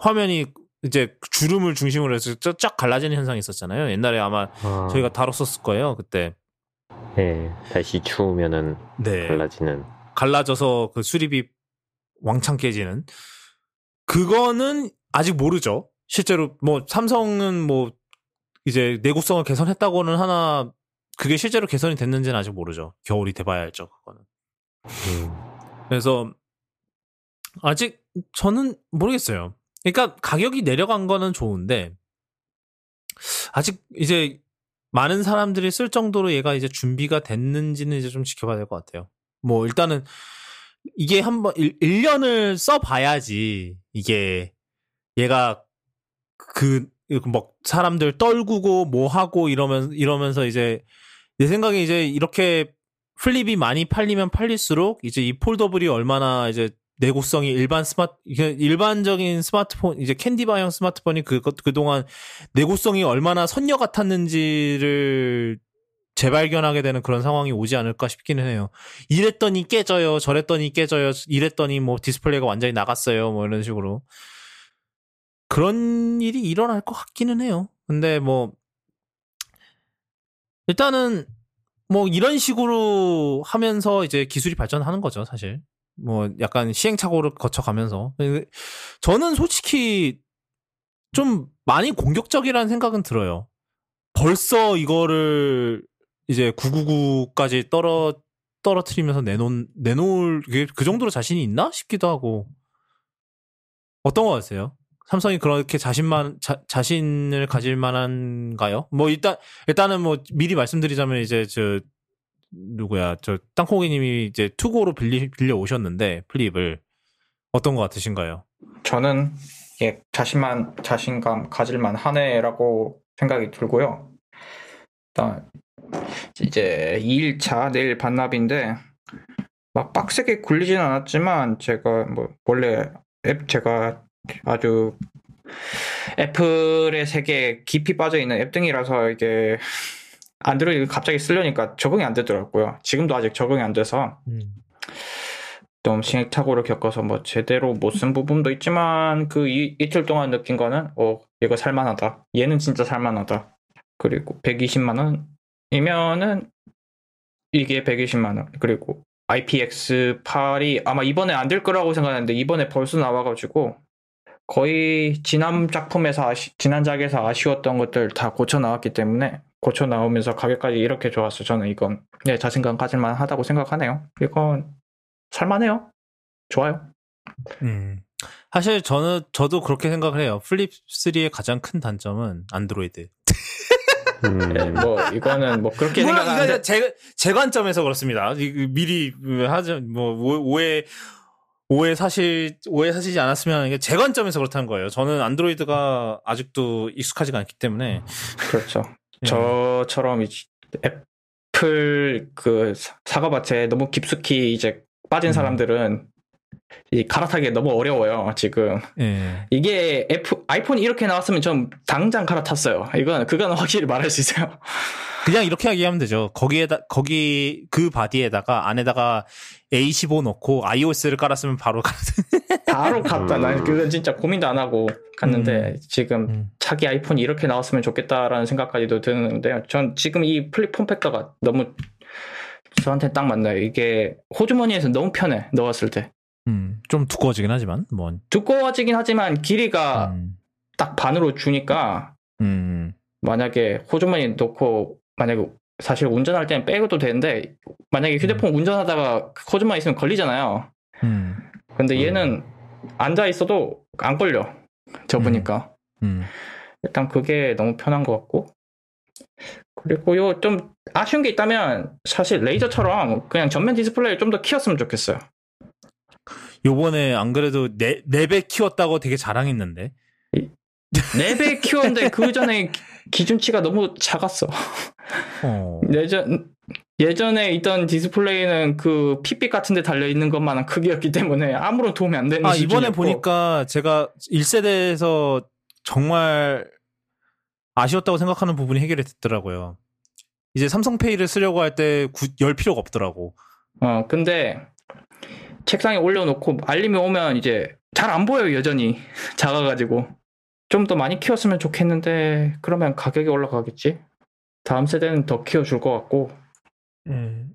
Speaker 1: 화면이 이제 주름을 중심으로 해서 쫙- 쫙 갈라지는 현상이 있었잖아요. 옛날에 아마
Speaker 3: 아,
Speaker 1: 저희가 다뤘었을 거예요 그때.
Speaker 3: 네, 다시 추우면은
Speaker 1: 네.
Speaker 3: 달라지는.
Speaker 1: 갈라져서 그 수립이 왕창 깨지는. 그거는 아직 모르죠. 실제로 뭐 삼성은 뭐 이제 내구성을 개선했다고는 하나 그게 실제로 개선이 됐는지는 아직 모르죠. 겨울이 돼봐야 알죠. 그거는.
Speaker 3: 음,
Speaker 1: 그래서 아직 저는 모르겠어요. 그러니까 가격이 내려간 거는 좋은데 아직 이제 많은 사람들이 쓸 정도로 얘가 이제 준비가 됐는지는 이제 좀 지켜봐야 될 것 같아요. 뭐 일단은 이게 한번 1, 1년을 써 봐야지 이게 얘가 그뭐 사람들 떨구고 뭐 하고 이러면 이러면서 이제 내 생각에 이제 이렇게 플립이 많이 팔리면 팔릴수록 이제 이 foldable이 얼마나 이제 내구성이 일반 스마트 일반적인 스마트폰 이제 candy bar형 스마트폰이 그 그동안 내구성이 얼마나 선녀 같았는지를 재발견하게 되는 그런 상황이 오지 않을까 싶기는 해요. 이랬더니 깨져요. 저랬더니 깨져요. 이랬더니 뭐 디스플레이가 완전히 나갔어요. 뭐 이런 식으로. 그런 일이 일어날 것 같기는 해요. 근데 뭐 일단은 뭐 이런 식으로 하면서 이제 기술이 발전하는 거죠, 사실. 뭐 약간 시행착오를 거쳐가면서. 저는 솔직히 좀 많이 공격적이라는 생각은 들어요. 벌써 이거를 이제 999까지 떨어 떨어뜨리면서 내놓 내놓을 그, 그 정도로 자신이 있나 싶기도 하고 어떤 거 같으세요? 삼성이 그렇게 자신만 자, 자신을 가질 만한가요? 뭐 일단 일단은 뭐 미리 말씀드리자면 이제 저 누구야 저 땅콩이님이 이제 투고로 빌리, 빌려 오셨는데 플립을 어떤 거 같으신가요?
Speaker 2: 저는 예, 자신만 자신감 가질만 하네라고 생각이 들고요. 일단 이제 2일차 내일 반납인데 막 빡세게 굴리진 않았지만 제가 뭐 원래 앱 제가 아주 애플의 세계에 깊이 빠져 있는 앱 등이라서 이게 안드로이드 갑자기 쓰려니까 적응이 안 되더라고요. 지금도 아직 적응이 안 돼서
Speaker 1: 음.
Speaker 2: 좀 시행착오를 겪어서 뭐 제대로 못 쓴 부분도 있지만 그 이, 이틀 동안 느낀 거는 어 이거 살만하다 얘는 진짜 살만하다 그리고 120만 원이면은 이게 120만 원 그리고 IPX8이 아마 이번에 안 될 거라고 생각했는데 이번에 벌써 나와가지고 거의 지난 작품에서 아시, 지난 작에서 아쉬웠던 것들 다 고쳐 나왔기 때문에 고쳐 나오면서 가격까지 이렇게 좋았어 저는 이건 네, 자신감 가질만 하다고 생각하네요 이건 살만해요. 좋아요.
Speaker 1: 음. 사실 저는 저도 그렇게 생각을 해요. 플립 3의 가장 큰 단점은 안드로이드.
Speaker 3: 음,
Speaker 2: 네, 뭐 이거는 뭐 그렇게 생각하는데
Speaker 1: 제, 제 관점에서 그렇습니다. 이- 미리 하죠. 뭐 오- 오해 오해 사실 오해 사시지 않았으면 이게 제 관점에서 그렇다는 거예요. 저는 안드로이드가 아직도 익숙하지가 않기 때문에
Speaker 2: 그렇죠.
Speaker 1: 예.
Speaker 2: 저처럼 애플 그 사- 사과밭에 너무 깊숙이 이제 빠진
Speaker 1: 음.
Speaker 2: 사람들은 이 갈아타기 너무 어려워요 지금
Speaker 1: 예.
Speaker 2: 이게 애플 아이폰이 이렇게 나왔으면 좀 당장 갈아탔어요 이건 그건 확실히 말할 수 있어요
Speaker 1: 그냥 이렇게 얘기하면 되죠. 거기에다 거기 그 바디에다가 안에다가 A15 넣고 iOS를 깔았으면 바로 가.
Speaker 2: 바로 갔다 난
Speaker 3: 음.
Speaker 2: 그건 진짜 고민도 안 하고 갔는데 지금
Speaker 1: 음.
Speaker 2: 자기 아이폰이 이렇게 나왔으면 좋겠다라는 생각까지도 드는데요 전 지금 이 플립 form factor가 너무 저한테 딱 맞나요 이게 호주머니에서 너무 편해 넣었을 때
Speaker 1: 음, 좀 두꺼워지긴 하지만 뭐.
Speaker 2: 두꺼워지긴 하지만 길이가
Speaker 1: 음,
Speaker 2: 딱 반으로 주니까
Speaker 1: 음,
Speaker 2: 만약에 호주머니 넣고 만약에 사실 운전할 때는 빼고도 되는데 만약에 휴대폰 운전하다가 호주머니 있으면 걸리잖아요.
Speaker 1: 음,
Speaker 2: 근데 얘는 앉아 있어도 안 걸려. 접으니까
Speaker 1: 음.
Speaker 2: 일단 그게 너무 편한 것 같고 그리고 요 좀 아쉬운 게 있다면 사실 레이저처럼 그냥 전면 디스플레이를 좀 더 키웠으면 좋겠어요.
Speaker 1: 요번에 안 그래도 네, 네배 키웠다고 되게 자랑했는데.
Speaker 2: 4배 키웠는데 그 전에 기준치가 너무 작았어.
Speaker 1: 어.
Speaker 2: 예전 예전에 있던 디스플레이는 그 Fitbit 같은 데 달려 있는 것만한 크기였기 때문에 아무런 도움이 안 되는
Speaker 1: 아, 이번에
Speaker 2: 수준이었고.
Speaker 1: 보니까 제가 1세대에서 정말 아쉬웠다고 생각하는 부분이 해결이 됐더라고요. 이제 삼성페이를 쓰려고 할 때 열 필요가 없더라고.
Speaker 2: 어 근데 책상에 올려놓고 알림이 오면 이제 잘 안 보여요 여전히 작아가지고 좀 더 많이 키웠으면 좋겠는데 그러면 가격이 올라가겠지 다음 세대는 더 키워줄 것 같고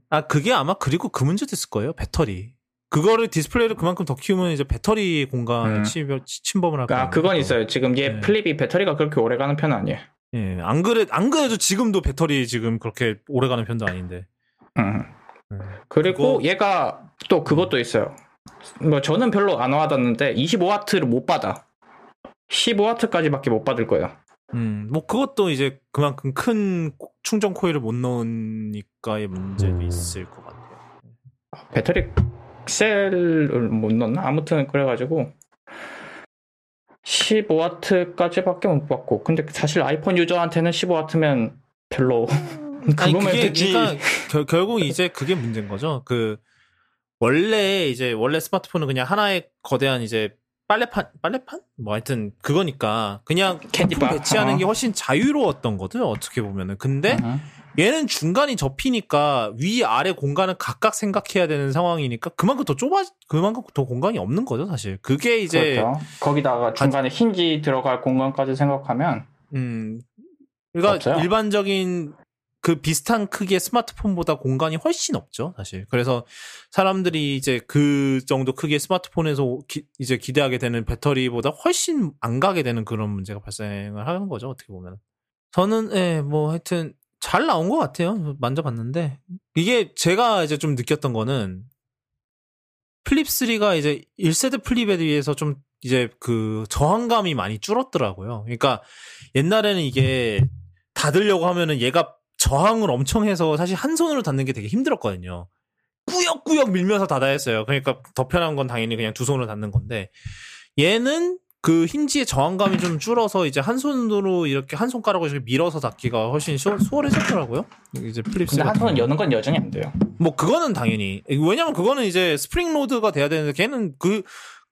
Speaker 1: 아, 그게 아마 그리고 그 문제도 있을 거예요. 배터리. 그거를 디스플레이를 그만큼 더 키우면 이제 배터리 공간에
Speaker 2: 음.
Speaker 1: 침, 침범을 할 거예요.
Speaker 2: 아 그건 있어요 지금 얘
Speaker 1: 네.
Speaker 2: 플립이 배터리가 그렇게 오래 가는 편은 아니에요
Speaker 1: 예, 안 그래, 안 그래도 지금도 배터리 지금 그렇게 오래 가는 편도 아닌데.
Speaker 2: 음.
Speaker 1: 음.
Speaker 2: 그리고
Speaker 1: 그거-
Speaker 2: 얘가 또 그것도 있어요. 뭐 저는 별로 안 와닿는데 25와트를 못 받아. 15와트까지밖에 못 받을 거예요.
Speaker 1: 음, 뭐 그것도 이제 그만큼 큰 충전 코일을 못 넣으니까의 문제도
Speaker 3: 음.
Speaker 1: 있을 것 같아요.
Speaker 2: 배터리 셀을 못 넣나? 아무튼 그래가지고 15와트까지밖에 못 받고. 근데 사실 아이폰 유저한테는 15와트면 별로.
Speaker 1: 아니
Speaker 2: 그거면
Speaker 1: 그게
Speaker 2: 되지.
Speaker 1: 그러니까 결, 결국 이제 그게 문제인 거죠. 그 원래 이제 원래 스마트폰은 그냥 하나의 거대한 이제 빨래판 빨래판 뭐 하여튼 그거니까 그냥
Speaker 2: 캔디바.
Speaker 1: 배치하는
Speaker 2: 어.
Speaker 1: 게 훨씬 자유로웠던 거든 어떻게 보면은 근데
Speaker 2: 음.
Speaker 1: 얘는 중간이 접히니까 위 아래 공간을 각각 생각해야 되는 상황이니까 그만큼 더 좁아 그만큼 더 공간이 없는 거죠 사실 그게 이제
Speaker 2: 그렇죠. 거기다가 중간에 힌지 들어갈 공간까지 생각하면
Speaker 1: 음 그러니까
Speaker 2: 없어요.
Speaker 1: 일반적인 그 비슷한 크기의 스마트폰보다 공간이 훨씬 없죠 사실. 그래서 사람들이 이제 그 정도 크기의 스마트폰에서 기- 이제 기대하게 되는 배터리보다 훨씬 안 가게 되는 그런 문제가 발생을 하는 거죠 어떻게 보면 저는 예 뭐 하여튼 잘 나온 것 같아요. 만져봤는데. 이게 제가 이제 좀 느꼈던 거는 플립 3가 이제 1세대 플립에 비해서 좀 이제 그 저항감이 많이 줄었더라고요. 그러니까 옛날에는 이게 닫으려고 하면은 얘가 저항을 엄청 해서 사실 한 손으로 닫는 게 되게 힘들었거든요. 꾸역꾸역 밀면서 닫아야 했어요. 그러니까 더 편한 건 당연히 그냥 두 손으로 닫는 건데 얘는 그 힌지의 저항감이 좀 줄어서 이제 한 손으로 이렇게 한 손가락으로 이렇게 밀어서 닫기가 훨씬 수, 수월해졌더라고요. 이제 플립 3
Speaker 2: 근데 한 손은 여는 건 여전히 안 돼요.
Speaker 1: 뭐 그거는 당연히 왜냐면 그거는 이제 spring load가 돼야 되는데 걔는 그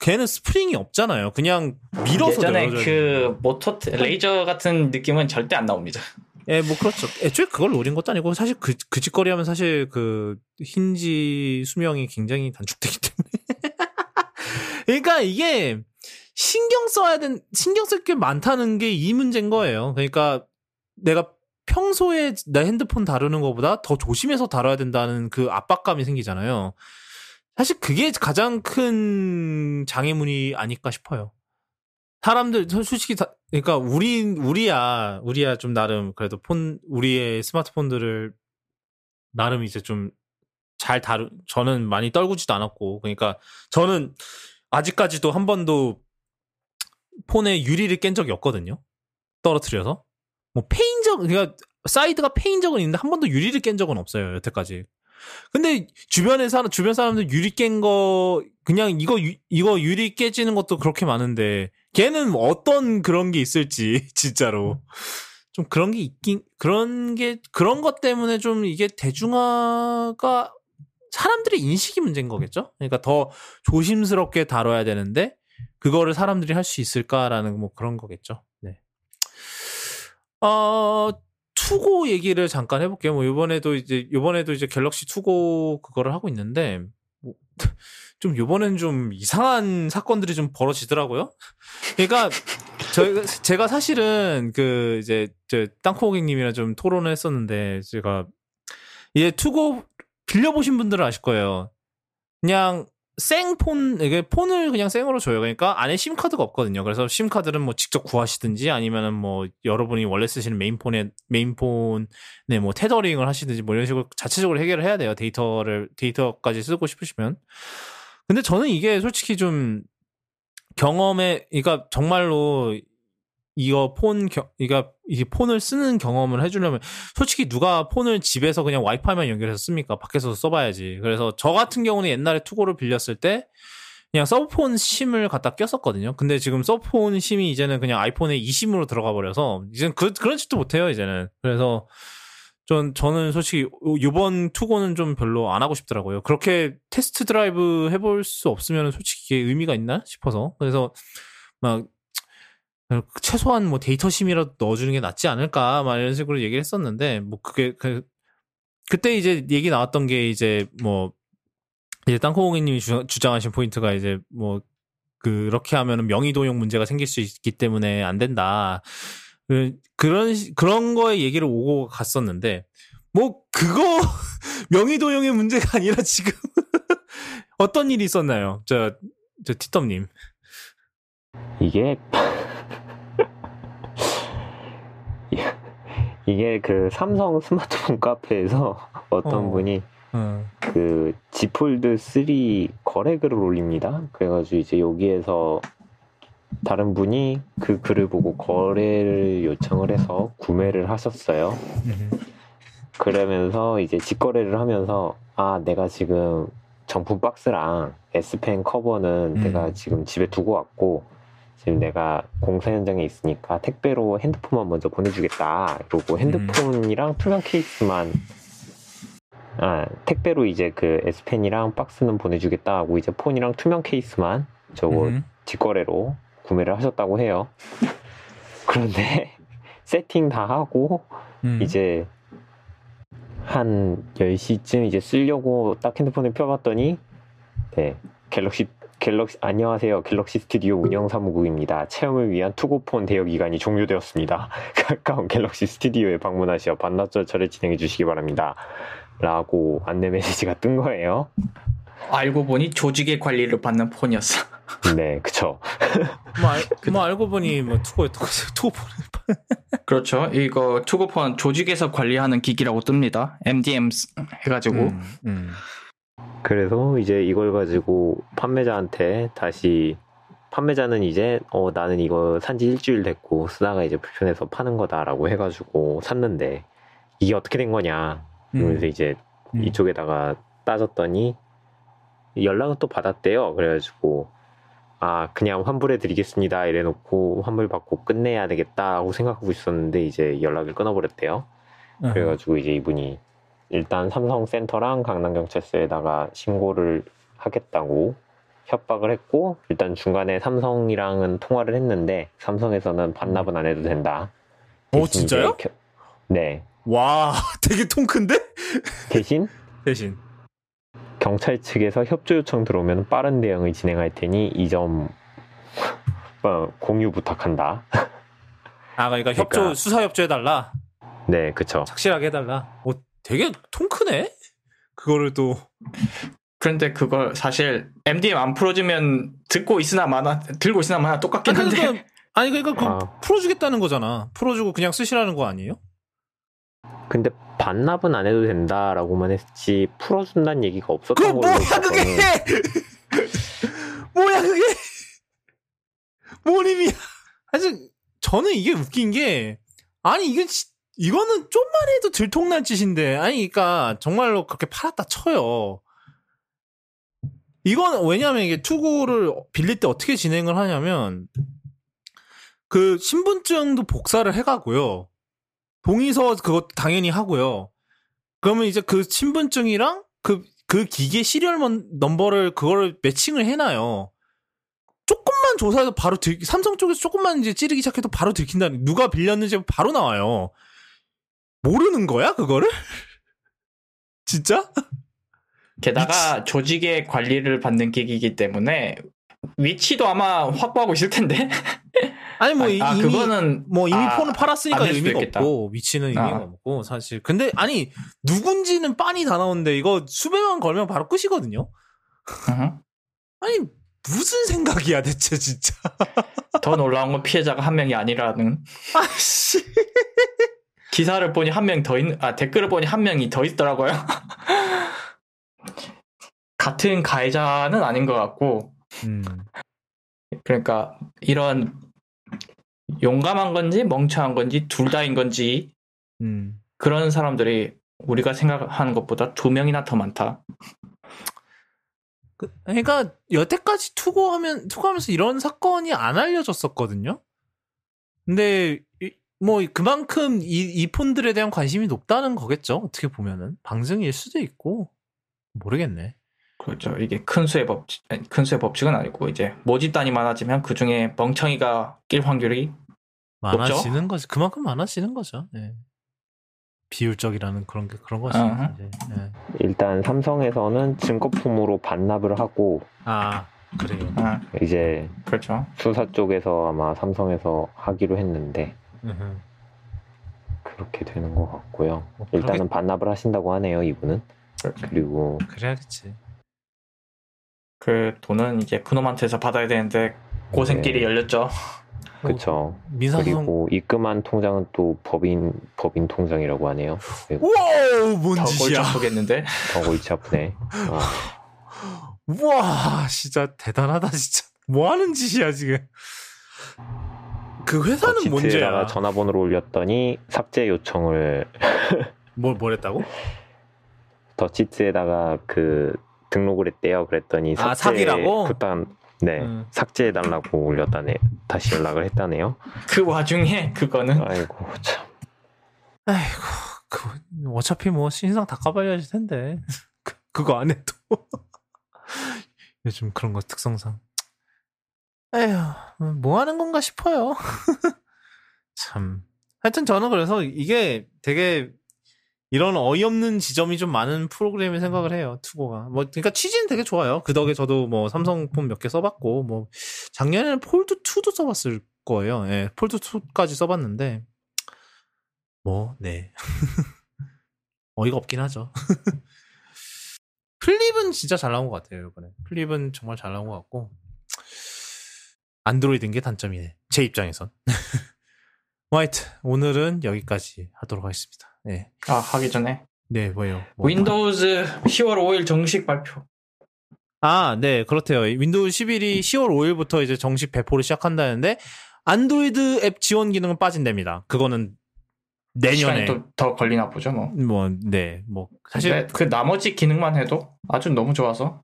Speaker 1: 걔는 스프링이 없잖아요. 그냥 밀어서
Speaker 2: 예전에 그 모터 레이저 같은 느낌은 절대 안 나옵니다.
Speaker 1: 예, 뭐 그렇죠. 애초에 그걸 노린 것도 아니고 사실 그, 그 짓거리 하면 사실 그 힌지 수명이 굉장히 단축되기 때문에. 그러니까 이게 신경 써야 된, 신경 쓸 게 많다는 게 이 문제인 거예요. 그러니까 내가 평소에 내 핸드폰 다루는 것보다 더 조심해서 다뤄야 된다는 그 압박감이 생기잖아요. 사실 그게 가장 큰 장애물이 아닐까 싶어요. 사람들 솔직히 다 그러니까 우리 우리야 우리야 좀 나름 그래도 폰 우리의 스마트폰들을 나름 이제 좀 잘 다루 저는 많이 떨구지도 않았고 그러니까 저는 아직까지도 한 번도 폰에 유리를 깬 적이 없거든요. 떨어뜨려서. 뭐 페인 적, 그러니까 사이드가 페인 적은 있는데 한 번도 유리를 깬 적은 없어요. 여태까지. 근데 주변에 사람 주변 사람들 유리 깬 거 그냥 이거 유, 이거 유리 깨지는 것도 그렇게 많은데 걔는 어떤 그런 게 있을지 진짜로 좀 그런 게 있긴 그런 게 그런 것 때문에 좀 이게 대중화가 사람들의 인식이 문제인 거겠죠. 그러니까 더 조심스럽게 다뤄야 되는데 그거를 사람들이 할 수 있을까라는 뭐 그런 거겠죠. 네. 어 투고 얘기를 잠깐 해볼게요. 뭐 이번에도 이제 이번에도 이제 갤럭시 투고 그거를 하고 있는데 뭐, 좀 이번엔 좀 이상한 사건들이 좀 벌어지더라고요. 그러니까 저희가 제가 사실은 그 이제 저 땅콩 고객님이랑 좀 토론을 했었는데 제가 이제 투고 빌려 보신 분들은 아실 거예요. 그냥 생폰 이게 폰을 그냥 생으로 줘요. 그러니까 안에 심 카드가 없거든요. 그래서 심 카드는 뭐 직접 구하시든지 아니면은 뭐 여러분이 원래 쓰시는 메인폰에 메인폰에 뭐 테더링을 하시든지 뭐 이런 식으로 자체적으로 해결을 해야 돼요. 데이터를 데이터까지 쓰고 싶으시면. 근데 저는 이게 솔직히 좀 경험에 그러니까 정말로 이거 폰, 겨, 이거, 이 폰을 쓰는 경험을 해주려면, 솔직히 누가 폰을 집에서 그냥 와이파이만 연결해서 씁니까? 밖에서 써봐야지. 그래서 저 같은 경우는 옛날에 투고를 빌렸을 때, 그냥 서브폰 심을 갖다 꼈었거든요. 근데 지금 서브폰 심이 이제는 그냥 아이폰에 e심으로 들어가 버려서, 이제는 그, 그런 짓도 못해요, 이제는. 그래서, 전, 저는 솔직히, 요번 투고는 좀 별로 안 하고 싶더라고요. 그렇게 test drive 해볼 수 없으면 솔직히 이게 의미가 있나 싶어서. 그래서, 막, 최소한 뭐 데이터 심이라도 넣어주는 게 낫지 않을까 막 이런 식으로 얘기를 했었는데 뭐 그게 그 그때 이제 얘기 나왔던 게 이제 뭐 이제 땅콩공님이 주장하신 포인트가 이제 뭐 그렇게 하면은 명의도용 문제가 생길 수 있기 때문에 안 된다. 그, 그런 그런 거에 얘기를 오고 갔었는데 뭐 그거 명의도용의 문제가 아니라 지금 어떤 일이 있었나요? 저 저 티덤님
Speaker 3: 이게 이게 그 삼성 스마트폰 카페에서 어떤 어. 분이 어. 그 지폴드 3 거래 글을 올립니다. 그래가지고 이제 여기에서 다른 분이 그 글을 보고 거래를 요청을 해서 구매를 하셨어요. 그러면서 이제 직거래를 하면서 아 내가 지금 정품 박스랑 S펜 커버는 음. 내가 지금 집에 두고 왔고 지금 내가 공사 현장에 있으니까 택배로 핸드폰만 먼저 보내주겠다. 그리고 핸드폰이랑 음. 투명 케이스만 아, 택배로 이제 그 S펜이랑 박스는 보내주겠다 하고 이제 폰이랑 투명 케이스만 저거 음. 직거래로 구매를 하셨다고 해요. 그런데 세팅 다 하고 음. 이제 한 10시쯤 이제 쓰려고 딱 핸드폰을 펴봤더니 네, 갤럭시 갤럭시 안녕하세요. 갤럭시 스튜디오 운영 사무국입니다. 체험을 위한 투고폰 대여 기간이 종료되었습니다. 가까운 갤럭시 스튜디오에 방문하시어 반납 절차를 진행해 주시기 바랍니다. 라고 안내 메시지가 뜬 거예요.
Speaker 2: 알고 보니 조직의 관리를 받는 폰이었어.
Speaker 3: 네, 그쵸.
Speaker 1: 뭐, 알, 뭐 알고 보니 뭐 거죠. 투고폰.
Speaker 2: 그렇죠. 이거 투고폰 조직에서 관리하는 기기라고 뜹니다. MDM 해가지고. 음, 음.
Speaker 3: 그래서 이제 이걸 가지고 판매자한테 다시 판매자는 이제 어 나는 이거 산지 일주일 됐고 쓰다가 이제 불편해서 파는 거다라고 해가지고 샀는데 이게 어떻게 된 거냐? 그래서 음. 이제 음. 이쪽에다가 따졌더니 연락은 또 받았대요. 그래가지고 아 그냥 환불해 드리겠습니다. 이래놓고 환불 받고 끝내야 되겠다 고 생각하고 있었는데 이제 연락을 끊어버렸대요. 그래가지고 이제 이분이 일단 삼성센터랑 강남경찰서에다가 신고를 하겠다고 협박을 했고 일단 중간에 삼성이랑은 통화를 했는데 삼성에서는 반납은 안 해도 된다.
Speaker 1: 어 진짜요? 겨...
Speaker 3: 네.
Speaker 1: 와 되게 통 큰데?
Speaker 3: 대신
Speaker 1: 대신
Speaker 3: 경찰 측에서 협조 요청 들어오면 빠른 대응을 진행할 테니 이점 어, 공유 부탁한다.
Speaker 1: 아 그러니까 협조 그러니까... 수사 협조 해 달라.
Speaker 3: 네, 그쵸.
Speaker 1: 착실하게 해달라. 어, 되게 통 크네? 그거를 또.
Speaker 2: 그런데 그걸 사실 MDM 안 풀어주면 듣고 있으나 마나 들고 있으나 마나 똑같긴 한데.
Speaker 1: 아니, 그러니까, 아니 그러니까 그 아. 풀어주겠다는 거잖아. 풀어주고 그냥 쓰시라는 거 아니에요?
Speaker 3: 근데 반납은 안 해도 된다라고만 했지 풀어준다는 얘기가 없었던 걸로
Speaker 1: 뭐야 그게? 뭐야 그게? 뭔 의미야? 사실 저는 이게 웃긴 게 아니 이게 지- 이거는 좀만 해도 들통날 짓인데 아니 그러니까 정말로 그렇게 팔았다 쳐요. 이건 왜냐하면 이게 투고를 빌릴 때 어떻게 진행을 하냐면 그 신분증도 복사를 해가고요. 동의서 그것 당연히 하고요. 그러면 이제 그 신분증이랑 그, 그 기계 시리얼 먼- 넘버를 그거를 매칭을 해놔요. 조금만 조사해도 바로 들, 삼성 쪽에서 조금만 이제 찌르기 시작해도 바로 들킨다는, 누가 빌렸는지 바로 나와요. 모르는 거야, 그거를? 진짜?
Speaker 2: 게다가 조직의 관리를 받는 기기이기 때문에 위치도 아마 확보하고 있을 텐데.
Speaker 1: 아니, 뭐,
Speaker 2: 아,
Speaker 1: 이-
Speaker 2: 아,
Speaker 1: 이미,
Speaker 2: 그거는
Speaker 1: 뭐, 이미
Speaker 2: 아,
Speaker 1: 폰을 팔았으니까 의미가
Speaker 2: 있겠다.
Speaker 1: 없고, 위치는 의미가
Speaker 2: 아.
Speaker 1: 없고, 사실. 근데, 아니, 누군지는 빤히 다 나오는데, 이거 수배만 걸면 바로 끝이거든요? 아니, 무슨 생각이야, 대체, 진짜.
Speaker 2: 더 놀라운 건 피해자가 한 명이 아니라는
Speaker 1: 아씨.
Speaker 2: 기사를 보니 한 명 더 있는 아 댓글을 보니 한 명이 더 있더라고요. 같은 가해자는 아닌 것 같고
Speaker 1: 음.
Speaker 2: 그러니까 이런 용감한 건지 멍청한 건지 둘 다인 건지
Speaker 1: 음.
Speaker 2: 그런 사람들이 우리가 생각하는 것보다 두 명이나 더 많다.
Speaker 1: 그, 그러니까 여태까지 투고하면 투고하면서 이런 사건이 안 알려졌었거든요. 근데 이- 뭐 그만큼 이, 이 폰들에 대한 관심이 높다는 거겠죠. 어떻게 보면은 방증일 수도 있고 모르겠네.
Speaker 2: 그렇죠. 이게 큰 수의 법칙, 아니, 큰 수의 법칙은 아니고 이제 모집 단위 많아지면 그 중에 멍청이가 낄 확률이
Speaker 1: 많아지는 거지. 그만큼 많아지는 거죠. 예. 비율적이라는 그런 게 그런.
Speaker 2: 어허.
Speaker 1: 이제. 예.
Speaker 3: 일단 삼성에서는 증거품으로 반납을 하고
Speaker 1: 아 그래요.
Speaker 2: 아,
Speaker 3: 이제
Speaker 2: 그렇죠.
Speaker 3: 수사 쪽에서 아마 삼성에서 하기로 했는데
Speaker 1: 으흠.
Speaker 3: 그렇게 되는 것 같고요.
Speaker 1: 뭐
Speaker 3: 일단은 반납을 하신다고 하네요, 이분은.
Speaker 2: 그렇죠.
Speaker 3: 그리고
Speaker 1: 그렇게- 그래야겠지.
Speaker 2: 그 돈은 이제 그놈한테서 받아야 되는데 고생길이
Speaker 3: 네.
Speaker 2: 열렸죠.
Speaker 3: 그쵸.
Speaker 1: 민사소송.
Speaker 3: 그리고 입금한 통장은 또 법인 법인 통장이라고 하네요.
Speaker 1: 와우
Speaker 2: 뭔더 골치
Speaker 1: 짓이야.
Speaker 2: 아프겠는데.
Speaker 3: 더 골치 아프네. 어,
Speaker 1: 우와, 진짜 대단하다, 진짜. 뭐 하는 짓이야, 지금. 그 회사는
Speaker 3: 더치트에다가
Speaker 1: 문제야.
Speaker 3: 전화번호를 올렸더니 삭제 요청을
Speaker 1: 뭘, 뭘 했다고?
Speaker 3: 더치트에다가 그 등록을 했대요. 그랬더니
Speaker 1: 아,
Speaker 3: 삭제
Speaker 1: 사기라고?
Speaker 3: 부탁 네
Speaker 1: 음.
Speaker 3: 삭제해 달라고 올렸다네. 다시 연락을 했다네요.
Speaker 2: 그 와중에 그거는
Speaker 3: 아이고 참.
Speaker 1: 아이고, 그, 어차피 뭐, 신상 다 까발려질 텐데. 그, 그거 안 해도. 요즘 그런 거 특성상. 에휴, 뭐 하는 건가 싶어요. 참. 하여튼 저는 그래서 이게 되게 이런 어이없는 지점이 좀 많은 프로그램을 생각을 해요, 투고가. 뭐, 그러니까 취지는 되게 좋아요. 그 덕에 저도 뭐 삼성폰 몇 개 써봤고, 뭐, 작년에는 폴드 2도 써봤을 거예요. 예, 폴드 2까지 써봤는데, 뭐, 네. 어이가 없긴 하죠. 플립은 진짜 잘 나온 것 같아요, 이번에. 플립은 정말 잘 나온 것 같고, 안드로이드인 게 단점이네. 제 입장에선. 화이트, 오늘은 여기까지 하도록 하겠습니다. 네.
Speaker 2: 아 하기 전에
Speaker 1: 네, 뭐예요? 뭐.
Speaker 2: 윈도우즈 10월 5일 정식 발표.
Speaker 1: 아, 네, 그렇대요. 윈도우 11이 10월 5일부터 이제 정식 배포를 시작한다는데, 안드로이드 앱 지원 기능은 빠진답니다. 그거는 내년에.
Speaker 2: 시간이 또더 걸리나 보죠 뭐.
Speaker 1: 뭐, 네, 뭐. 사실
Speaker 2: 그 나머지 기능만 해도 아주 너무 좋아서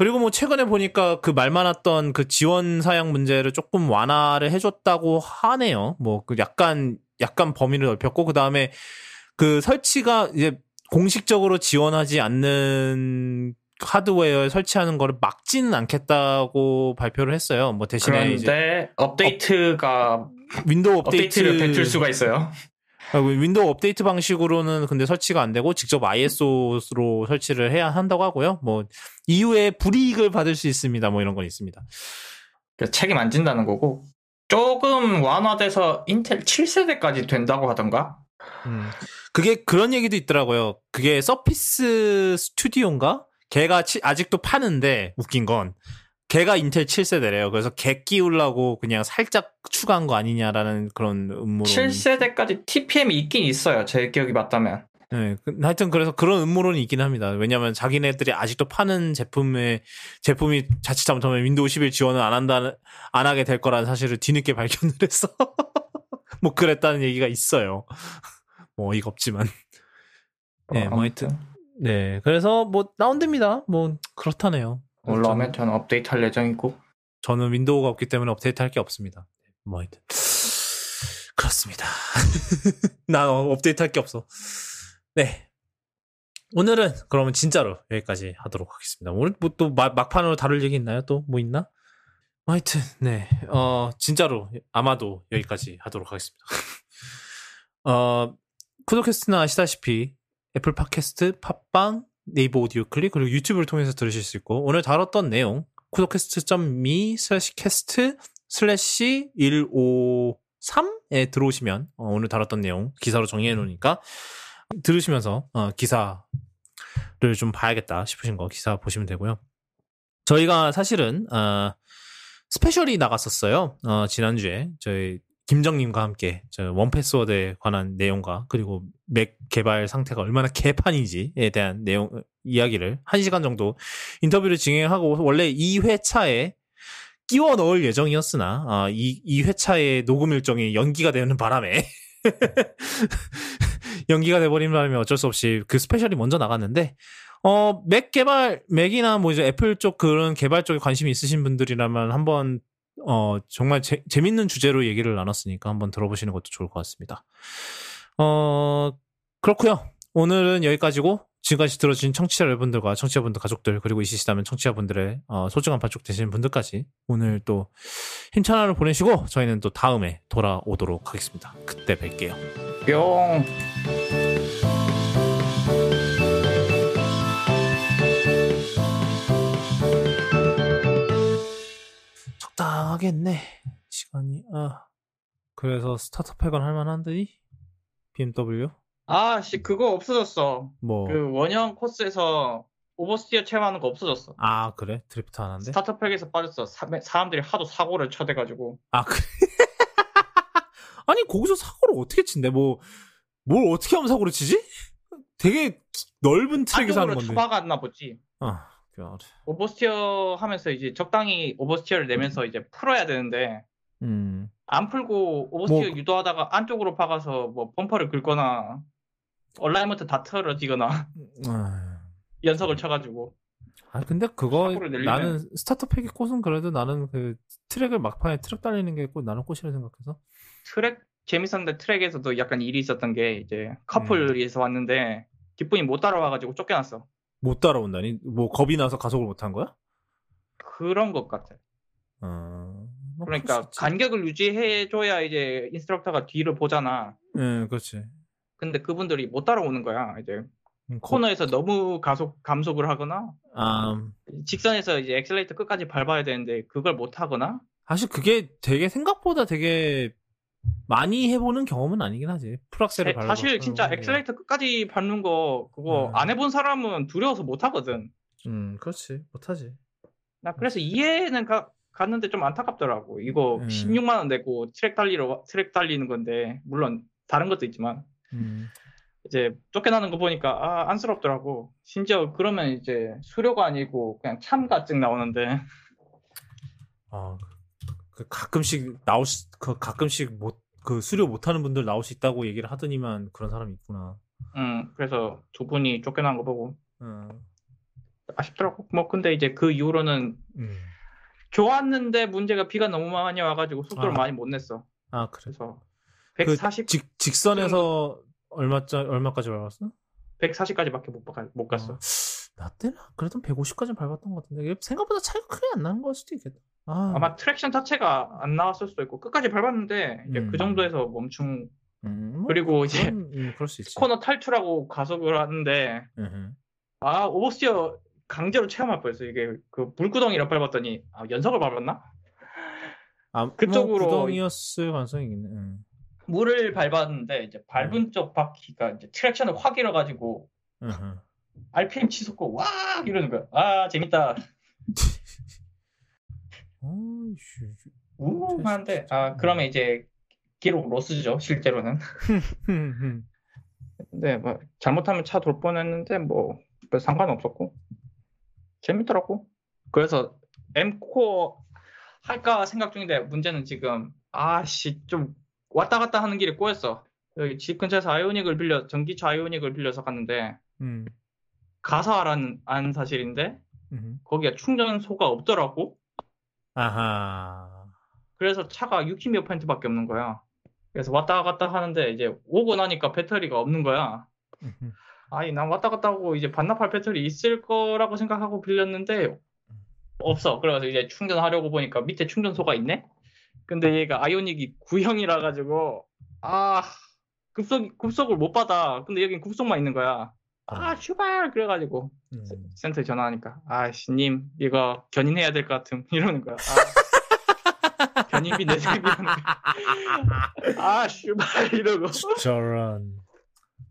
Speaker 1: 그리고 뭐 최근에 보니까 그 말 많았던 그 지원 사양 문제를 조금 완화를 해줬다고 하네요. 뭐 그 약간 약간 범위를 넓혔고 그 다음에 그 설치가 이제 공식적으로 지원하지 않는 하드웨어에 설치하는 거를 막지는 않겠다고 발표를 했어요. 뭐 대신에
Speaker 2: 그런데 업데이트가
Speaker 1: 윈도우 업데이트
Speaker 2: 업데이트를 뱉을 수가 있어요.
Speaker 1: 아, 윈도우 업데이트 방식으로는 근데 설치가 안 되고 직접 ISO로 설치를 해야 한다고 하고요. 뭐 이후에 불이익을 받을 수 있습니다. 뭐 이런 건 있습니다.
Speaker 2: 그래서 책임 안 진다는 거고 조금 완화돼서 인텔 7세대까지 된다고 하던가
Speaker 1: 음. 그게 그런 얘기도 있더라고요. 그게 서피스 스튜디오인가? 걔가 치- 아직도 파는데 웃긴 건 걔가 인텔 7세대래요. 그래서 걔 끼우려고 그냥 살짝 추가한 거 아니냐라는 그런 음모론.
Speaker 2: 7세대까지 TPM이 있긴 있어요. 제 기억이 맞다면
Speaker 1: 네, 그- 하여튼 그래서 그런 음모론이 있긴 합니다. 왜냐하면 자기네들이 아직도 파는 제품에 제품이 자칫 잘못하면 윈도우 11 지원을 안 한다 안 하게 될 거라는 사실을 뒤늦게 발견을 했어. 뭐 그랬다는 얘기가 있어요. 뭐 어이가 없지만. 네, 뭐 하여튼 네, 그래서 뭐 나온답니다. 뭐 그렇다네요.
Speaker 2: 올라오면 저는 업데이트 할 예정이고
Speaker 1: 저는 윈도우가 없기 때문에 업데이트 할 게 없습니다. 뭐 하여튼 그렇습니다. 나 업데이트 할 게 없어. 네. 오늘은 그러면 진짜로 여기까지 하도록 하겠습니다. 오늘 뭐 또 막판으로 다룰 얘기 있나요? 또 뭐 있나? 뭐 하여튼 네. 어 진짜로 아마도 여기까지 하도록 하겠습니다. 어 쿠도캐스트는 아시다시피 애플 팟캐스트, 팟빵, 네이버 오디오 클립 그리고 유튜브를 통해서 들으실 수 있고 오늘 다뤘던 내용 쿠도캐스트.me slash cast slash 153에 들어오시면 어, 오늘 다뤘던 내용 기사로 정리해 놓으니까 들으시면서 어, 기사를 좀 봐야겠다 싶으신 거 기사 보시면 되고요. 저희가 사실은 어, 스페셜이 나갔었어요. 어, 지난주에 저희 김정님과 함께 저 원패스워드에 관한 내용과 그리고 맥 개발 상태가 얼마나 개판인지에 대한 내용 이야기를 1시간 정도 인터뷰를 진행하고 원래 2회차에 끼워 넣을 예정이었으나 아, 이, 이 회차의 녹음 일정이 연기가 되는 바람에 연기가 돼버린 바람에 어쩔 수 없이 그 special이 먼저 나갔는데 어, 맥 개발, 맥이나 뭐 이제 애플 쪽 그런 개발 쪽에 관심이 있으신 분들이라면 한번 어, 정말 재, 재밌는 주제로 얘기를 나눴으니까 한번 들어보시는 것도 좋을 것 같습니다. 어, 그렇고요 오늘은 여기까지고 지금까지 들어주신 청취자 여러분들과 청취자분들 가족들 그리고 있으시다면 청취자분들의 어, 소중한 반쪽 되시는 분들까지 오늘 또 힘찬 하루 보내시고 저희는 또 다음에 돌아오도록 하겠습니다. 그때 뵐게요.
Speaker 2: 뿅
Speaker 1: 적당하겠네. 시간이 아 그래서 스타트팩은 할만한데 BMW
Speaker 2: 아씨 그거 없어졌어.
Speaker 1: 뭐?
Speaker 2: 그 원형 코스에서 오버스티어 체험하는 거 없어졌어.
Speaker 1: 아 그래? 드리프트 안 한대?
Speaker 2: starter pack에서 빠졌어. 사, 사람들이 하도 사고를 쳐대가지고.
Speaker 1: 아 그래? 아니 거기서 사고를 어떻게 친대? 뭐 뭘 어떻게 하면 사고를 치지? 되게 넓은 트랙에서 하는
Speaker 2: 안쪽으로
Speaker 1: 건데.
Speaker 2: 쳐박았나 보지.
Speaker 1: 아 God.
Speaker 2: oversteer 하면서 이제 적당히 oversteer를 내면서 이제 풀어야 되는데
Speaker 1: 음.
Speaker 2: 안 풀고 오버스티어
Speaker 1: 뭐-
Speaker 2: 유도하다가 안쪽으로 박아서 뭐 범퍼를 긁거나 alignment 다 틀어지거나
Speaker 1: 아,
Speaker 2: 연석을 쳐가지고.
Speaker 1: 아 근데 그거 나는 starter pack의 꽃은 그래도 나는 그 트랙을 막판에 트랙 달리는 게 꼭 나는 꽃이라 생각해서.
Speaker 2: 트랙 재밌었는데 트랙에서도 약간 일이 있었던 게 이제
Speaker 1: 음.
Speaker 2: 커플에서 왔는데 뒷분이 못 따라와가지고 쫓겨났어
Speaker 1: 못 따라온다니 뭐 겁이 나서 가속을 못 한 거야?
Speaker 2: 그런 것 같아
Speaker 1: 어, 뭐
Speaker 2: 그러니까. 간격을 유지해줘야 이제 instructor가 뒤를 보잖아
Speaker 1: 예, 그렇지.
Speaker 2: 근데 그분들이 못 따라오는 거야 이제
Speaker 1: 음, 거-
Speaker 2: 코너에서 너무 가속 감속을 하거나
Speaker 1: 아,
Speaker 2: 직선에서 이제 엑셀레이터 끝까지 밟아야 되는데 그걸 못 하거나
Speaker 1: 사실 그게 되게 생각보다 되게 많이 해보는 경험은 아니긴 하지. full 악셀을
Speaker 2: 에,
Speaker 1: 밟아.
Speaker 2: 사실 진짜 엑셀레이터 끝까지 밟는 거 그거
Speaker 1: 음.
Speaker 2: 안 해본 사람은 두려워서 못 하거든.
Speaker 1: 음, 그렇지. 못 하지.
Speaker 2: 나 그래서 이해는 가, 갔는데 좀 안타깝더라고. 이거
Speaker 1: 음.
Speaker 2: 16만 원 내고 트랙 달리러 트랙 달리는 건데 물론 다른 것도 있지만
Speaker 1: 음,
Speaker 2: 이제 쫓겨나는 거 보니까 아 안쓰럽더라고. 심지어 그러면 이제 수료가 아니고 그냥 참가증 나오는데
Speaker 1: 아, 그 가끔씩 나올 수, 그 가끔씩 못, 그 수료 못하는 분들 나올 수 있다고 얘기를 하더니만 그런 사람이 있구나.
Speaker 2: 음 그래서 두 분이 쫓겨난 거 보고
Speaker 1: 음,
Speaker 2: 아쉽더라고. 뭐 근데 이제 그 이후로는
Speaker 1: 음.
Speaker 2: 좋았는데 문제가 비가 너무 많이 와가지고 속도를
Speaker 1: 아.
Speaker 2: 많이 못 냈어.
Speaker 1: 아, 그래.
Speaker 2: 그래서
Speaker 1: 그
Speaker 2: 140,
Speaker 1: 직, 직선에서 얼마짜, 얼마까지 밟았어?
Speaker 2: 140까지밖에 못, 가- 못 갔어.
Speaker 1: 어, 나 때는 그래도 150까지 밟았던 것 같은데 생각보다 차이가 크게 안 나는 걸 수도 있겠다. 아,
Speaker 2: 아마 traction 자체가 안 나왔을 수도 있고 끝까지 밟았는데 이제
Speaker 1: 음.
Speaker 2: 그 정도에서 멈춘
Speaker 1: 음, 뭐
Speaker 2: 그리고 이제
Speaker 1: 음.
Speaker 2: 코너 탈출하고 가속을 하는데
Speaker 1: 음흠.
Speaker 2: 아 oversteer 강제로 체험할 뻔했어 이게 그 물구덩이를 밟았더니 아, 연석을 밟았나?
Speaker 1: 아,
Speaker 2: 그쪽으로-
Speaker 1: 뭐 구덩이였을 가능성이 있네. 음.
Speaker 2: 물을 밟았는데 이제 밟은 쪽 바퀴가 이제 트랙션을 확 잃어가지고
Speaker 1: 음흠.
Speaker 2: RPM 치솟고 와 이러는 거야. 아 재밌다. 우한데 아 그러면 이제 기록 로스죠 실제로는. 근데 뭐 잘못하면 차 돌 뻔했는데 뭐별 상관없었고 재밌더라고. 그래서 M 코어 할까 생각 중인데 문제는 지금 아씨 좀 왔다 갔다 하는 길에 꼬였어. 여기 집 근처에서 아이오닉을 빌려 전기차 아이오닉을 빌려서 갔는데
Speaker 1: 음.
Speaker 2: 알았는 안 사실인데
Speaker 1: 음.
Speaker 2: 거기가 충전소가 없더라고.
Speaker 1: 아하.
Speaker 2: 그래서 차가 60몇 퍼센트밖에 없는 거야. 그래서 왔다 갔다 하는데 이제 오고 나니까 배터리가 없는 거야.
Speaker 1: 음.
Speaker 2: 아니 난 왔다 갔다 하고 이제 반납할 배터리 있을 거라고 생각하고 빌렸는데 없어. 그래서 이제 충전하려고 보니까 밑에 충전소가 있네. 근데 얘가 아이오닉이 구형이라 가지고 아 급속 급속을 못 받아. 근데 여긴 급속만 있는 거야. 아 슈발 그래가지고
Speaker 1: 음.
Speaker 2: 센터에 전화하니까 아씨 님 이거 견인해야 될 것 같음 이러는 거야. 아, 견인비 내세비하는 거야. 아 슈발 이러고
Speaker 1: 저런.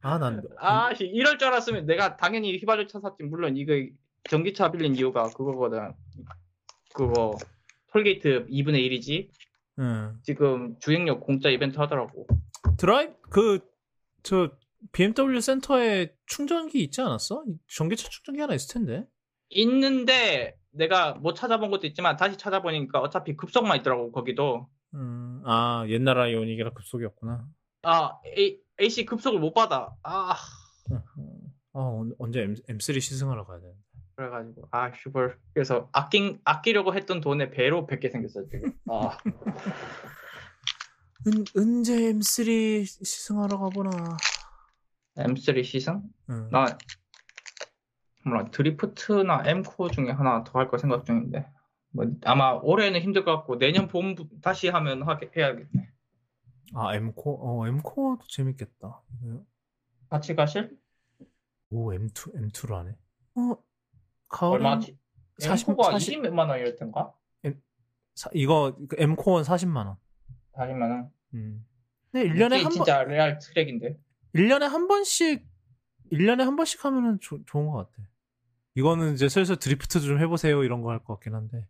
Speaker 1: 아, 난.
Speaker 2: 아 씨, 이럴 줄 알았으면 내가 당연히 휘발유 차 샀지. 물론 이거 전기차 빌린 이유가 그거거든. 그거 톨게이트 2분의 1이지.
Speaker 1: 음.
Speaker 2: 지금 주행력 공짜 이벤트 하더라고.
Speaker 1: 드라이브, 그, 저, BMW 센터에 충전기 있지 않았어? 전기차 충전기 하나 있을 텐데.
Speaker 2: 있는데 내가 못 찾아본 것도 있지만 다시 찾아보니까 어차피 급속만 있더라고 거기도.
Speaker 1: 음, 아, 옛날 아이오닉이라 급속이었구나.
Speaker 2: 아 A, AC 급속을 못 받아. 아
Speaker 1: 아, 언- 언제 M, M3 시승하러 가야 돼.
Speaker 2: 그래가지고 아 슈벌. 그래서 아낀 아끼려고 했던 돈에 배로 100개 생겼어 지금. 아
Speaker 1: 은, 언제 M3 시승하러 가보나.
Speaker 2: M3 시승?
Speaker 1: 응.
Speaker 2: 나 몰라 드리프트나 M 코어 중에 하나 더 할 거 생각 중인데 뭐 아마 올해는 힘들 것 같고 내년 봄 다시 하면 하게 해야겠네.
Speaker 1: 아, M4? 어, M4도 재밌겠다.
Speaker 2: 같이 가실?
Speaker 1: 오, M2, M2로 하네. 어, 가을.
Speaker 2: 얼마지?
Speaker 1: 40,
Speaker 2: M 코어가
Speaker 1: 40
Speaker 2: 20 몇만 원이었던가?
Speaker 1: 사, 이거, 그 M4는 40만 원.
Speaker 2: 40만 원.
Speaker 1: 음. 근데 1년에 한 번,
Speaker 2: 진짜 레알 트랙인데.
Speaker 1: 1년에 한 번씩, 1년에 한 번씩 하면은 조- 좋은 것 같아. 이거는 이제 슬슬 드리프트 좀 해보세요. 이런 거 할 것 같긴 한데.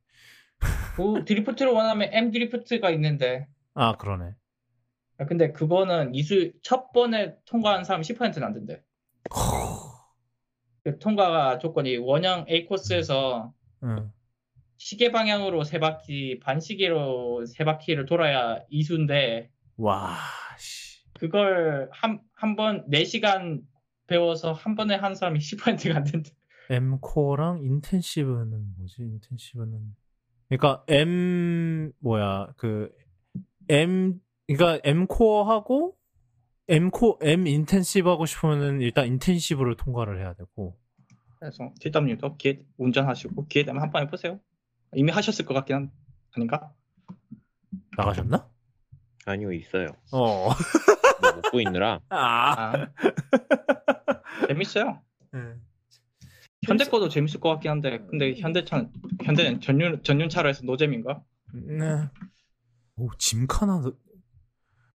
Speaker 2: 그 드리프트를 원하면 M 드리프트가 있는데.
Speaker 1: 아, 그러네.
Speaker 2: 아, 근데 그거는 이수 첫 번에 통과한 사람 10%는 안 된대. 그 통과가 조건이 원형 A 코스에서
Speaker 1: 응.
Speaker 2: 시계 방향으로 세 바퀴, 반시계로 세 바퀴를 돌아야 이수인데
Speaker 1: 와, 씨.
Speaker 2: 그걸 한 한 번 4시간 배워서 한 번에 한 사람이 10%가 안 된대.
Speaker 1: M코어랑 인텐시브는 뭐지? 인텐시브는 그러니까 M 뭐야 그 M 그러니까 M코어하고 M코 M 인텐시브 하고 싶으면은 일단 인텐시브를 통과를 해야 되고
Speaker 2: 그래서 뒷담님도 기회 운전하시고 기회 되면 한 번 해보세요. 이미 하셨을 것 같긴 한 아닌가?
Speaker 1: 나가셨나?
Speaker 3: 아니요 있어요.
Speaker 1: 어.
Speaker 3: 뭐못 보이느라
Speaker 1: 아.
Speaker 2: 아. 재밌어요.
Speaker 1: 응.
Speaker 2: 현대 거도 재밌을 것 같긴 한데 근데 현대차는 현대는 전륜 전륜차로 해서 노잼인가?
Speaker 1: 네. 오, 짐카나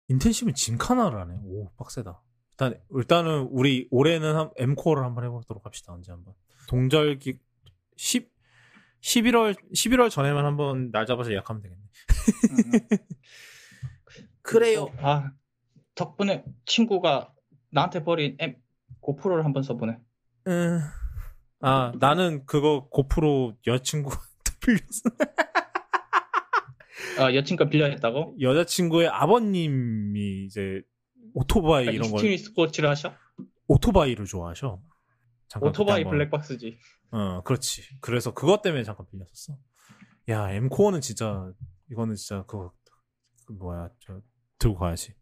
Speaker 1: 인텐시브는 짐카나라네. 오, 빡세다. 일단 일단은 우리 올해는 한 M코어를 한번 해보도록 합시다. 언제 한번. 동절기 10 11월 11월 전에만 한번 날 잡아서 예약하면 되겠네. 그래요.
Speaker 2: 아 덕분에 친구가 나한테 버린 M 고프로를 한번 써보네.
Speaker 1: 음. 아, 나는 그거 고프로 여자친구한테 빌렸어.
Speaker 2: 아 여친 거 빌려 했다고?
Speaker 1: 여자친구의 아버님이 이제 오토바이 이런 걸
Speaker 2: extreme 스포츠를 하셔?
Speaker 1: 오토바이를 좋아하셔. 잠깐
Speaker 2: 오토바이 블랙박스지.
Speaker 1: 어, 그렇지. 그래서 그것 때문에 잠깐 빌렸었어. 야, M 코어는 진짜 이거는 진짜 그거 그 뭐야, 저 들고 가야지.